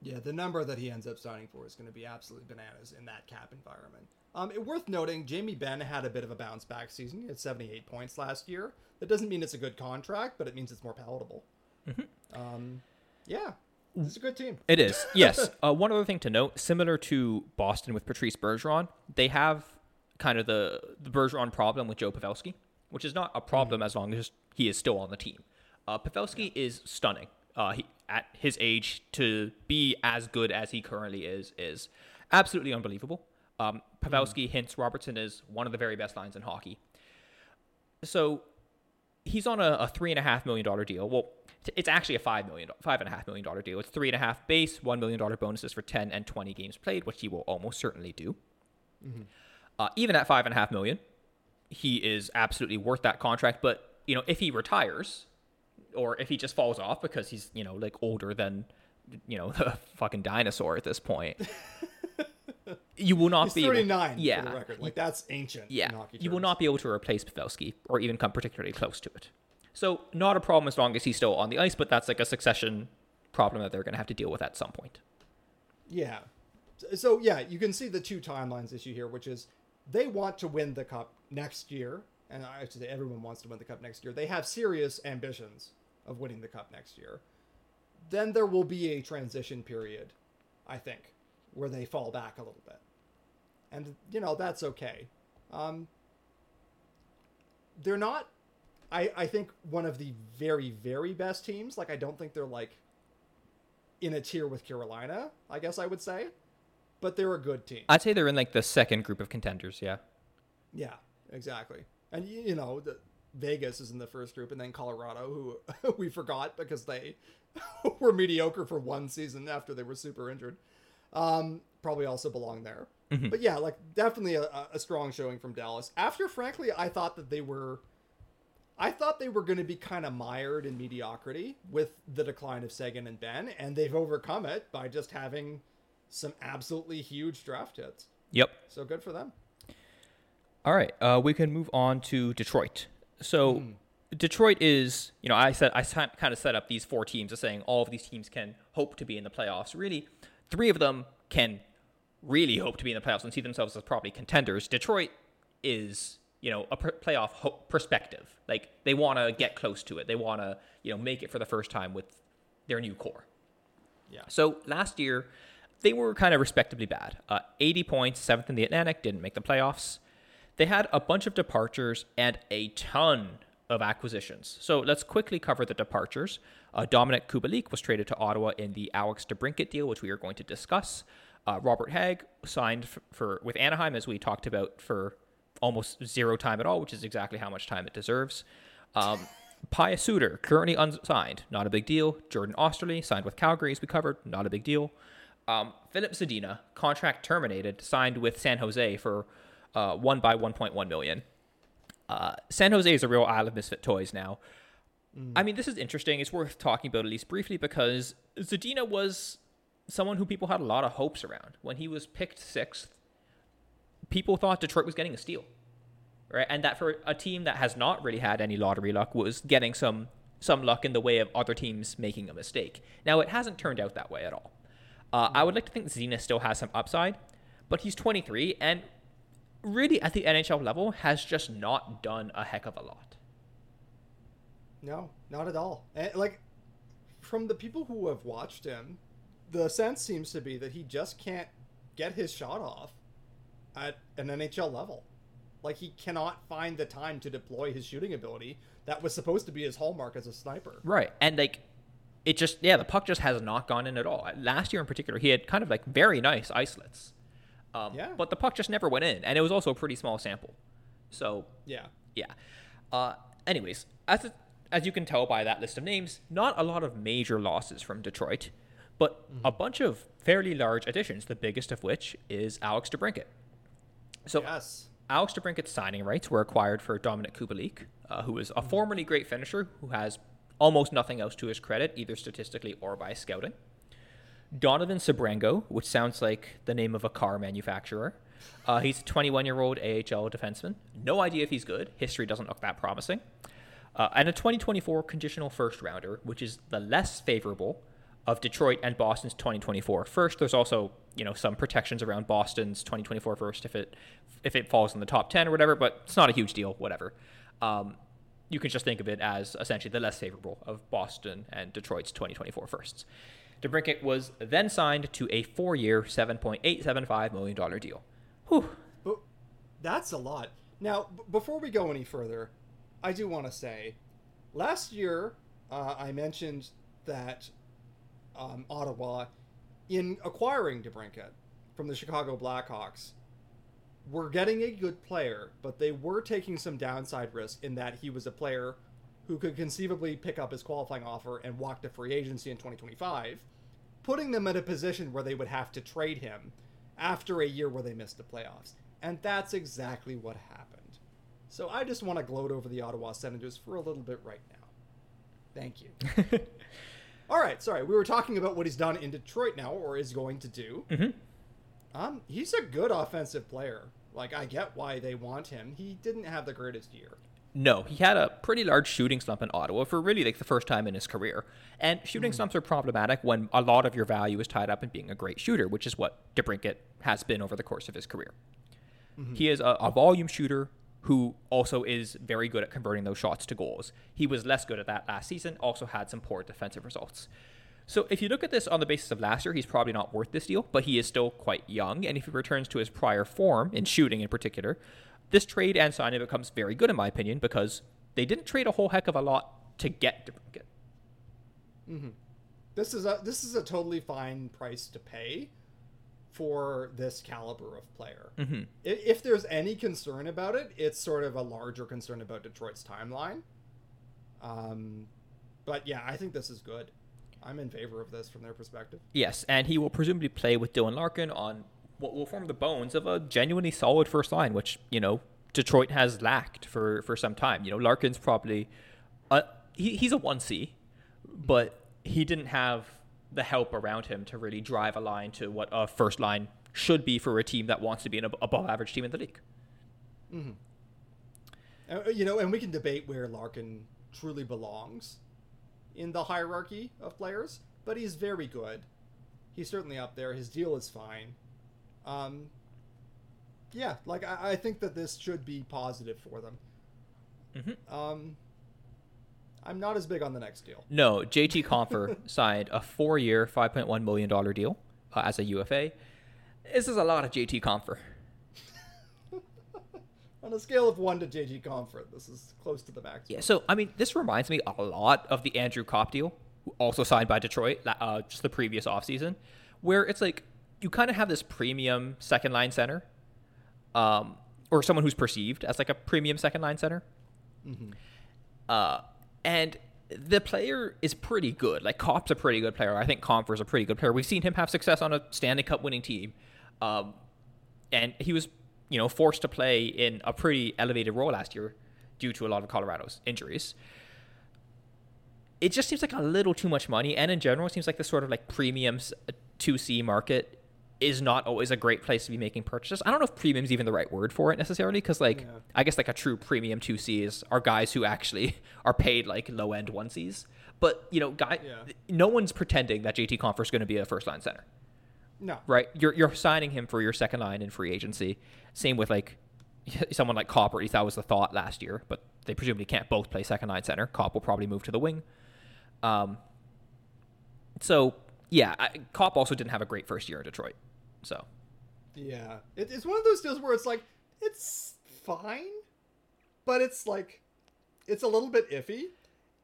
Yeah, the number that he ends up signing for is going to be absolutely bananas in that cap environment. Um, it, worth noting, Jamie Benn had a bit of a bounce back season. He had 78 points last year. That doesn't mean it's a good contract, but it means it's more palatable. Um, yeah, it's a good team. It is, yes. uh, one other thing to note, similar to Boston with Patrice Bergeron, they have kind of the the Bergeron problem with Joe Pavelski, which is not a problem as long as he is still on the team. Uh, Pavelski is stunning. Uh, he, at his age, to be as good as he currently is is absolutely unbelievable. Um, Pavelski, Hintz, Robertson is one of the very best lines in hockey. So he's on a, a three and a half million dollar deal. Well, t- it's actually a five million, five and a half million dollar deal. It's three and a half base, one million dollar bonuses for ten and twenty games played, which he will almost certainly do. Uh, even at five and a half million, he is absolutely worth that contract. But you know, if he retires, or if he just falls off because he's you know like older than you know the fucking dinosaur at this point, you will not He's be able- yeah, for the record. Like, that's ancient yeah, you will not be able to replace Pavelski or even come particularly close to it. So not a problem as long as he's still on the ice, but that's like a succession problem that they're going to have to deal with at some point. Yeah. So yeah, you can see the two timelines issue here, which is they want to win the cup next year, and I should say everyone wants to win the cup next year. They have serious ambitions of winning the cup next year. Then there will be a transition period, I think, where they fall back a little bit, and you know that's okay. Um, they're not. I I think one of the very very best teams. Like I don't think they're like in a tier with Carolina, I guess I would say. But they're a good team. I'd say they're in like the second group of contenders. Yeah. yeah, exactly. And you know, the, Vegas is in the first group, and then Colorado, who we forgot because they were mediocre for one season after they were super injured, um, probably also belong there. But yeah, like definitely a, a strong showing from Dallas. After, frankly, I thought that they were. I thought they were going to be kind of mired in mediocrity with the decline of Seguin and Benn, and they've overcome it by just having some absolutely huge draft hits. Yep. So good for them. All right, uh, we can move on to Detroit. So Detroit is, you know, I said I kind of set up these four teams as saying all of these teams can hope to be in the playoffs. Really, three of them can really hope to be in the playoffs and see themselves as probably contenders. Detroit is, you know, a pr- playoff ho- perspective. Like they want to get close to it. They want to, you know, make it for the first time with their new core. Yeah. So last year, they were kind of respectably bad. Uh, 80 points, seventh in the Atlantic, didn't make the playoffs. They had a bunch of departures and a ton of acquisitions. So let's quickly cover the departures. Uh, Dominik Kubalik was traded to Ottawa in the Alex DeBrincat deal, which we are going to discuss. Uh, Robert Hagg signed f- for with Anaheim, as we talked about, for almost zero time at all, which is exactly how much time it deserves. Um, Pius Suter, currently unsigned, not a big deal. Jordan Oesterle, signed with Calgary, as we covered, not a big deal. Um, Filip Zadina, contract terminated, signed with San Jose for uh, one by 1.1 million. Uh, San Jose is a real Isle of Misfit Toys now. I mean, this is interesting. It's worth talking about at least briefly because Zadina was someone who people had a lot of hopes around. When he was picked sixth, people thought Detroit was getting a steal, right? And that for a team that has not really had any lottery luck was getting some some luck in the way of other teams making a mistake. Now it hasn't turned out that way at all. Uh, I would like to think Zadina still has some upside, but he's 23 and really at the NHL level has just not done a heck of a lot. No, not at all. And, like from the people who have watched him, the sense seems to be that he just can't get his shot off at an NHL level. Like he cannot find the time to deploy his shooting ability that was supposed to be his hallmark as a sniper. Right. And like it just yeah, the puck just has not gone in at all. Last year in particular, he had kind of like very nice islets. Um, Yeah. But the puck just never went in, and it was also a pretty small sample. So Yeah. yeah. Uh, anyways, as it, as you can tell by that list of names, not a lot of major losses from Detroit, but a bunch of fairly large additions. The biggest of which is Alex DeBrincat. So Yes. Alex DeBrincat's signing rights were acquired for Dominik Kubalik, uh, who is a formerly great finisher who has almost nothing else to his credit, either statistically or by scouting. Donovan Sebrango, which sounds like the name of a car manufacturer. Uh, he's a 21 year old AHL defenseman. No idea if he's good. History doesn't look that promising. Uh, and a 2024 conditional first rounder, which is the less favorable of Detroit and Boston's 2024 first. There's also you know some protections around Boston's 2024 first if it if it falls in the top 10 or whatever, but it's not a huge deal. Whatever. Um, you can just think of it as essentially the less favorable of Boston and Detroit's 2024 firsts. DeBrincat was then signed to a four-year, $7.875 million deal. Whew. That's a lot. Now, b- before we go any further, I do want to say, last year uh, I mentioned that um, Ottawa, in acquiring DeBrincat from the Chicago Blackhawks, were getting a good player, but they were taking some downside risk in that he was a player who could conceivably pick up his qualifying offer and walk to free agency in 2025, putting them in a position where they would have to trade him after a year where they missed the playoffs. And that's exactly what happened. So I just want to gloat over the Ottawa Senators for a little bit right now. Thank you. All right, sorry. We were talking about what he's done in Detroit now, or is going to do. Mhm. Um, he's a good offensive player. Like I get why they want him. He didn't have the greatest year. No, he had a pretty large shooting slump in Ottawa for really like the first time in his career. And shooting slumps are problematic when a lot of your value is tied up in being a great shooter, which is what DeBrincat has been over the course of his career. He is a, a volume shooter who also is very good at converting those shots to goals. He was less good at that last season, also had some poor defensive results. So if you look at this on the basis of last year, he's probably not worth this deal, but he is still quite young. And if he returns to his prior form, in shooting in particular, this trade and signing becomes very good in my opinion because they didn't trade a whole heck of a lot to get DeBrincat. Mm-hmm. This is a this is a totally fine price to pay for this caliber of player. Mhm. If there's any concern about it, it's sort of a larger concern about Detroit's timeline. Um, but yeah, I think this is good. I'm in favor of this from their perspective. Yes, and he will presumably play with Dylan Larkin on what will form the bones of a genuinely solid first line, which you know Detroit has lacked for for some time. You know, Larkin's probably uh, he, he's a one C, but he didn't have the help around him to really drive a line to what a first line should be for a team that wants to be an above average team in the league. Uh, you know, and we can debate where Larkin truly belongs in the hierarchy of players, but he's very good. He's certainly up there. His deal is fine. Um, yeah, like I, I think that this should be positive for them. Mhm. Um, I'm not as big on the next deal. No, JT Compher signed a four-year, five point one million dollar deal uh, as a UFA. This is a lot of JT Compher. On a scale of one to JT Compher, this is close to the max. Yeah, so I mean, this reminds me a lot of the Andrew Copp deal, who also signed by Detroit uh, just the previous offseason, where it's like you kind of have this premium second line center, um, or someone who's perceived as like a premium second line center. Uh, and the player is pretty good. Like Copp's a pretty good player. I think Compher's a pretty good player. We've seen him have success on a Stanley Cup winning team, um, and he was you know forced to play in a pretty elevated role last year due to a lot of Colorado's injuries. It just seems like a little too much money, and in general, it seems like the sort of like premiums two C market is not always a great place to be making purchases. I don't know if premium is even the right word for it necessarily, because like yeah. I guess like a true premium two Cs are guys who actually are paid like low end one Cs. But you know, guy, yeah. no one's pretending that JT Compher is going to be a first line center. No, right? You're you're signing him for your second line in free agency. Same with like someone like Copp, or at that was the thought last year. But they presumably can't both play second line center. Copp will probably move to the wing. Um. So yeah, I, Copp also didn't have a great first year in Detroit. So, yeah, it, it's one of those deals where it's like it's fine, but it's like it's a little bit iffy.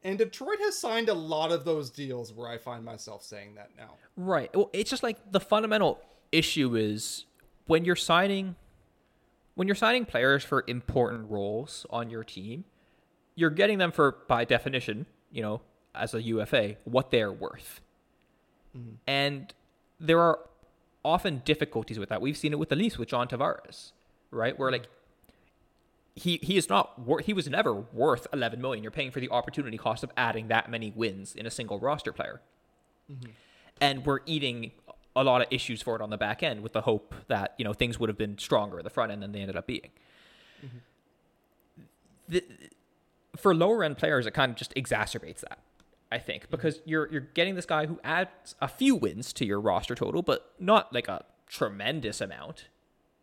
And Detroit has signed a lot of those deals where I find myself saying that now. Right. Well, it's just like the fundamental issue is when you're signing when you're signing players for important roles on your team, you're getting them for by definition, you know, as a UFA, what they're worth. Mm-hmm. And there are often difficulties with that. We've seen it with the Leafs with John Tavares, right? Where like he he is not worth he was never worth 11 million. You're paying for the opportunity cost of adding that many wins in a single roster player. Mm-hmm. And we're eating a lot of issues for it on the back end with the hope that, you know, things would have been stronger at the front end than they ended up being. Mm-hmm. The, for lower end players, it kind of just exacerbates that. I think, because you're you're getting this guy who adds a few wins to your roster total, but not like a tremendous amount,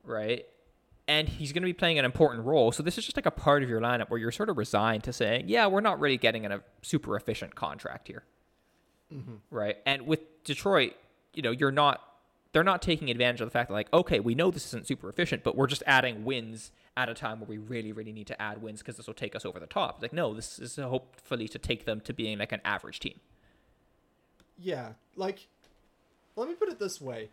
right? And he's going to be playing an important role. So this is just like a part of your lineup where you're sort of resigned to saying, yeah, we're not really getting a super efficient contract here, mm-hmm. right? And with Detroit, you know, you're not they're not taking advantage of the fact that like, okay, we know this isn't super efficient, but we're just adding wins at a time where we really, really need to add wins because this will take us over the top. like, no, this is hopefully to take them to being like an average team. Yeah, like, let me put it this way: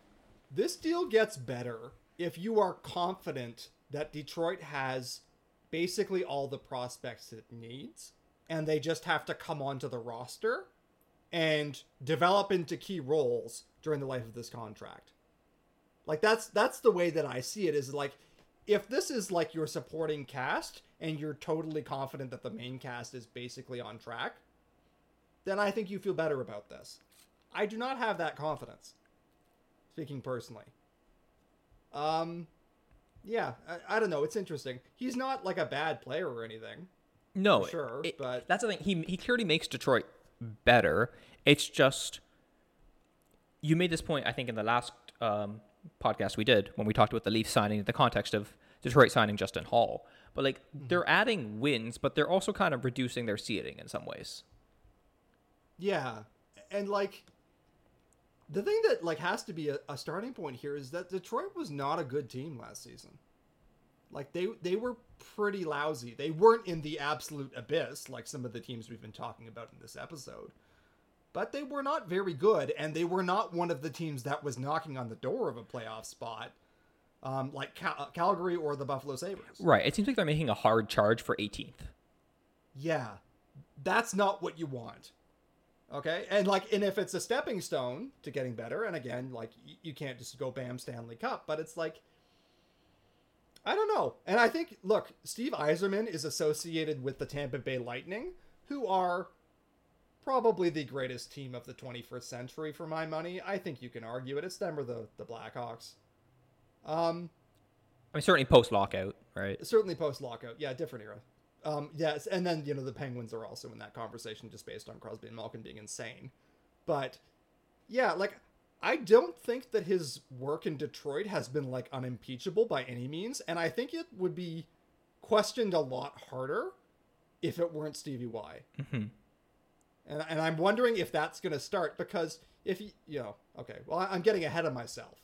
this deal gets better if you are confident that Detroit has basically all the prospects it needs, and they just have to come onto the roster and develop into key roles during the life of this contract. Like that's that's the way that I see it is like if this is like your supporting cast and you're totally confident that the main cast is basically on track, then I think you feel better about this. I do not have that confidence. Speaking personally. Um yeah, I, I don't know, it's interesting. He's not like a bad player or anything. No, sure, it, but that's the thing. He he clearly makes Detroit better. It's just you made this point, I think, in the last um, podcast we did when we talked about the Leafs signing, in the context of Detroit signing Justin Holl. But like mm-hmm. they're adding wins, but they're also kind of reducing their seeding in some ways. Yeah, and like the thing that like has to be a, a starting point here is that Detroit was not a good team last season. Like they they were pretty lousy. They weren't in the absolute abyss like some of the teams we've been talking about in this episode but they were not very good, and they were not one of the teams that was knocking on the door of a playoff spot, um, like Cal- Calgary or the Buffalo Sabres. Right. It seems like they're making a hard charge for 18th. Yeah, that's not what you want. Okay, and like, and if it's a stepping stone to getting better, and again, like, you can't just go bam Stanley Cup, but it's like, I don't know. And I think, look, Steve Yzerman is associated with the Tampa Bay Lightning, who are probably the greatest team of the 21st century for my money. I think you can argue it. It's them or the the Blackhawks. Um, I mean, certainly post lockout, right? Certainly post lockout. Yeah, different era. Um, yes, and then you know the Penguins are also in that conversation just based on Crosby and Malkin being insane. But yeah, like I don't think that his work in Detroit has been like unimpeachable by any means, and I think it would be questioned a lot harder if it weren't Stevie Y. Mm-hmm and and I'm wondering if that's going to start because if you, you know, okay, well, I'm getting ahead of myself.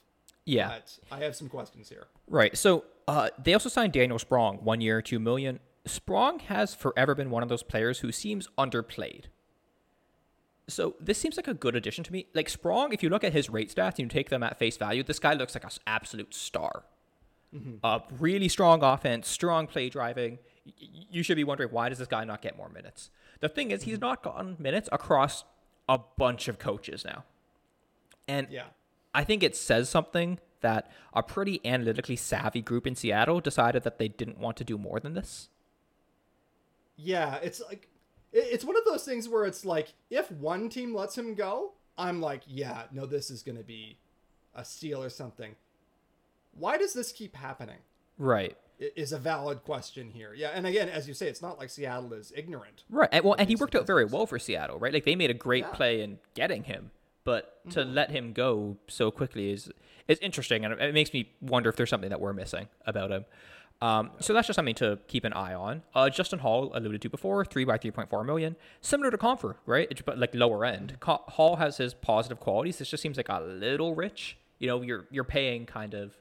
Yeah, but I have some questions here. Right. So uh, they also signed Daniel Sprong, one year, two million. Sprong has forever been one of those players who seems underplayed. So this seems like a good addition to me. Like Sprong, if you look at his rate stats and you take them at face value, this guy looks like an absolute star. Mm-hmm. Uh, really strong offense, strong play driving y- you should be wondering why does this guy not get more minutes? The thing is, he's not gotten minutes across a bunch of coaches now, and Yeah. I think it says something that a pretty analytically savvy group in Seattle decided that they didn't want to do more than this. Yeah, it's like it's one of those things where it's like if one team lets him go, I'm like, yeah, no, this is going to be a steal or something. Why does this keep happening? Right. Is a valid question here. Yeah, and again, as you say, it's not like Seattle is ignorant. Right. And, well, and he worked out very well for Seattle, right? Like they made a great Yeah. play in getting him, but to let him go so quickly is is interesting, and it makes me wonder if there's something that we're missing about him. Um, so that's just something to keep an eye on. Uh, Justin Holl alluded to before, three by three point four million, similar to Comfer, right? It's, but like lower end. Co- Holl has his positive qualities. This just seems like a little rich. You know, you're you're paying kind of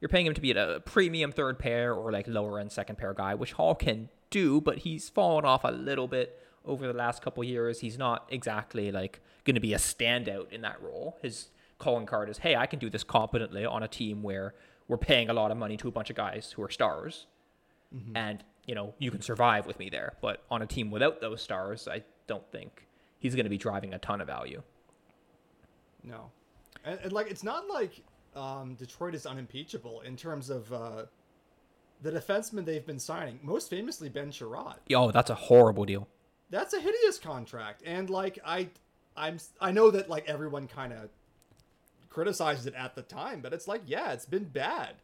you're paying him to be a premium third pair or like lower end second pair guy, which Holl can do, but he's fallen off a little bit over the last couple years. He's not exactly like going to be a standout in that role. His calling card is, hey, I can do this competently on a team where we're paying a lot of money to a bunch of guys who are stars, and you know you can survive with me there. But on a team without those stars, I don't think he's going to be driving a ton of value. No, and, and like it's not like um, Detroit is unimpeachable in terms of uh, the defensemen they've been signing. Most famously, Ben Chiarot. Oh, that's a horrible deal. That's a hideous contract, and like I, I'm I know that like everyone kind of criticized it at the time, but it's like yeah, it's been bad,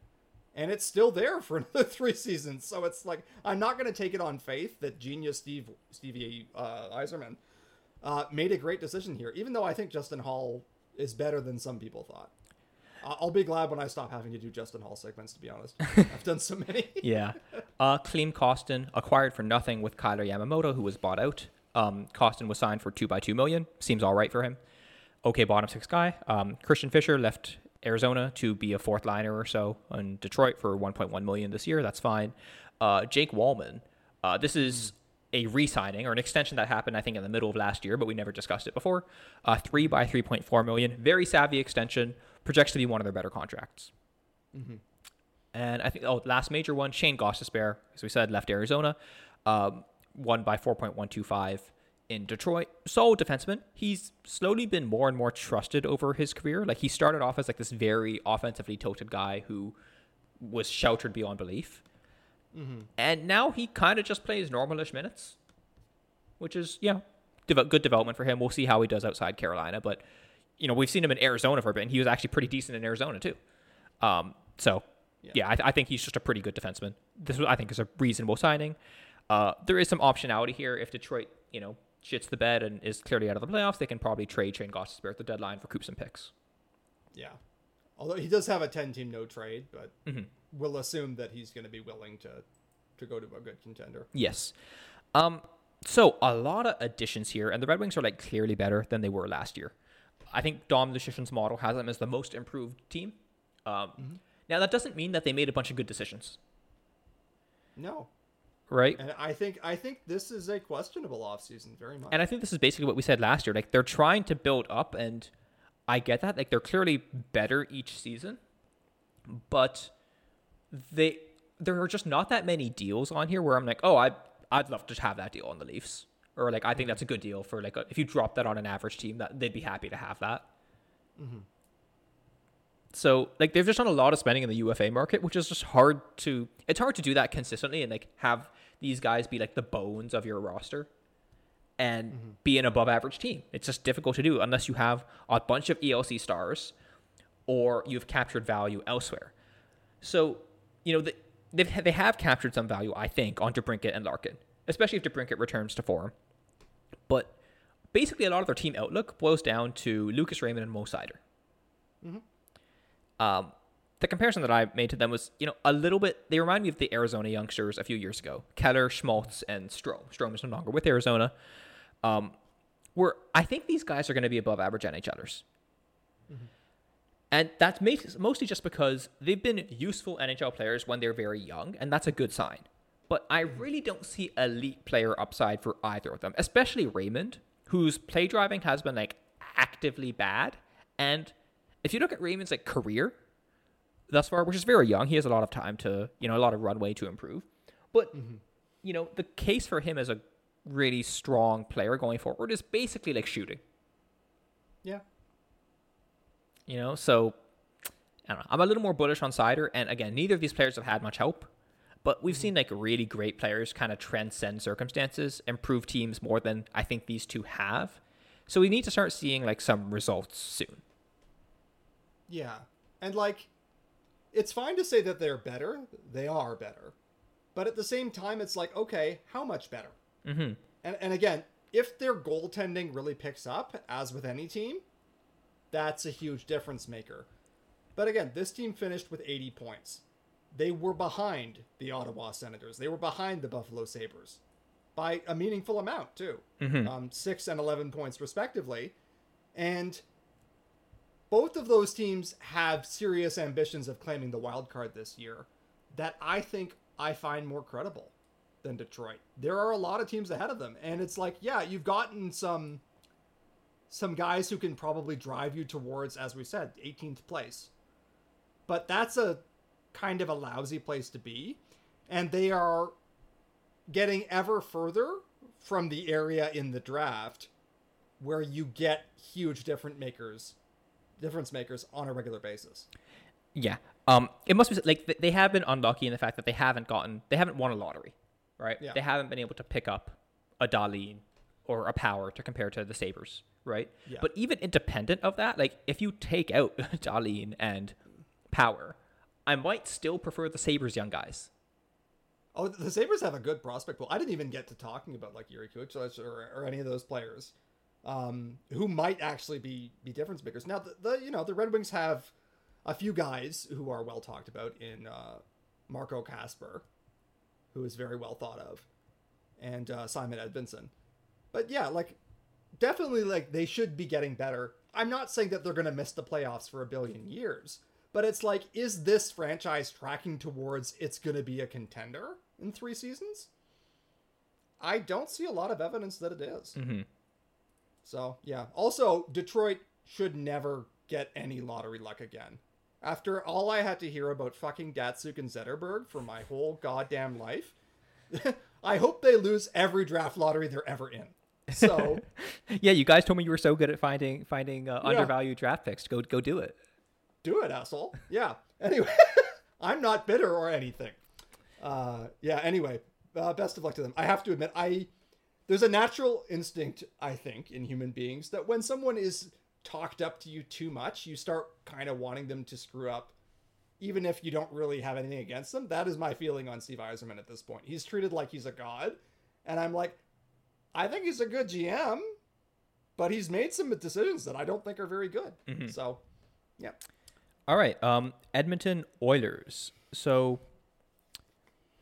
and it's still there for another three seasons. So it's like I'm not going to take it on faith that genius Steve Stevie uh, Yzerman uh, made a great decision here, even though I think Justin Holl is better than some people thought. I'll be glad when I stop having to do Justin Holl segments. To be honest, I've done so many. Yeah. Uh, Klim Kostin acquired for nothing with Kailer Yamamoto, who was bought out. Um, Costin was signed for two by two million. Seems all right for him. Okay, bottom six guy. Um, Christian Fischer left Arizona to be a fourth liner or so in Detroit for 1.1 million this year. That's fine. Uh, Jake Walman. Uh, this is a re-signing or an extension that happened, I think, in the middle of last year, but we never discussed it before. Uh, three by 3.4 million. Very savvy extension. Projects to be one of their better contracts. And I think, oh, last major one, Shayne Gostisbehere, as we said, left Arizona, um, won by 4.125 in Detroit. Solid defenseman. He's slowly been more and more trusted over his career. Like, he started off as like this very offensively tilted guy who was sheltered beyond belief. And now he kind of just plays normalish minutes, which is, yeah, good development for him. We'll see how he does outside Carolina. But, you know, we've seen him in Arizona for a bit, and he was actually pretty decent in Arizona, too. Um, so, yeah, I, I think he's just a pretty good defenseman. This, I think, is a reasonable signing. Uh, there is some optionality here. If Detroit, you know, shits the bed and is clearly out of the playoffs, they can probably trade Shayne Gostisbehere at the deadline for coops and picks. Yeah. Although he does have a 10 team no trade, but we'll assume that he's going to be willing to to go to a good contender. Yes. Um, so a lot of additions here, and the Red Wings are like clearly better than they were last year. I think Dom Lucian's model has them as the most improved team. Um, Now that doesn't mean that they made a bunch of good decisions, No. right? And I think I think this is a questionable offseason very much. And I think this is basically what we said last year. Like they're trying to build up, and I get that. Like they're clearly better each season, but they there are just not that many deals on here where I'm like, oh, I I'd love to have that deal on the Leafs, or like I think that's a good deal for like a, if you drop that on an average team, that they'd be happy to have that. Mm-hmm. So like they've just done a lot of spending in the UFA market, which is just hard to. It's hard to do that consistently and like have these guys be like the bones of your roster and mm-hmm. be an above average team. It's just difficult to do unless you have a bunch of ELC stars or you've captured value elsewhere. So, you know, the, they've, they have captured some value, I think, on DeBrincat and Larkin, especially if DeBrincat returns to form. But basically, a lot of their team outlook boils down to Lucas Raymond and Mo Seider. Um, the comparison that I made to them was, you know, a little bit. They remind me of the Arizona youngsters a few years ago: Keller, Schmaltz, and Strome. Strome is no longer with Arizona. Um, where I think these guys are going to be above average NHLers, and that's mostly just because they've been useful NHL players when they're very young, and that's a good sign. But I really don't see elite player upside for either of them, especially Raymond, whose play driving has been like actively bad. And if you look at Raymond's like career thus far, which is very young, he has a lot of time to, you know, a lot of runway to improve. But mm-hmm. you know, the case for him as a really strong player going forward is basically like shooting. Yeah. You know, so I don't know. I'm a little more bullish on Seider, and again, neither of these players have had much help. But we've seen like really great players kind of transcend circumstances, improve teams more than I think these two have. So we need to start seeing like some results soon. Yeah. And like it's fine to say that they're better. They are better. But at the same time it's like, okay, how much better? Mm-hmm. And and again, if their goaltending really picks up, as with any team, that's a huge difference maker. But again, this team finished with 80 points. They were behind the Ottawa Senators. They were behind the Buffalo Sabres by a meaningful amount, too. Um, six and 11 points, respectively. And both of those teams have serious ambitions of claiming the wild card this year that I think I find more credible than Detroit. There are a lot of teams ahead of them, and it's like, yeah, you've gotten some some guys who can probably drive you towards, as we said, 18th place. But that's a kind of a lousy place to be, and they are getting ever further from the area in the draft where you get huge different makers difference makers on a regular basis. Yeah. Um, it must be like they have been unlucky in the fact that they haven't gotten, they haven't won a lottery, right? Yeah. They haven't been able to pick up a Dahlin or a Power to compare to the Sabres, right? Yeah. But even independent of that, like if you take out Dahlin and Power, I might still prefer the Sabres young guys. Oh, the Sabres have a good prospect pool. I didn't even get to talking about like Yuri Kucherov or, or any of those players um, who might actually be be difference makers. Now, the, the you know the Red Wings have a few guys who are well talked about in uh, Marco Kasper, who is very well thought of, and uh, Simon Edvinsson. But yeah, like definitely like they should be getting better. I'm not saying that they're going to miss the playoffs for a billion years, but it's like is this franchise tracking towards it's going to be a contender in 3 seasons? I don't see a lot of evidence that it is. Mm-hmm. So, yeah. Also, Detroit should never get any lottery luck again. After all I had to hear about fucking Datsyuk and Zetterberg for my whole goddamn life, I hope they lose every draft lottery they're ever in. So, Yeah, you guys told me you were so good at finding finding uh, Yeah. undervalued draft picks. Go go do it. Do it, asshole. Yeah. Anyway, I'm not bitter or anything. Uh, yeah. Anyway, uh, best of luck to them. I have to admit, I there's a natural instinct I think in human beings that when someone is talked up to you too much, you start kind of wanting them to screw up, even if you don't really have anything against them. That is my feeling on Steve Yzerman at this point. He's treated like he's a god, and I'm like, I think he's a good GM, but he's made some decisions that I don't think are very good. So, yeah. All right, um, Edmonton Oilers. So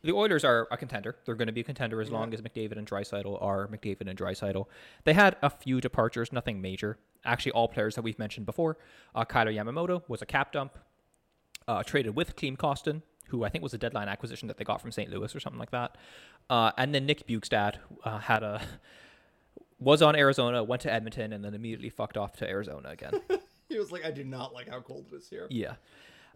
the Oilers are a contender. They're going to be a contender as long as McDavid and Draisaitl are McDavid and Draisaitl. They had a few departures, nothing major. Actually, all players that we've mentioned before. Uh, Kailer Yamamoto was a cap dump, uh, traded with Klim Kostin, who I think was a deadline acquisition that they got from St. Louis or something like that. Uh, and then Nick Bjugstad uh, had a was on Arizona, went to Edmonton, and then immediately fucked off to Arizona again. He was like, I do not like how cold it is here. Yeah.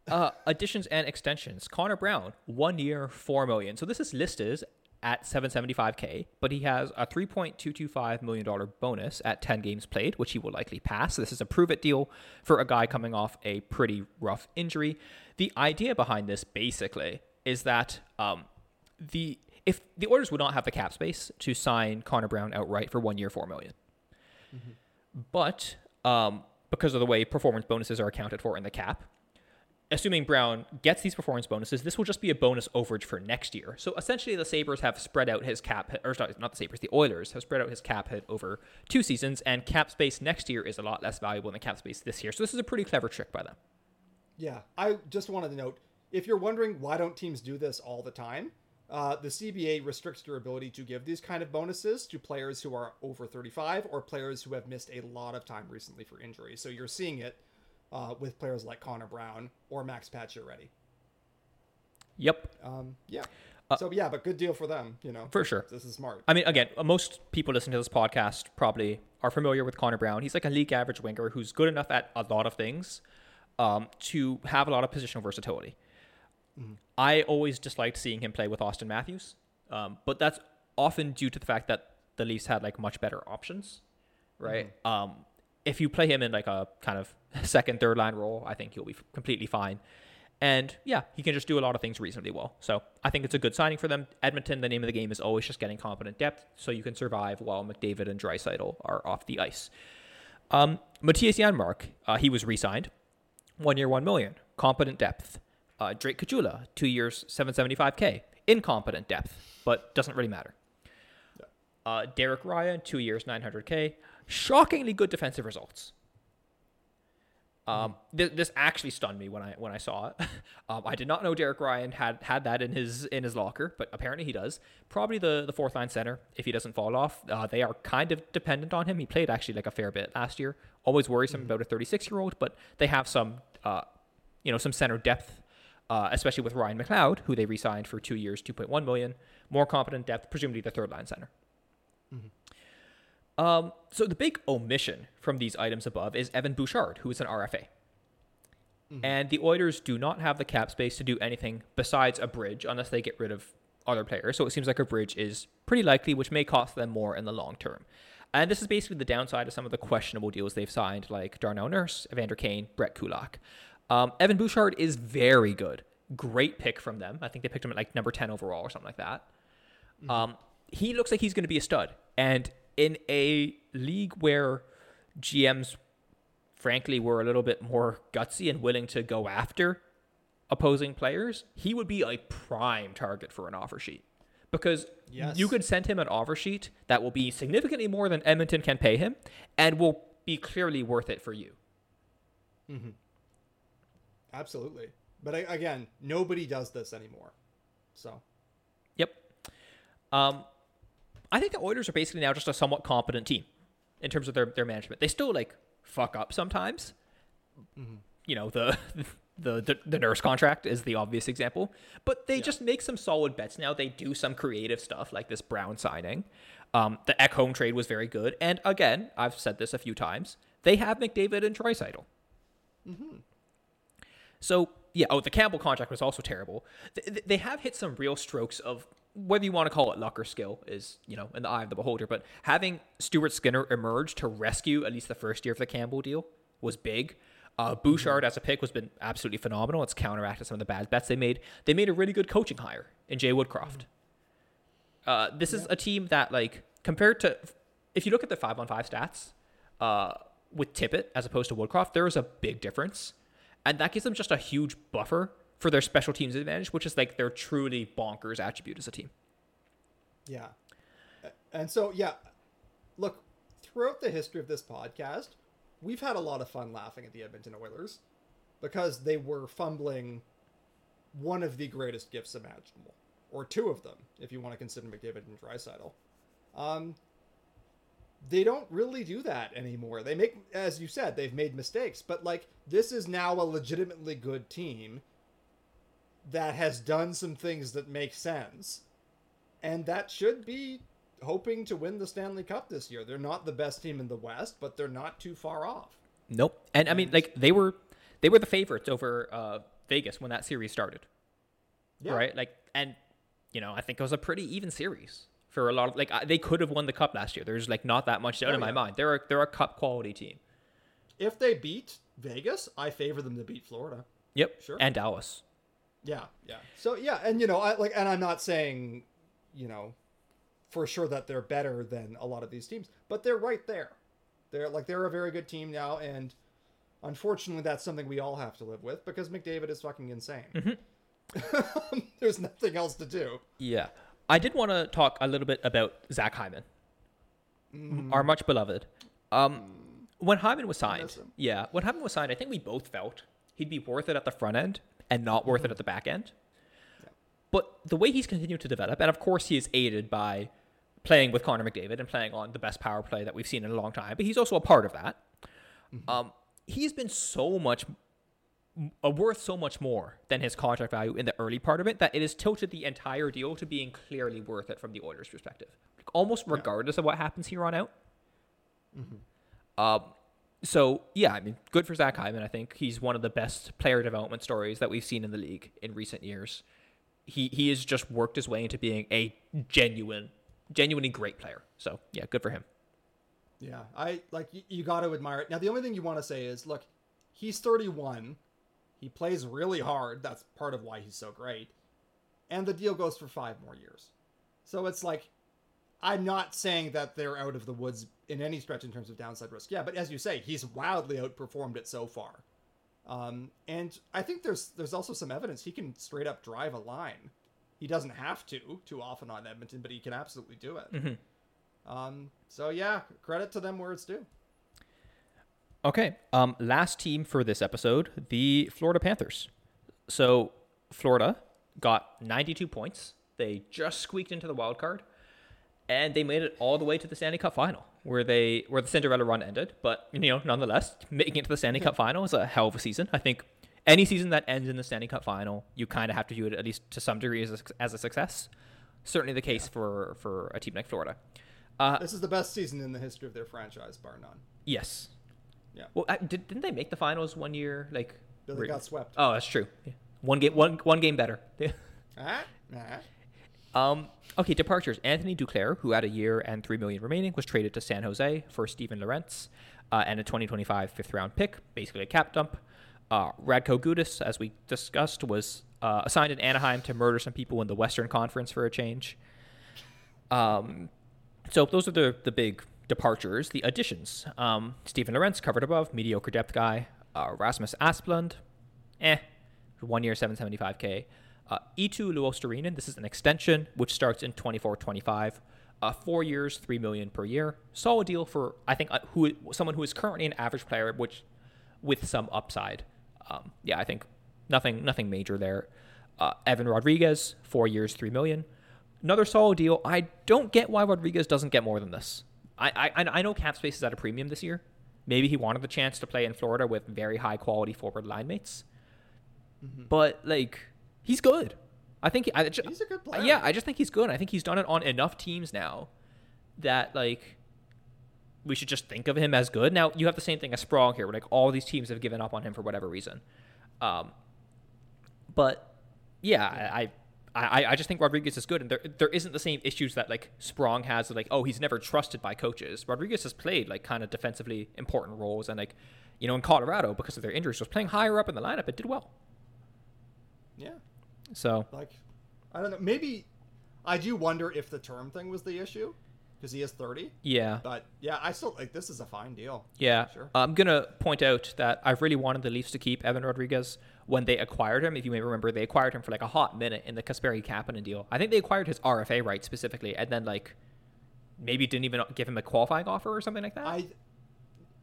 Uh, additions and extensions. Connor Brown, one year, four million. So this is listed at 775k, but he has a 3.225 million dollar bonus at 10 games played, which he will likely pass. This is a prove it deal for a guy coming off a pretty rough injury. The idea behind this basically is that um, the if the orders would not have the cap space to sign Connor Brown outright for one year, four million. But um, because of the way performance bonuses are accounted for in the cap, assuming Brown gets these performance bonuses, this will just be a bonus overage for next year. So essentially, the Sabres have spread out his cap or not the Sabres, the Oilers have spread out his cap hit over two seasons, and cap space next year is a lot less valuable than cap space this year. So this is a pretty clever trick by them. Yeah, I just wanted to note if you're wondering why don't teams do this all the time, uh, the CBA restricts your ability to give these kind of bonuses to players who are over 35 or players who have missed a lot of time recently for injury. So you're seeing it uh, with players like Connor Brown or Max Pacioretty. Yep, Um, yeah. so yeah, but good deal for them. You know, Uh, for sure. This is smart. I mean, again, most people listening to this podcast probably are familiar with Connor Brown. He's like a league average winger who's good enough at a lot of things um, to have a lot of positional versatility. I always disliked seeing him play with Auston Matthews. Um, but that's often due to the fact that the Leafs had like much better options, right? Um, if you play him in like a kind of second, third line role, I think he'll be f- completely fine. And yeah, he can just do a lot of things reasonably well. So I think it's a good signing for them. Edmonton, the name of the game is always just getting competent depth, so you can survive while McDavid and Draisaitl are off the ice. Um, Mattias Janmark, uh, he was re-signed, one year, one million, competent depth. Uh, Drake Caggiula, two years, 775k, incompetent depth, but doesn't really matter. Uh, Derek Ryan, two years, 900k, shockingly good defensive results. Um, th- this actually stunned me when I when I saw it. um, I did not know Derek Ryan had had that in his in his locker, but apparently he does. Probably the the fourth line center if he doesn't fall off. Uh, they are kind of dependent on him. He played actually like a fair bit last year. Always worrisome about a 36 year old, but they have some uh, you know some center depth. Uh, especially with Ryan McLeod, who they re-signed for two years, 2.1 million, more competent depth, presumably the third line center. Um, so the big omission from these items above is Evan Bouchard, who is an RFA. And the Oilers do not have the cap space to do anything besides a bridge unless they get rid of other players. So it seems like a bridge is pretty likely, which may cost them more in the long term. And this is basically the downside of some of the questionable deals they've signed, like Darnell Nurse, Evander Kane, Brett Kulak. Um, Evan Bouchard is very good. Great pick from them. I think they picked him at like number 10 overall or something like that. Um, he looks like he's going to be a stud. And in a league where GMs, frankly, were a little bit more gutsy and willing to go after opposing players, he would be a prime target for an offer sheet. Because Yes. you could send him an offer sheet that will be significantly more than Edmonton can pay him and will be clearly worth it for you. Absolutely. But I, again, nobody does this anymore. So, Yep. Um, I think the Oilers are basically now just a somewhat competent team in terms of their, their management. They still like fuck up sometimes. You know the, the the the nurse contract is the obvious example, but they just make some solid bets now. They do some creative stuff like this Brown signing. Um, the Ekholm trade was very good, and again, I've said this a few times. They have McDavid and Draisaitl. So yeah, oh, the Campbell contract was also terrible. Th- They have hit some real strokes of whether you want to call it luck or skill is you know in the eye of the beholder. But having Stuart Skinner emerge to rescue at least the first year of the Campbell deal was big. Uh, Bouchard as a pick was been absolutely phenomenal. It's counteracted some of the bad bets they made. They made a really good coaching hire in Jay Woodcroft. Uh, this is a team that like compared to if you look at the five on five stats uh, with Tippett as opposed to Woodcroft, there is a big difference, and that gives them just a huge buffer for their special teams advantage, which is like their truly bonkers attribute as a team. yeah. And so, yeah, look, throughout the history of this podcast, we've had a lot of fun laughing at the Edmonton Oilers because they were fumbling one of the greatest gifts imaginable, or two of them, if you want to consider McDavid and Draisaitl. Um, they don't really do that anymore. They make, as you said, they've made mistakes, but like this is now a legitimately good team that has done some things that make sense, and that should be hoping to win the Stanley Cup this year. They're not the best team in the West, but they're not too far off. Nope. And I mean, like they were they were the favorites over uh, Vegas when that series started. Yeah. Right? Like, and you know, I think it was a pretty even series for a lot of like they could have won the cup last year. There's like not that much doubt Oh, in my mind. They're a, they're a cup quality team. If they beat Vegas, I favor them to beat Florida. Yep. Sure. And Dallas. Yeah, yeah. So yeah, and you know, I like, and I'm not saying, you know, for sure that they're better than a lot of these teams, but they're right there. They're like they're a very good team now, and unfortunately, that's something we all have to live with because McDavid is fucking insane. Mm-hmm. There's nothing else to do. Yeah. I did want to talk a little bit about Zach Hyman, our much beloved. Um, when Hyman was signed, yeah, when Hyman was signed, I think we both felt he'd be worth it at the front end and not worth it at the back end. But the way he's continued to develop, and of course he is aided by playing with Connor McDavid and playing on the best power play that we've seen in a long time, but he's also a part of that. Um, he's been so much worth so much more than his contract value in the early part of it that it has tilted the entire deal to being clearly worth it from the Oilers' perspective, like almost regardless of what happens here on out. Um, so yeah, I mean, good for Zach Hyman. I think he's one of the best player development stories that we've seen in the league in recent years. he he has just worked his way into being a genuine, genuinely great player. So yeah, good for him. Yeah, I like you, you got to admire it. Now, the only thing you want to say is, look, he's 31. He plays really hard. That's part of why he's so great. And the deal goes for five more years. So it's like, I'm not saying that they're out of the woods in any stretch in terms of downside risk. Yeah, but as you say, he's wildly outperformed it so far. Um, and I think there's there's also some evidence he can straight up drive a line. He doesn't have to too often on Edmonton, but he can absolutely do it. Mm-hmm. Um, so yeah, credit to them where it's due. Okay. Um, last team for this episode, the Florida Panthers. So Florida got 92 points. They just squeaked into the wild card, and they made it all the way to the Stanley Cup final, where they where the Cinderella run ended. But you know, nonetheless, making it to the Stanley Cup final is a hell of a season. I think any season that ends in the Stanley Cup final, you kind of have to view it at least to some degree as a, as a success. Certainly the case for for a team like Florida. Uh, This is the best season in the history of their franchise, bar none. yes. Yeah. Well, did, didn't they make the finals one year? Like, But they re- got swept. Oh, that's true. Yeah. One game, one one game better. Ah, ah. um. Okay, departures. Anthony Duclair, who had a year and three million remaining, was traded to San Jose for Steven Lorentz uh, and a 2025 fifth round pick, basically a cap dump. Uh, Radko Gudas, as we discussed, was uh, assigned in Anaheim to murder some people in the Western Conference for a change. Um, so those are the the big departures. The additions: um, Steven Lorentz, covered above, mediocre depth guy. Uh, Rasmus Asplund, eh, one year, 775k. Uh, Eetu Luostarinen, this is an extension which starts in 24-25. Uh, four years, three million per year. Solid deal for I think uh, who someone who is currently an average player, which with some upside. Um, yeah, I think nothing nothing major there. Uh, Evan Rodrigues, four years, three million. Another solid deal. I don't get why Rodriguez doesn't get more than this. I I, I know cap space is at a premium this year. Maybe he wanted the chance to play in Florida with very high quality forward line mates. But like, he's good. I think I, ju- He's a good player. Yeah, I just think he's good. I think he's done it on enough teams now that like we should just think of him as good. Now you have the same thing as Sprague here, where like all these teams have given up on him for whatever reason. Um, but yeah, I, I I I just think Rodrigues is good, and there there isn't the same issues that like Sprong has. Of, like oh, he's never trusted by coaches. Rodrigues has played like kind of defensively important roles, and like you know in Colorado because of their injuries was playing higher up in the lineup. It did well. Yeah. So Like, I don't know. Maybe I do wonder if the term thing was the issue because he is 30. yeah, But yeah, I still like this is a fine deal. Yeah. Sure. I'm going to point out that I've really wanted the Leafs to keep Evan Rodrigues when they acquired him. If you may remember, they acquired him for like a hot minute in the Kasperi Kapanen deal. I think they acquired his RFA rights specifically and then like maybe didn't even give him a qualifying offer or something like that. I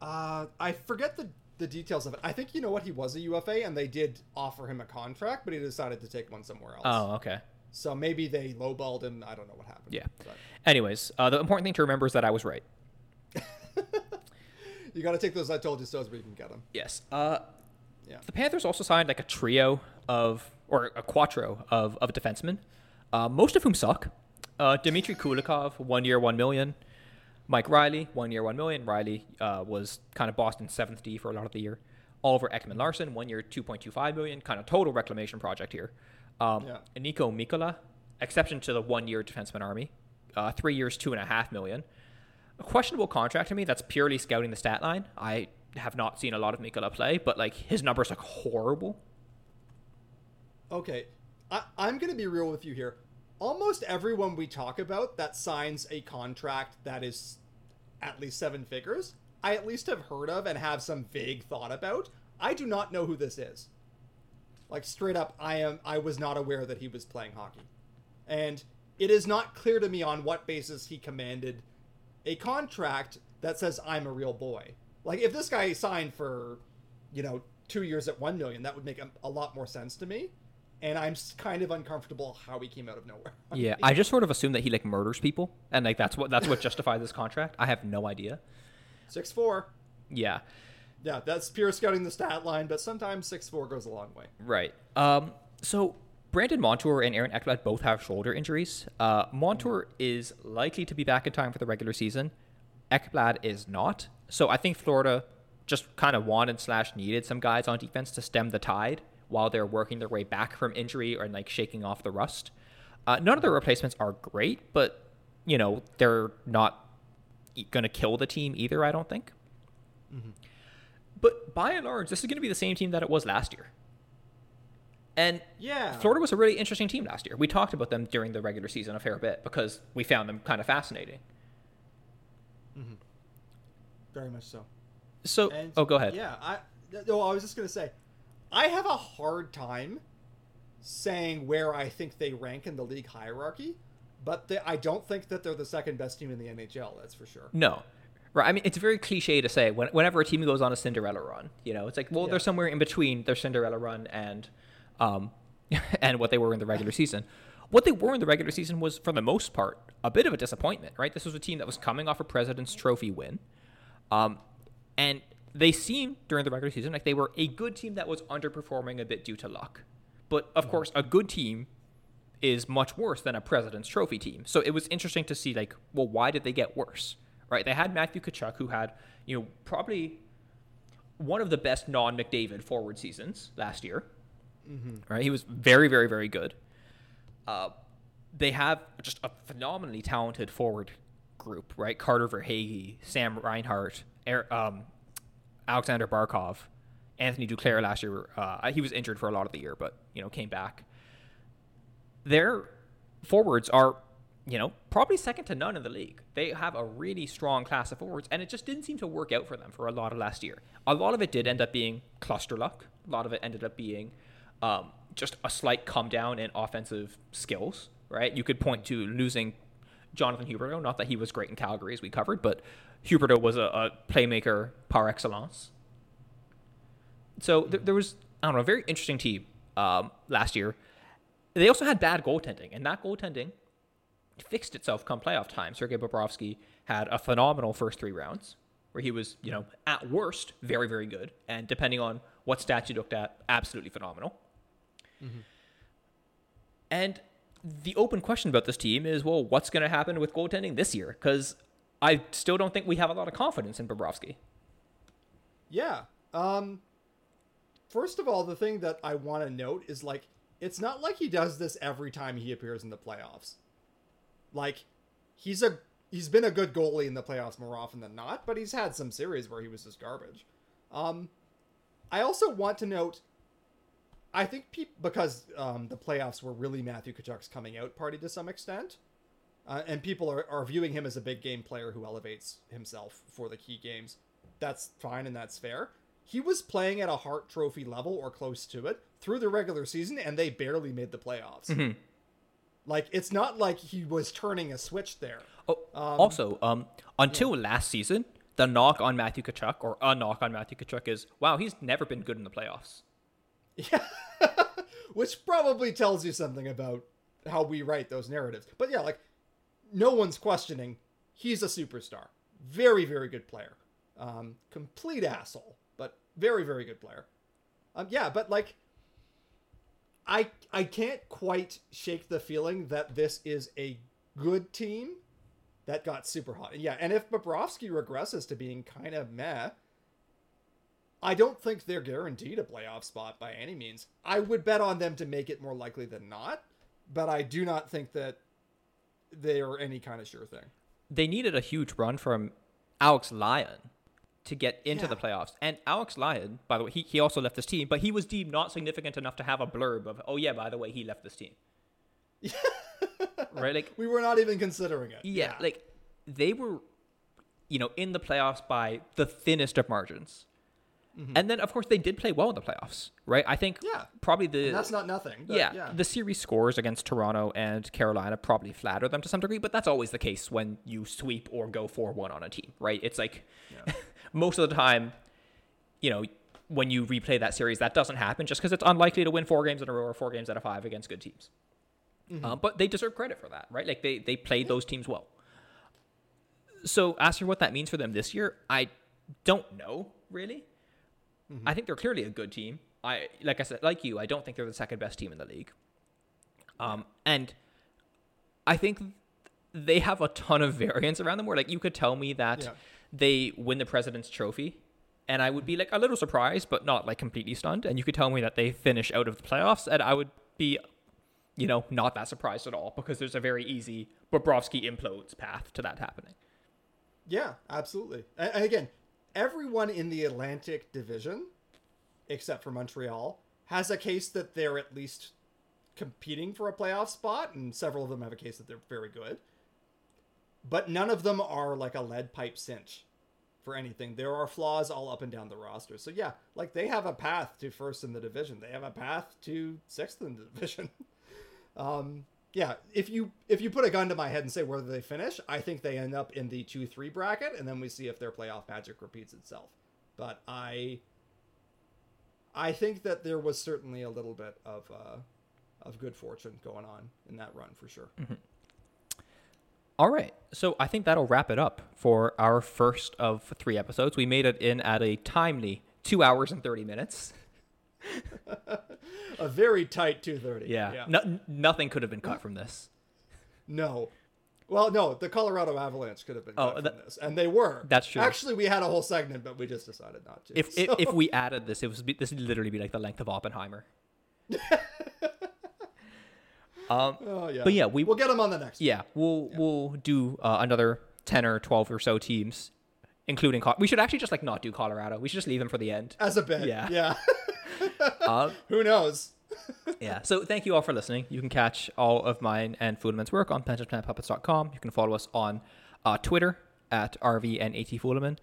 uh I forget the the details of it. I think you know what he was a UFA and they did offer him a contract, but he decided to take one somewhere else. oh, okay. So maybe they lowballed him. I don't know what happened. Yeah. But Anyways, uh, the important thing to remember is that I was right. you got to take those I told you so's where you can get them. Yes. Uh, Yeah. The Panthers also signed like a trio of, or a quattro of, of defensemen, uh, most of whom suck. Uh, Dmitry Kulikov, one year, one million. Mike Reilly, one year, one million. Riley uh, was kind of Boston's seventh D for a lot of the year. Oliver Ekman Larsson, one year, 2.25 million. Kind of total reclamation project here. Um, Yeah. Niko Mikkola, exception to the one year defenseman army, uh, three years, two and a half million a questionable contract to me that's purely scouting the stat line. I have not seen a lot of Mikkola play, but like his numbers look horrible. Okay, I, I'm to be real with you here. Almost everyone we talk about that signs a contract that is at least seven figures, I at least have heard of and have some vague thought about. I do not know who this is. Like straight up, I am. I was not aware that he was playing hockey, and it is not clear to me on what basis he commanded a contract that says I'm a real boy. Like if this guy signed for, you know, two years at one million, that would make a, a lot more sense to me. And I'm kind of uncomfortable how he came out of nowhere. Yeah, I just sort of assume that he like murders people, and like that's what that's what justifies this contract. I have no idea. Six four. Yeah, Yeah, that's pure scouting the stat line, but sometimes six four goes a long way. right. Um, so Brandon Montour and Aaron Ekblad both have shoulder injuries. Uh, Montour is likely to be back in time for the regular season. Ekblad is not. So I think Florida just kind of wanted slash needed some guys on defense to stem the tide while they're working their way back from injury or like shaking off the rust. Uh, none of the replacements are great, but you know they're not going to kill the team either. I don't think. But by and large, this is going to be the same team that it was last year. And Yeah. Florida was a really interesting team last year. We talked about them during the regular season a fair bit because we found them kind of fascinating. Very much so. So, And oh, go ahead. Yeah, I no, I was just gonna say, I have a hard time saying where I think they rank in the league hierarchy, but they, I don't think that they're the second best team in the NHL. That's for sure. No. Right. I mean, it's very cliche to say when, whenever a team goes on a Cinderella run, you know, it's like, well, Yeah. they're somewhere in between their Cinderella run and, um, and what they were in the regular season. What they were in the regular season was, for the most part, a bit of a disappointment, right? This was a team that was coming off a President's Trophy win. Um, and they seemed during the regular season like they were a good team that was underperforming a bit due to luck. But of course, a good team is much worse than a President's Trophy team. So it was interesting to see, like, well, why did they get worse? Right? They had Matthew Tkachuk, who had, you know, probably one of the best non McDavid forward seasons last year. Right? He was very, very, very good. Uh, they have just a phenomenally talented forward group, right? Carter Verhaeghe, Sam Reinhart, Er- um, Aleksander Barkov, Anthony Duclair last year. Uh, he was injured for a lot of the year, but you know came back. Their forwards are, you know, probably second to none in the league. They have a really strong class of forwards, and it just didn't seem to work out for them for a lot of last year. A lot of it did end up being cluster luck. A lot of it ended up being um, just a slight come down in offensive skills. Right? You could point to losing Jonathan Huberdeau. Not that he was great in Calgary, as we covered, but Huberto was a, a playmaker par excellence. So th- there was, I don't know, a very interesting team um, last year. They also had bad goaltending, and that goaltending fixed itself come playoff time. Sergei Bobrovsky had a phenomenal first three rounds, where he was, you know, at worst, very, very good, and depending on what stats you looked at, absolutely phenomenal. And the open question about this team is, well, what's going to happen with goaltending this year? Because I still don't think we have a lot of confidence in Bobrovsky. Yeah. Um first of all, the thing that I want to note is like it's not like he does this every time he appears in the playoffs. Like he's a he's been a good goalie in the playoffs more often than not, but he's had some series where he was just garbage. Um I also want to note I think pe- because um, the playoffs were really Matthew Tkachuk's coming out party to some extent, uh, and people are, are viewing him as a big game player who elevates himself for the key games. That's fine and that's fair. He was playing at a Hart Trophy level or close to it through the regular season, and they barely made the playoffs. Like it's not like he was turning a switch there. Oh, also, um, until last season, the knock on Matthew Tkachuk or a knock on Matthew Kachuk is, wow, he's never been good in the playoffs. Yeah. Which probably tells you something about how we write those narratives. But yeah, like no one's questioning he's a superstar. Very, very good player. Um, complete asshole, but very, very good player. Um, yeah, but like I I can't quite shake the feeling that this is a good team that got super hot. Yeah, and if Bobrovsky regresses to being kind of meh, I don't think they're guaranteed a playoff spot by any means. I would bet on them to make it more likely than not, but I do not think that they are any kind of sure thing. They needed a huge run from Alex Lyon to get into Yeah. the playoffs. And Alex Lyon, by the way, he, he also left this team, but he was deemed not significant enough to have a blurb of, oh, yeah, by the way, he left this team. right? Like, We were not even considering it. yeah, like they were, you know, in the playoffs by the thinnest of margins. And then, of course, they did play well in the playoffs, right? I think Yeah. probably the And that's not nothing. but yeah, yeah. the series scores against Toronto and Carolina probably flatter them to some degree, but that's always the case when you sweep or go 4 1 on a team, right? It's like most of the time, you know, when you replay that series, that doesn't happen just because it's unlikely to win four games in a row or four games out of five against good teams. Um, but they deserve credit for that, right? Like they, they played those teams well. So, as for what that means for them this year, I don't know really. I think they're clearly a good team. I like I said, like you, I don't think they're the second best team in the league. Um, and I think they have a ton of variance around them. Where like you could tell me that Yeah. they win the President's Trophy, and I would be like a little surprised, but not like completely stunned. And you could tell me that they finish out of the playoffs, and I would be, you know, not that surprised at all because there's a very easy Bobrovsky implodes path to that happening. Yeah, absolutely. And again, everyone in the Atlantic Division, except for Montreal, has a case that they're at least competing for a playoff spot, and several of them have a case that they're very good. But none of them are like a lead pipe cinch for anything. There are flaws all up and down the roster. So yeah, like they have a path to first in the division. They have a path to sixth in the division. um, yeah, if you if you put a gun to my head and say where do they finish, I think they end up in the two three bracket, and then we see if their playoff magic repeats itself. But I I think that there was certainly a little bit of uh, of good fortune going on in that run for sure. All right. So I think that'll wrap it up for our first of three episodes. We made it in at a timely two hours and 30 minutes. A very tight two thirty. Yeah. No, nothing could have been cut from this. No. Well, no, the Colorado Avalanche could have been Oh, cut from this, and they were. That's true. Actually, we had a whole segment, but we just decided not to. If, So- if, if we added this, it was be, this would literally be like the length of Oppenheimer. um, oh yeah, but yeah, we- we'll get them on the next. yeah, we'll we'll do uh, another 10 or 12 or so teams, including Col- we should actually just like not do Colorado. We should just leave them for the end. As a bit. Yeah. Yeah. Uh, Who knows? yeah. So thank you all for listening. You can catch all of mine and Foodleman's work on pensionplanpuppets.com. You can follow us on uh, Twitter at RV and AT Foodleman.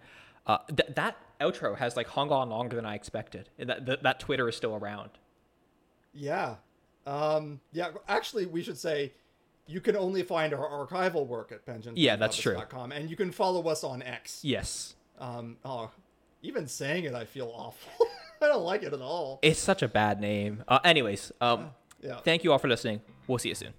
Uh, th- that outro has like hung on longer than I expected. That, that that Twitter is still around. Yeah. Um, yeah. Actually, we should say you can only find our archival work at pension. Yeah, that's true. Com, And you can follow us on X. Yes. Um, oh, even saying it, I feel awful. I don't like it at all. It's such a bad name. Uh, anyways, um, Yeah. thank you all for listening. We'll see you soon.